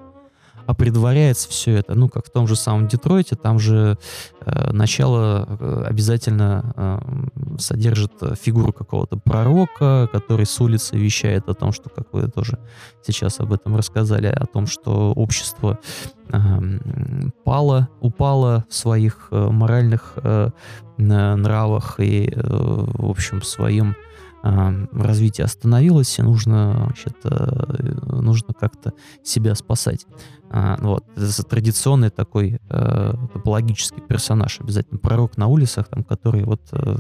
а предваряется все это, ну, как в том же самом Детройте, там же э, начало э, обязательно э, содержит фигуру какого-то пророка, который с улицы вещает о том, что, как вы тоже сейчас об этом рассказали, о том, что общество э, пало, упало в своих э, моральных э, нравах и, э, в общем, в своем развитие остановилось, и нужно, значит, нужно как-то себя спасать. А, вот. Это традиционный такой э, топологический персонаж, обязательно пророк на улицах, там, который вот э,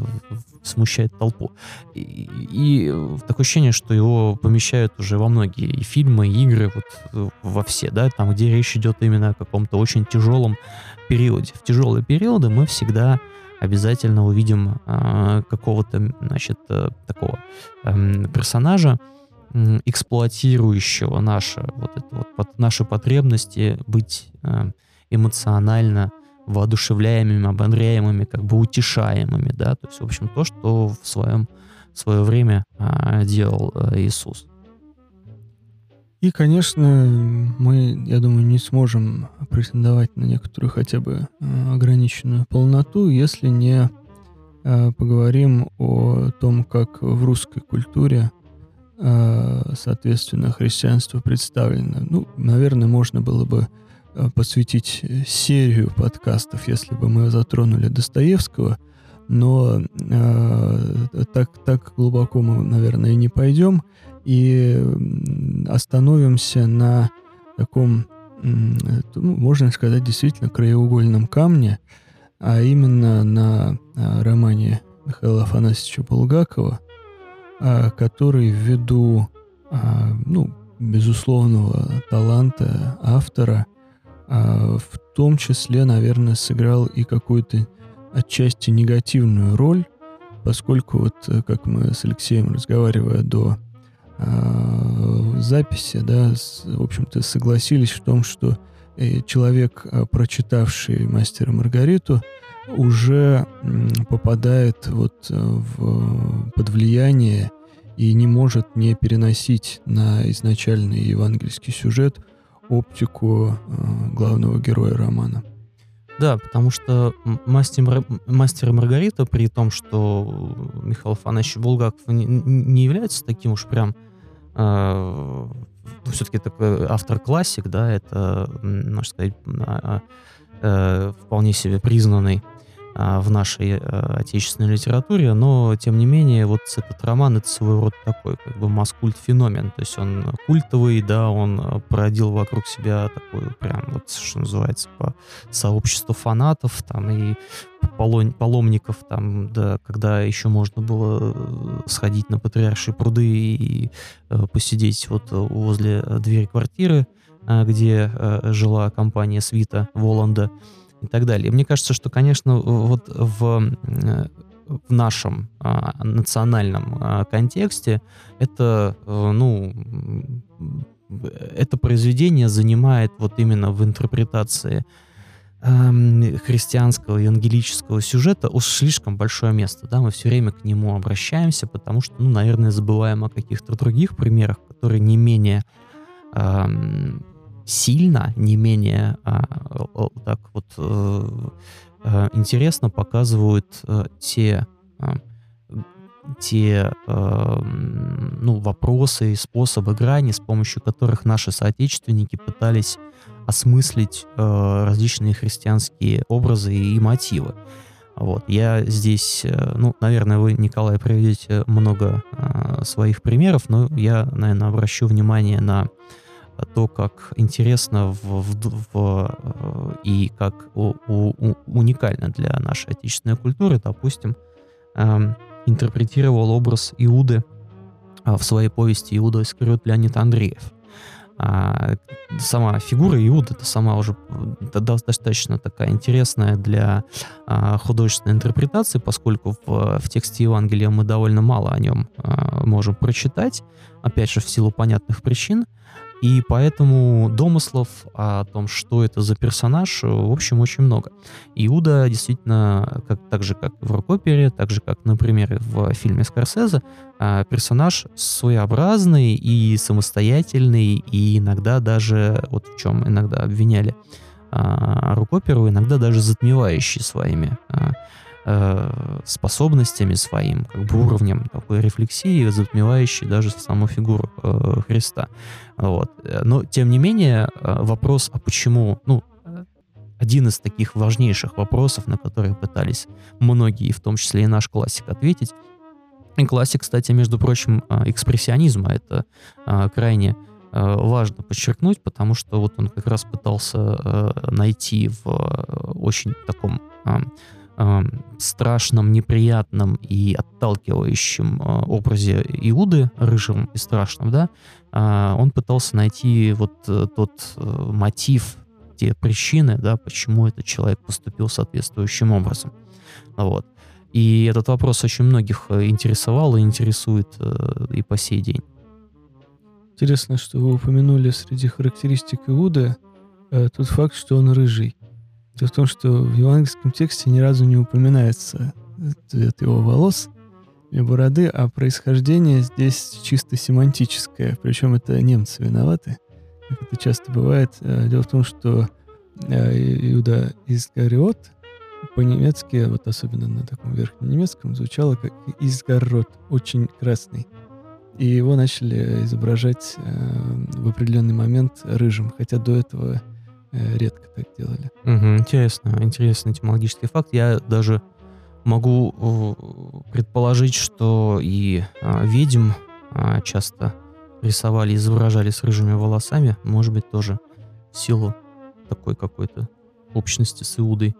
смущает толпу. И, и такое ощущение, что его помещают уже во многие и фильмы, и игры, вот э, во все, да, там, где речь идет именно о каком-то очень тяжелом периоде. В тяжелые периоды мы всегда обязательно увидим э, какого-то, значит, э, такого э, персонажа, эксплуатирующего наши, вот это вот, под наши потребности быть э, эмоционально воодушевляемыми, ободряемыми, как бы утешаемыми, да, то есть, в общем, то, что в своем в свое время э, делал э, Иисус. И, конечно, мы, я думаю, не сможем претендовать на некоторую хотя бы э, ограниченную полноту, если не э, поговорим о том, как в русской культуре Э, соответственно, христианство представлено. Ну, наверное, можно было бы посвятить серию подкастов, если бы мы затронули Достоевского, но э, так, так глубоко мы, наверное, не пойдем и остановимся на таком, ну, можно сказать, действительно краеугольном камне, а именно на романе Михаила Афанасьевича Булгакова – а, который ввиду, а, ну, безусловного таланта автора, а, в том числе, наверное, сыграл и какую-то отчасти негативную роль, поскольку вот как мы с Алексеем разговаривая до записи, да, в общем-то, согласились в том, что э, человек, прочитавший «Мастера Маргариту», уже попадает вот э, в, под влияние и не может не переносить на изначальный евангельский сюжет оптику э, главного героя романа. Да, потому что мастер, мастер Маргарита, при том, что Михаил Афанасьевич Булгаков не, не является таким уж прям э, все-таки такой автор-классик, да, это, можно сказать, э, э, вполне себе признанный а, в нашей э, отечественной литературе, но тем не менее вот этот роман это своего рода такой как бы маскульт феномен, то есть он культовый, да, он э, породил вокруг себя такую прям вот что называется по сообществу фанатов там и паломников там, да, когда еще можно было э, сходить на Патриаршие пруды и посидеть вот возле двери квартиры, где жила компания Свита Воланда и так далее. Мне кажется, что, конечно, вот в, в нашем а, национальном а, контексте это, а, ну, это произведение занимает вот именно в интерпретации христианского и ангелического сюжета уж слишком большое место, да, мы все время к нему обращаемся, потому что, ну, наверное, забываем о каких-то других примерах, которые не менее сильно, не менее а, так вот э, э, интересно показывают э, те а, те э, ну, вопросы и способы грани, с помощью которых наши соотечественники пытались осмыслить э, различные христианские образы и мотивы. Вот. Я здесь, э, ну, наверное, вы, Николай, приведете много э, своих примеров, но я, наверное, обращу внимание на то, как интересно в, в, в, э, и как у, у, уникально для нашей отечественной культуры, допустим, э, интерпретировал образ Иуды э, в своей повести «Иуда Искариот» Леонид Андреев. А, сама фигура Иуда, это сама уже достаточно такая интересная для а, художественной интерпретации, поскольку в, в тексте Евангелия мы довольно мало о нем а, можем прочитать, опять же, в силу понятных причин. И поэтому домыслов о том, что это за персонаж, в общем, очень много. Иуда действительно, как, так же как в рок-опере, так же как, например, в фильме Скорсезе, а, персонаж своеобразный и самостоятельный, и иногда даже, вот в чем иногда обвиняли а, рок-оперу, иногда даже затмевающий своими э, способностями своим, как бы уровнем такой рефлексии, затмевающей даже саму фигуру э, Христа. Вот. Но, тем не менее, э, вопрос, а почему, ну, один из таких важнейших вопросов, на которые пытались многие, в том числе и наш классик, ответить. И классик, кстати, между прочим, э, экспрессионизма. Это э, крайне важно подчеркнуть, потому что вот он как раз пытался найти в очень таком страшном, неприятном и отталкивающем э, образе Иуды, рыжим и страшным, да, э, он пытался найти вот э, тот мотив, те причины, да, почему этот человек поступил соответствующим образом. Вот. И этот вопрос очень многих интересовал и интересует и по сей день. Интересно, что вы упомянули среди характеристик Иуды тот факт, что он рыжий. Дело в том, что в евангельском тексте ни разу не упоминается цвет его волос или бороды, а происхождение здесь чисто семантическое. Причем это немцы виноваты, как это часто бывает. Э, дело в том, что э, Иуда Изгариот по-немецки, вот особенно на таком верхнем немецком, звучало как Изгарот, очень красный. И его начали изображать э, в определенный момент рыжим, хотя до этого редко так делали. Угу, интересно, интересный этимологический факт. Я даже могу э, предположить, что и а, ведьм а, часто рисовали, изображали с рыжими волосами, может быть, тоже в силу такой какой-то общности с Иудой.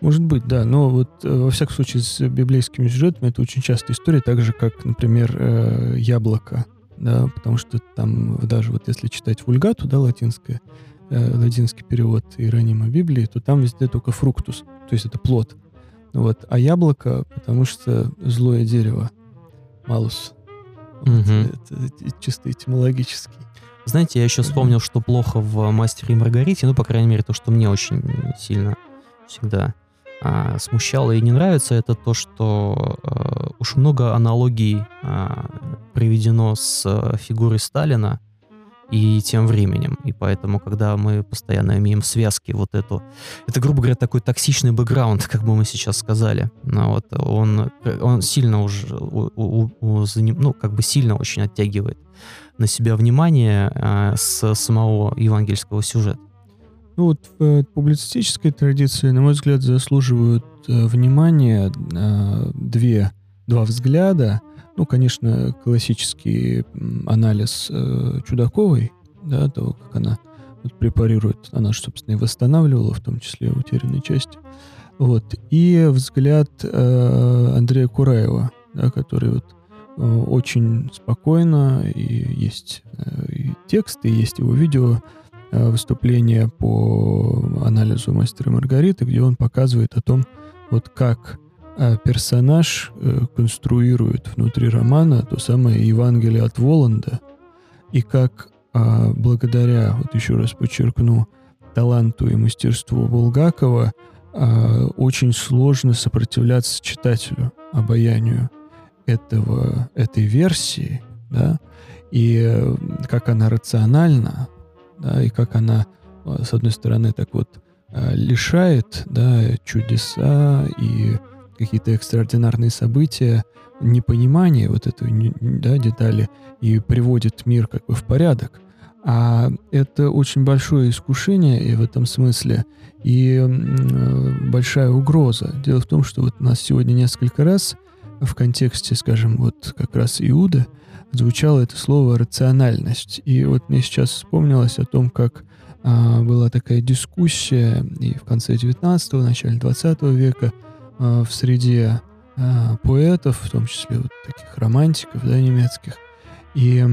Может быть, да, но вот э, во всяком случае с библейскими сюжетами это очень частая история, так же как, например, э, яблоко, да, потому что там даже вот если читать вульгату, да, латинское, э, латинский перевод Иеронима Библии, то там везде только фруктус, то есть это плод. Вот. А яблоко, потому что злое дерево, малус. Угу. это, это чисто этимологический. Знаете, я еще вспомнил, что плохо в «Мастере и Маргарите», ну, по крайней мере, то, что мне очень сильно всегда а, смущало и не нравится, это то, что а, уж много аналогий а, приведено с а, фигурой Сталина, и тем временем. И поэтому, когда мы постоянно имеем связки вот эту... Это, грубо говоря, такой токсичный бэкграунд, (laughs) как бы мы сейчас сказали. Ну, вот, он, он сильно уже... У, у, у, ну, как бы сильно очень оттягивает на себя внимание э, с самого евангельского сюжета. Ну вот в э, публицистической традиции, на мой взгляд, заслуживают э, внимания э, две, два взгляда – ну, конечно, классический анализ э, Чудаковой, да, того, как она вот, препарирует, она же, собственно, и восстанавливала, в том числе утерянные части. Вот. И взгляд э, Андрея Кураева, да, который вот э, очень спокойно, и есть э, и текст, и есть его видео, э, выступление по анализу мастера Маргариты, где он показывает о том, вот как а персонаж э, конструирует внутри романа то самое Евангелие от Воланда, и как а, благодаря, вот еще раз подчеркну, таланту и мастерству Булгакова а, очень сложно сопротивляться читателю, обаянию этого, этой версии, да, и э, как она рациональна, да, и как она, с одной стороны, так вот лишает, да, чудеса и какие-то экстраординарные события, непонимание вот этой да, детали и приводит мир как бы в порядок. А это очень большое искушение и в этом смысле, и м, большая угроза. Дело в том, что вот у нас сегодня несколько раз в контексте, скажем, вот как раз Иуды звучало это слово рациональность. И вот мне сейчас вспомнилось о том, как а, была такая дискуссия и в конце 19-го, начале 20 века в среде а, поэтов, в том числе вот таких романтиков, да, немецких. И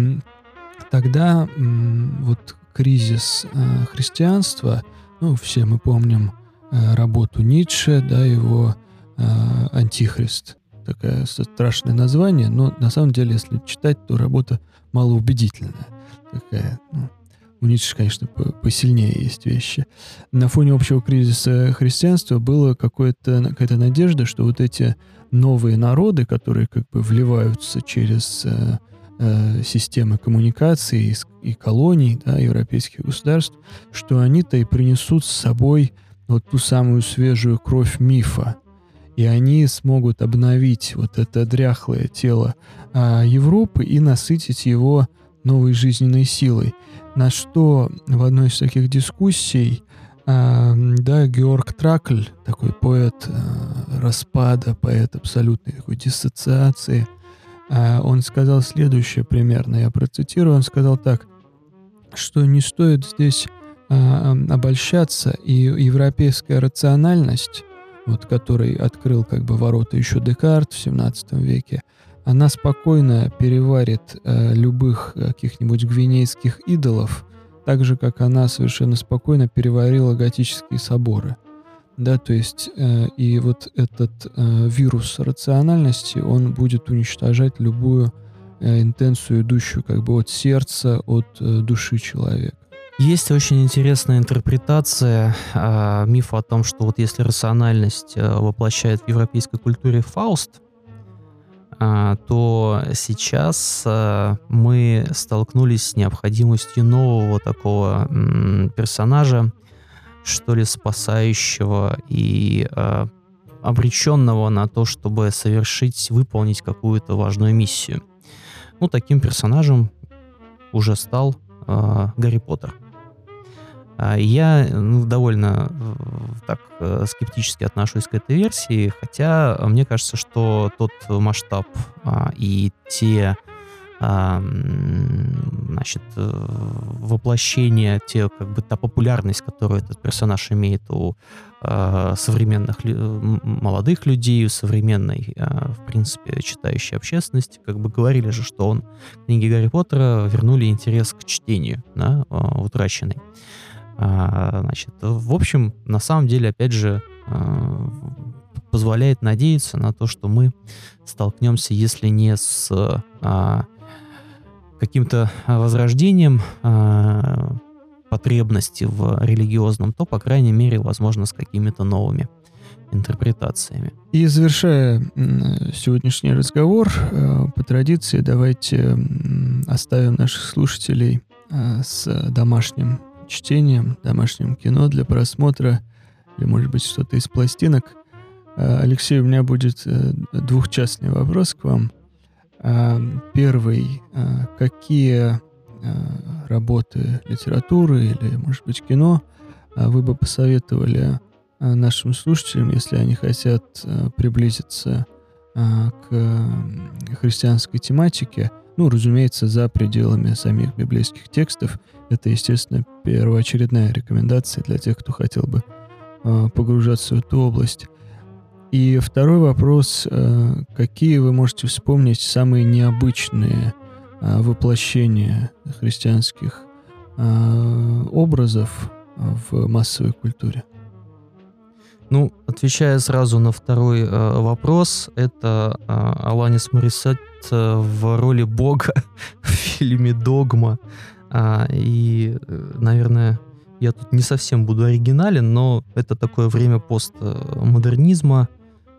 тогда вот кризис а, христианства, ну, все мы помним работу Ницше, да, его «Антихрист», такое страшное название, но на самом деле, если читать, то работа малоубедительная. Такая, ну, у Ницше, конечно, по- посильнее есть вещи. На фоне общего кризиса христианства какое-то, какая-то надежда, что вот эти новые народы, которые как бы вливаются через э, э, системы коммуникации и, и колоний да, европейских государств, что они-то и принесут с собой вот ту самую свежую кровь мифа, и они смогут обновить вот это дряхлое тело а, Европы и насытить его новой жизненной силой. На что в одной из таких дискуссий, да, Георг Тракль, такой поэт а, распада, поэт абсолютной такой диссоциации, а, он сказал следующее примерно, я процитирую, он сказал так, что не стоит здесь а, обольщаться, и европейская рациональность вот который открыл как бы ворота еще Декарт в 17 веке, она спокойно переварит э, любых каких-нибудь гвинейских идолов, так же, как она совершенно спокойно переварила готические соборы. Да, то есть э, и вот этот э, вирус рациональности, он будет уничтожать любую э, интенцию, идущую как бы от сердца, от э, души человека. Есть очень интересная интерпретация э, мифа о том, что вот если рациональность э, воплощает в европейской культуре Фауст, э, то сейчас э, мы столкнулись с необходимостью нового такого персонажа, что ли, спасающего и э, обреченного на то, чтобы совершить, выполнить какую-то важную миссию. Ну, таким персонажем уже стал Гарри Поттер. А Я ну, довольно э, так э, скептически отношусь к этой версии, хотя мне кажется, что тот масштаб а, и те а, значит, э, воплощение, те, как бы, та популярность, которую этот персонаж имеет у а, современных лю- молодых людей, у современной, а, в принципе, читающей общественности, как бы говорили же, что он книги Гарри Поттера вернули интерес к чтению, да, утраченный. А, значит, в общем, на самом деле, опять же, а, позволяет надеяться на то, что мы столкнемся, если не с а, каким-то возрождением потребности в религиозном, то, по крайней мере, возможно, с какими-то новыми интерпретациями. И завершая сегодняшний разговор, э, по традиции давайте оставим наших слушателей э, с домашним чтением, домашним кино для просмотра, или, может быть, что-то из пластинок. Э, Алексей, у меня будет э, двухчастный вопрос к вам. Э, Первый. э, Какие работы литературы или, может быть, кино вы бы посоветовали нашим слушателям, если они хотят приблизиться к христианской тематике, ну, разумеется, за пределами самих библейских текстов. Это, естественно, первоочередная рекомендация для тех, кто хотел бы э, погружаться в эту область. И второй вопрос. э, Какие вы можете вспомнить самые необычные э, воплощения христианских э, образов в массовой культуре? Ну, отвечая сразу на второй э, вопрос, это э, Аланис Морисет э, в роли бога (laughs) в фильме «Догма». А, и, э, наверное, я тут не совсем буду оригинален, но это такое время постмодернизма,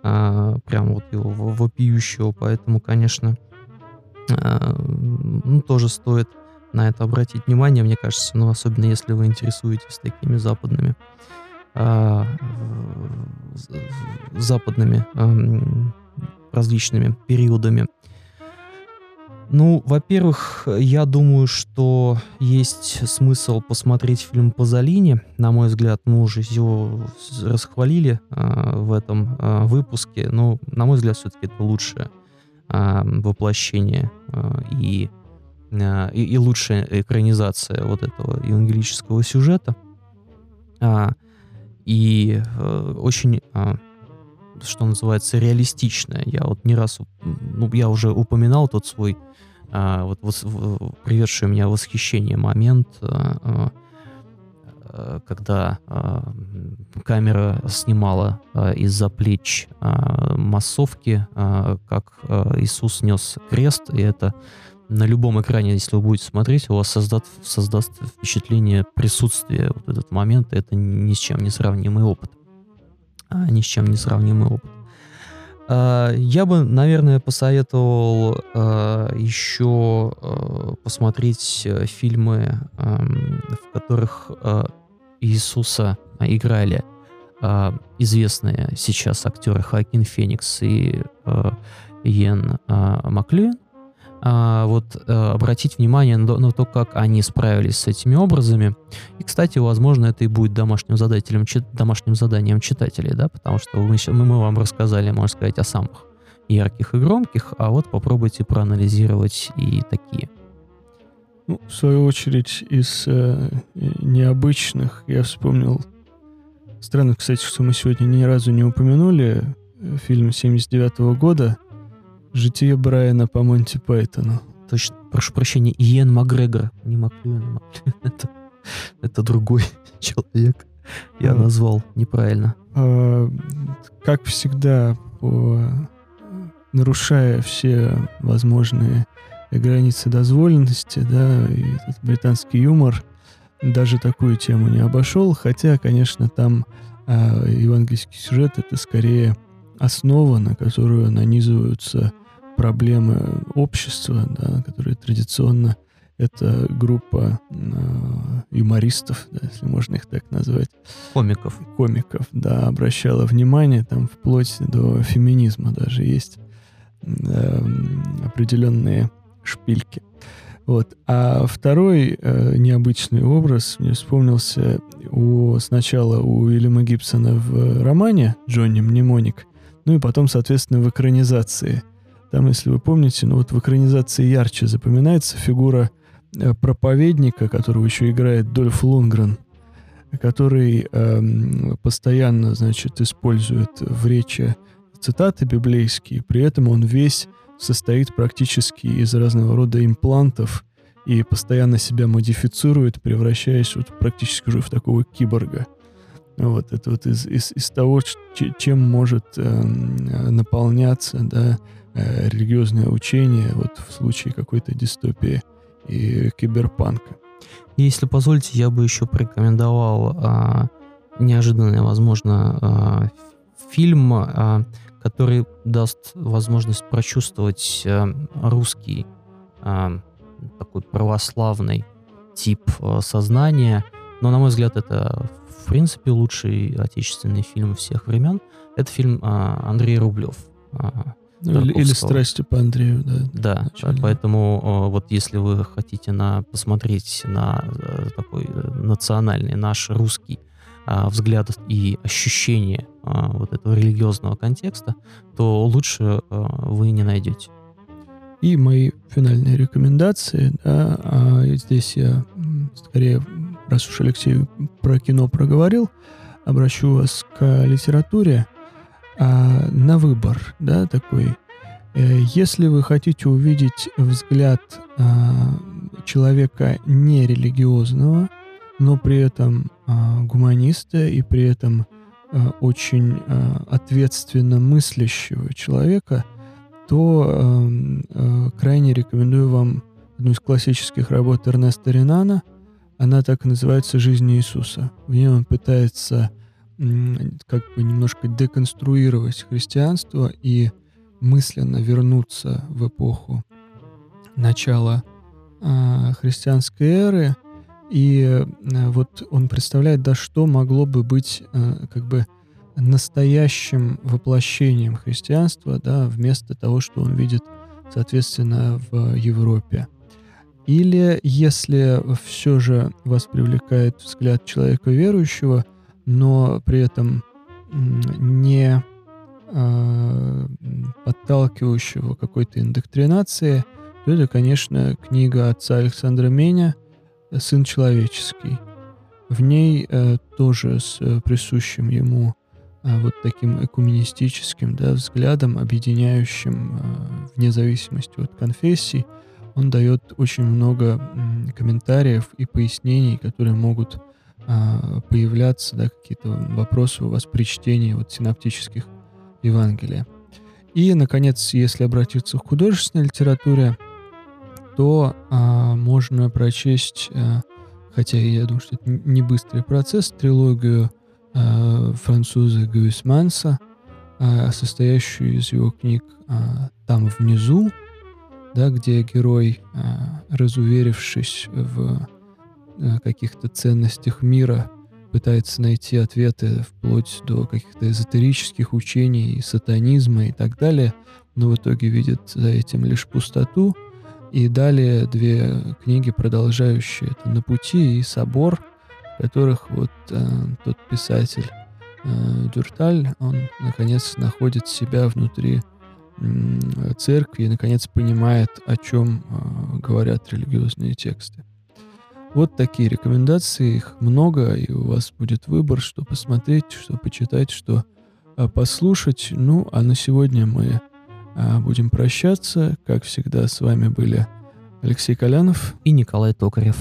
а, прям вот его во- вопиющего, поэтому, конечно, а, ну, тоже стоит на это обратить внимание, мне кажется, ну, особенно если вы интересуетесь такими западными западными ам, различными периодами. Ну, во-первых, я думаю, что есть смысл посмотреть фильм Пазолини. На мой взгляд, мы уже его расхвалили э, в этом э, выпуске. Но, на мой взгляд, все-таки это лучшее э, воплощение э, и, э, и, лучшая экранизация вот этого евангелического сюжета. А, и э, очень... Э, что называется, реалистичная. Я вот не раз, ну, я уже упоминал тот свой, а, вот вос, приведший меня восхищение момент, а, а, когда а, камера снимала а, из-за плеч а, массовки, а, как а, Иисус нес крест, и это на любом экране, если вы будете смотреть, у вас создаст, создаст впечатление присутствия вот этот момент, это ни с чем не сравнимый опыт. А, ни с чем не сравнимый опыт. А, я бы, наверное, посоветовал а, еще посмотреть э, фильмы, в которых Иисуса играли известные сейчас актеры Хакин Феникс и Йен Маклюин а, вот а, обратить внимание на, на то, как они справились с этими образами. И, кстати, возможно, это и будет домашним, задателем, домашним заданием читателей, да, потому что мы, мы, мы вам рассказали, можно сказать, о самых ярких и громких, а вот попробуйте проанализировать и такие. Ну, в свою очередь, из э, необычных я вспомнил... Странно, кстати, что мы сегодня ни разу не упомянули э, фильм 79 -го года Житие Брайана по Монти Пайтону. Точно, прошу прощения, Иен Макгрегор, не Маклюэн, (laughs) это, это другой (laughs) человек. Я а, назвал неправильно. А, как всегда, нарушая все возможные границы дозволенности, да, и этот британский юмор даже такую тему не обошел, хотя, конечно, там а, евангельский сюжет это скорее основа, на которую нанизываются проблемы общества, да, которые традиционно это группа э, юмористов, да, если можно их так назвать. Комиков. Комиков, да, обращала внимание, там вплоть до феминизма даже есть э, определенные шпильки. Вот. А второй э, необычный образ мне вспомнился у, сначала у Уильяма Гибсона в романе «Джонни Мнемоник», ну и потом, соответственно, в экранизации – там, если вы помните, ну вот в экранизации ярче запоминается фигура э, проповедника, которого еще играет Дольф Лунгрен, который э, постоянно, значит, использует в речи цитаты библейские, при этом он весь состоит практически из разного рода имплантов и постоянно себя модифицирует, превращаясь вот практически уже в такого киборга. Вот это вот из, из, из того, чем может э, наполняться, да, Э, религиозное учение вот в случае какой-то дистопии и киберпанка. Если позволите, я бы еще порекомендовал а, неожиданный, возможно, а, фильм, а, который даст возможность прочувствовать а, русский а, такой православный тип а, сознания. Но, на мой взгляд, это в принципе лучший отечественный фильм всех времен. Это фильм а, Андрей Рублев. А, или, или страсти по Андрею, да. Да, начальная. поэтому вот если вы хотите на, посмотреть на э, такой э, национальный, наш русский а, взгляд и ощущение а, вот этого религиозного контекста, то лучше вы не найдете. И мои финальные рекомендации, да, а здесь я скорее, раз уж Алексей про кино проговорил, обращу вас к литературе а, на выбор, да, такой. Э, если вы хотите увидеть взгляд а, человека нерелигиозного, но при этом а, гуманиста и при этом а, очень а, ответственно мыслящего человека, то а, а, крайне рекомендую вам одну из классических работ Эрнеста Ренана. Она так и называется «Жизнь Иисуса». В ней он пытается как бы немножко деконструировать христианство и мысленно вернуться в эпоху начала э, христианской эры. И э, вот он представляет, да, что могло бы быть э, как бы настоящим воплощением христианства, да, вместо того, что он видит соответственно, в Европе. Или если все же вас привлекает взгляд человека верующего, но при этом не э, подталкивающего какой-то индоктринации, то это, конечно, книга отца Александра Меня «Сын человеческий». В ней э, тоже с присущим ему э, вот таким экуменистическим да, взглядом, объединяющим э, вне зависимости от конфессий, он дает очень много комментариев и пояснений, которые могут появляться, да, какие-то вопросы у вас при чтении вот синаптических Евангелия. И, наконец, если обратиться к художественной литературе, то а, можно прочесть а, хотя я думаю, что это не быстрый процесс, трилогию э, француза Гюисманса, э, состоящую из его книг э, «Там внизу», да, где герой, э, разуверившись в каких-то ценностях мира, пытается найти ответы вплоть до каких-то эзотерических учений, сатанизма и так далее, но в итоге видит за этим лишь пустоту – и далее две книги, продолжающие это «На пути» и «Собор», в которых вот э, тот писатель э, Дюрталь, он, наконец, находит себя внутри церкви и, наконец, понимает, о чем э, говорят религиозные тексты. Вот такие рекомендации, их много, и у вас будет выбор, что посмотреть, что почитать, что э, послушать. Ну, а на сегодня мы а, будем прощаться. Как всегда, с вами были Алексей Колянов и Николай Токарев.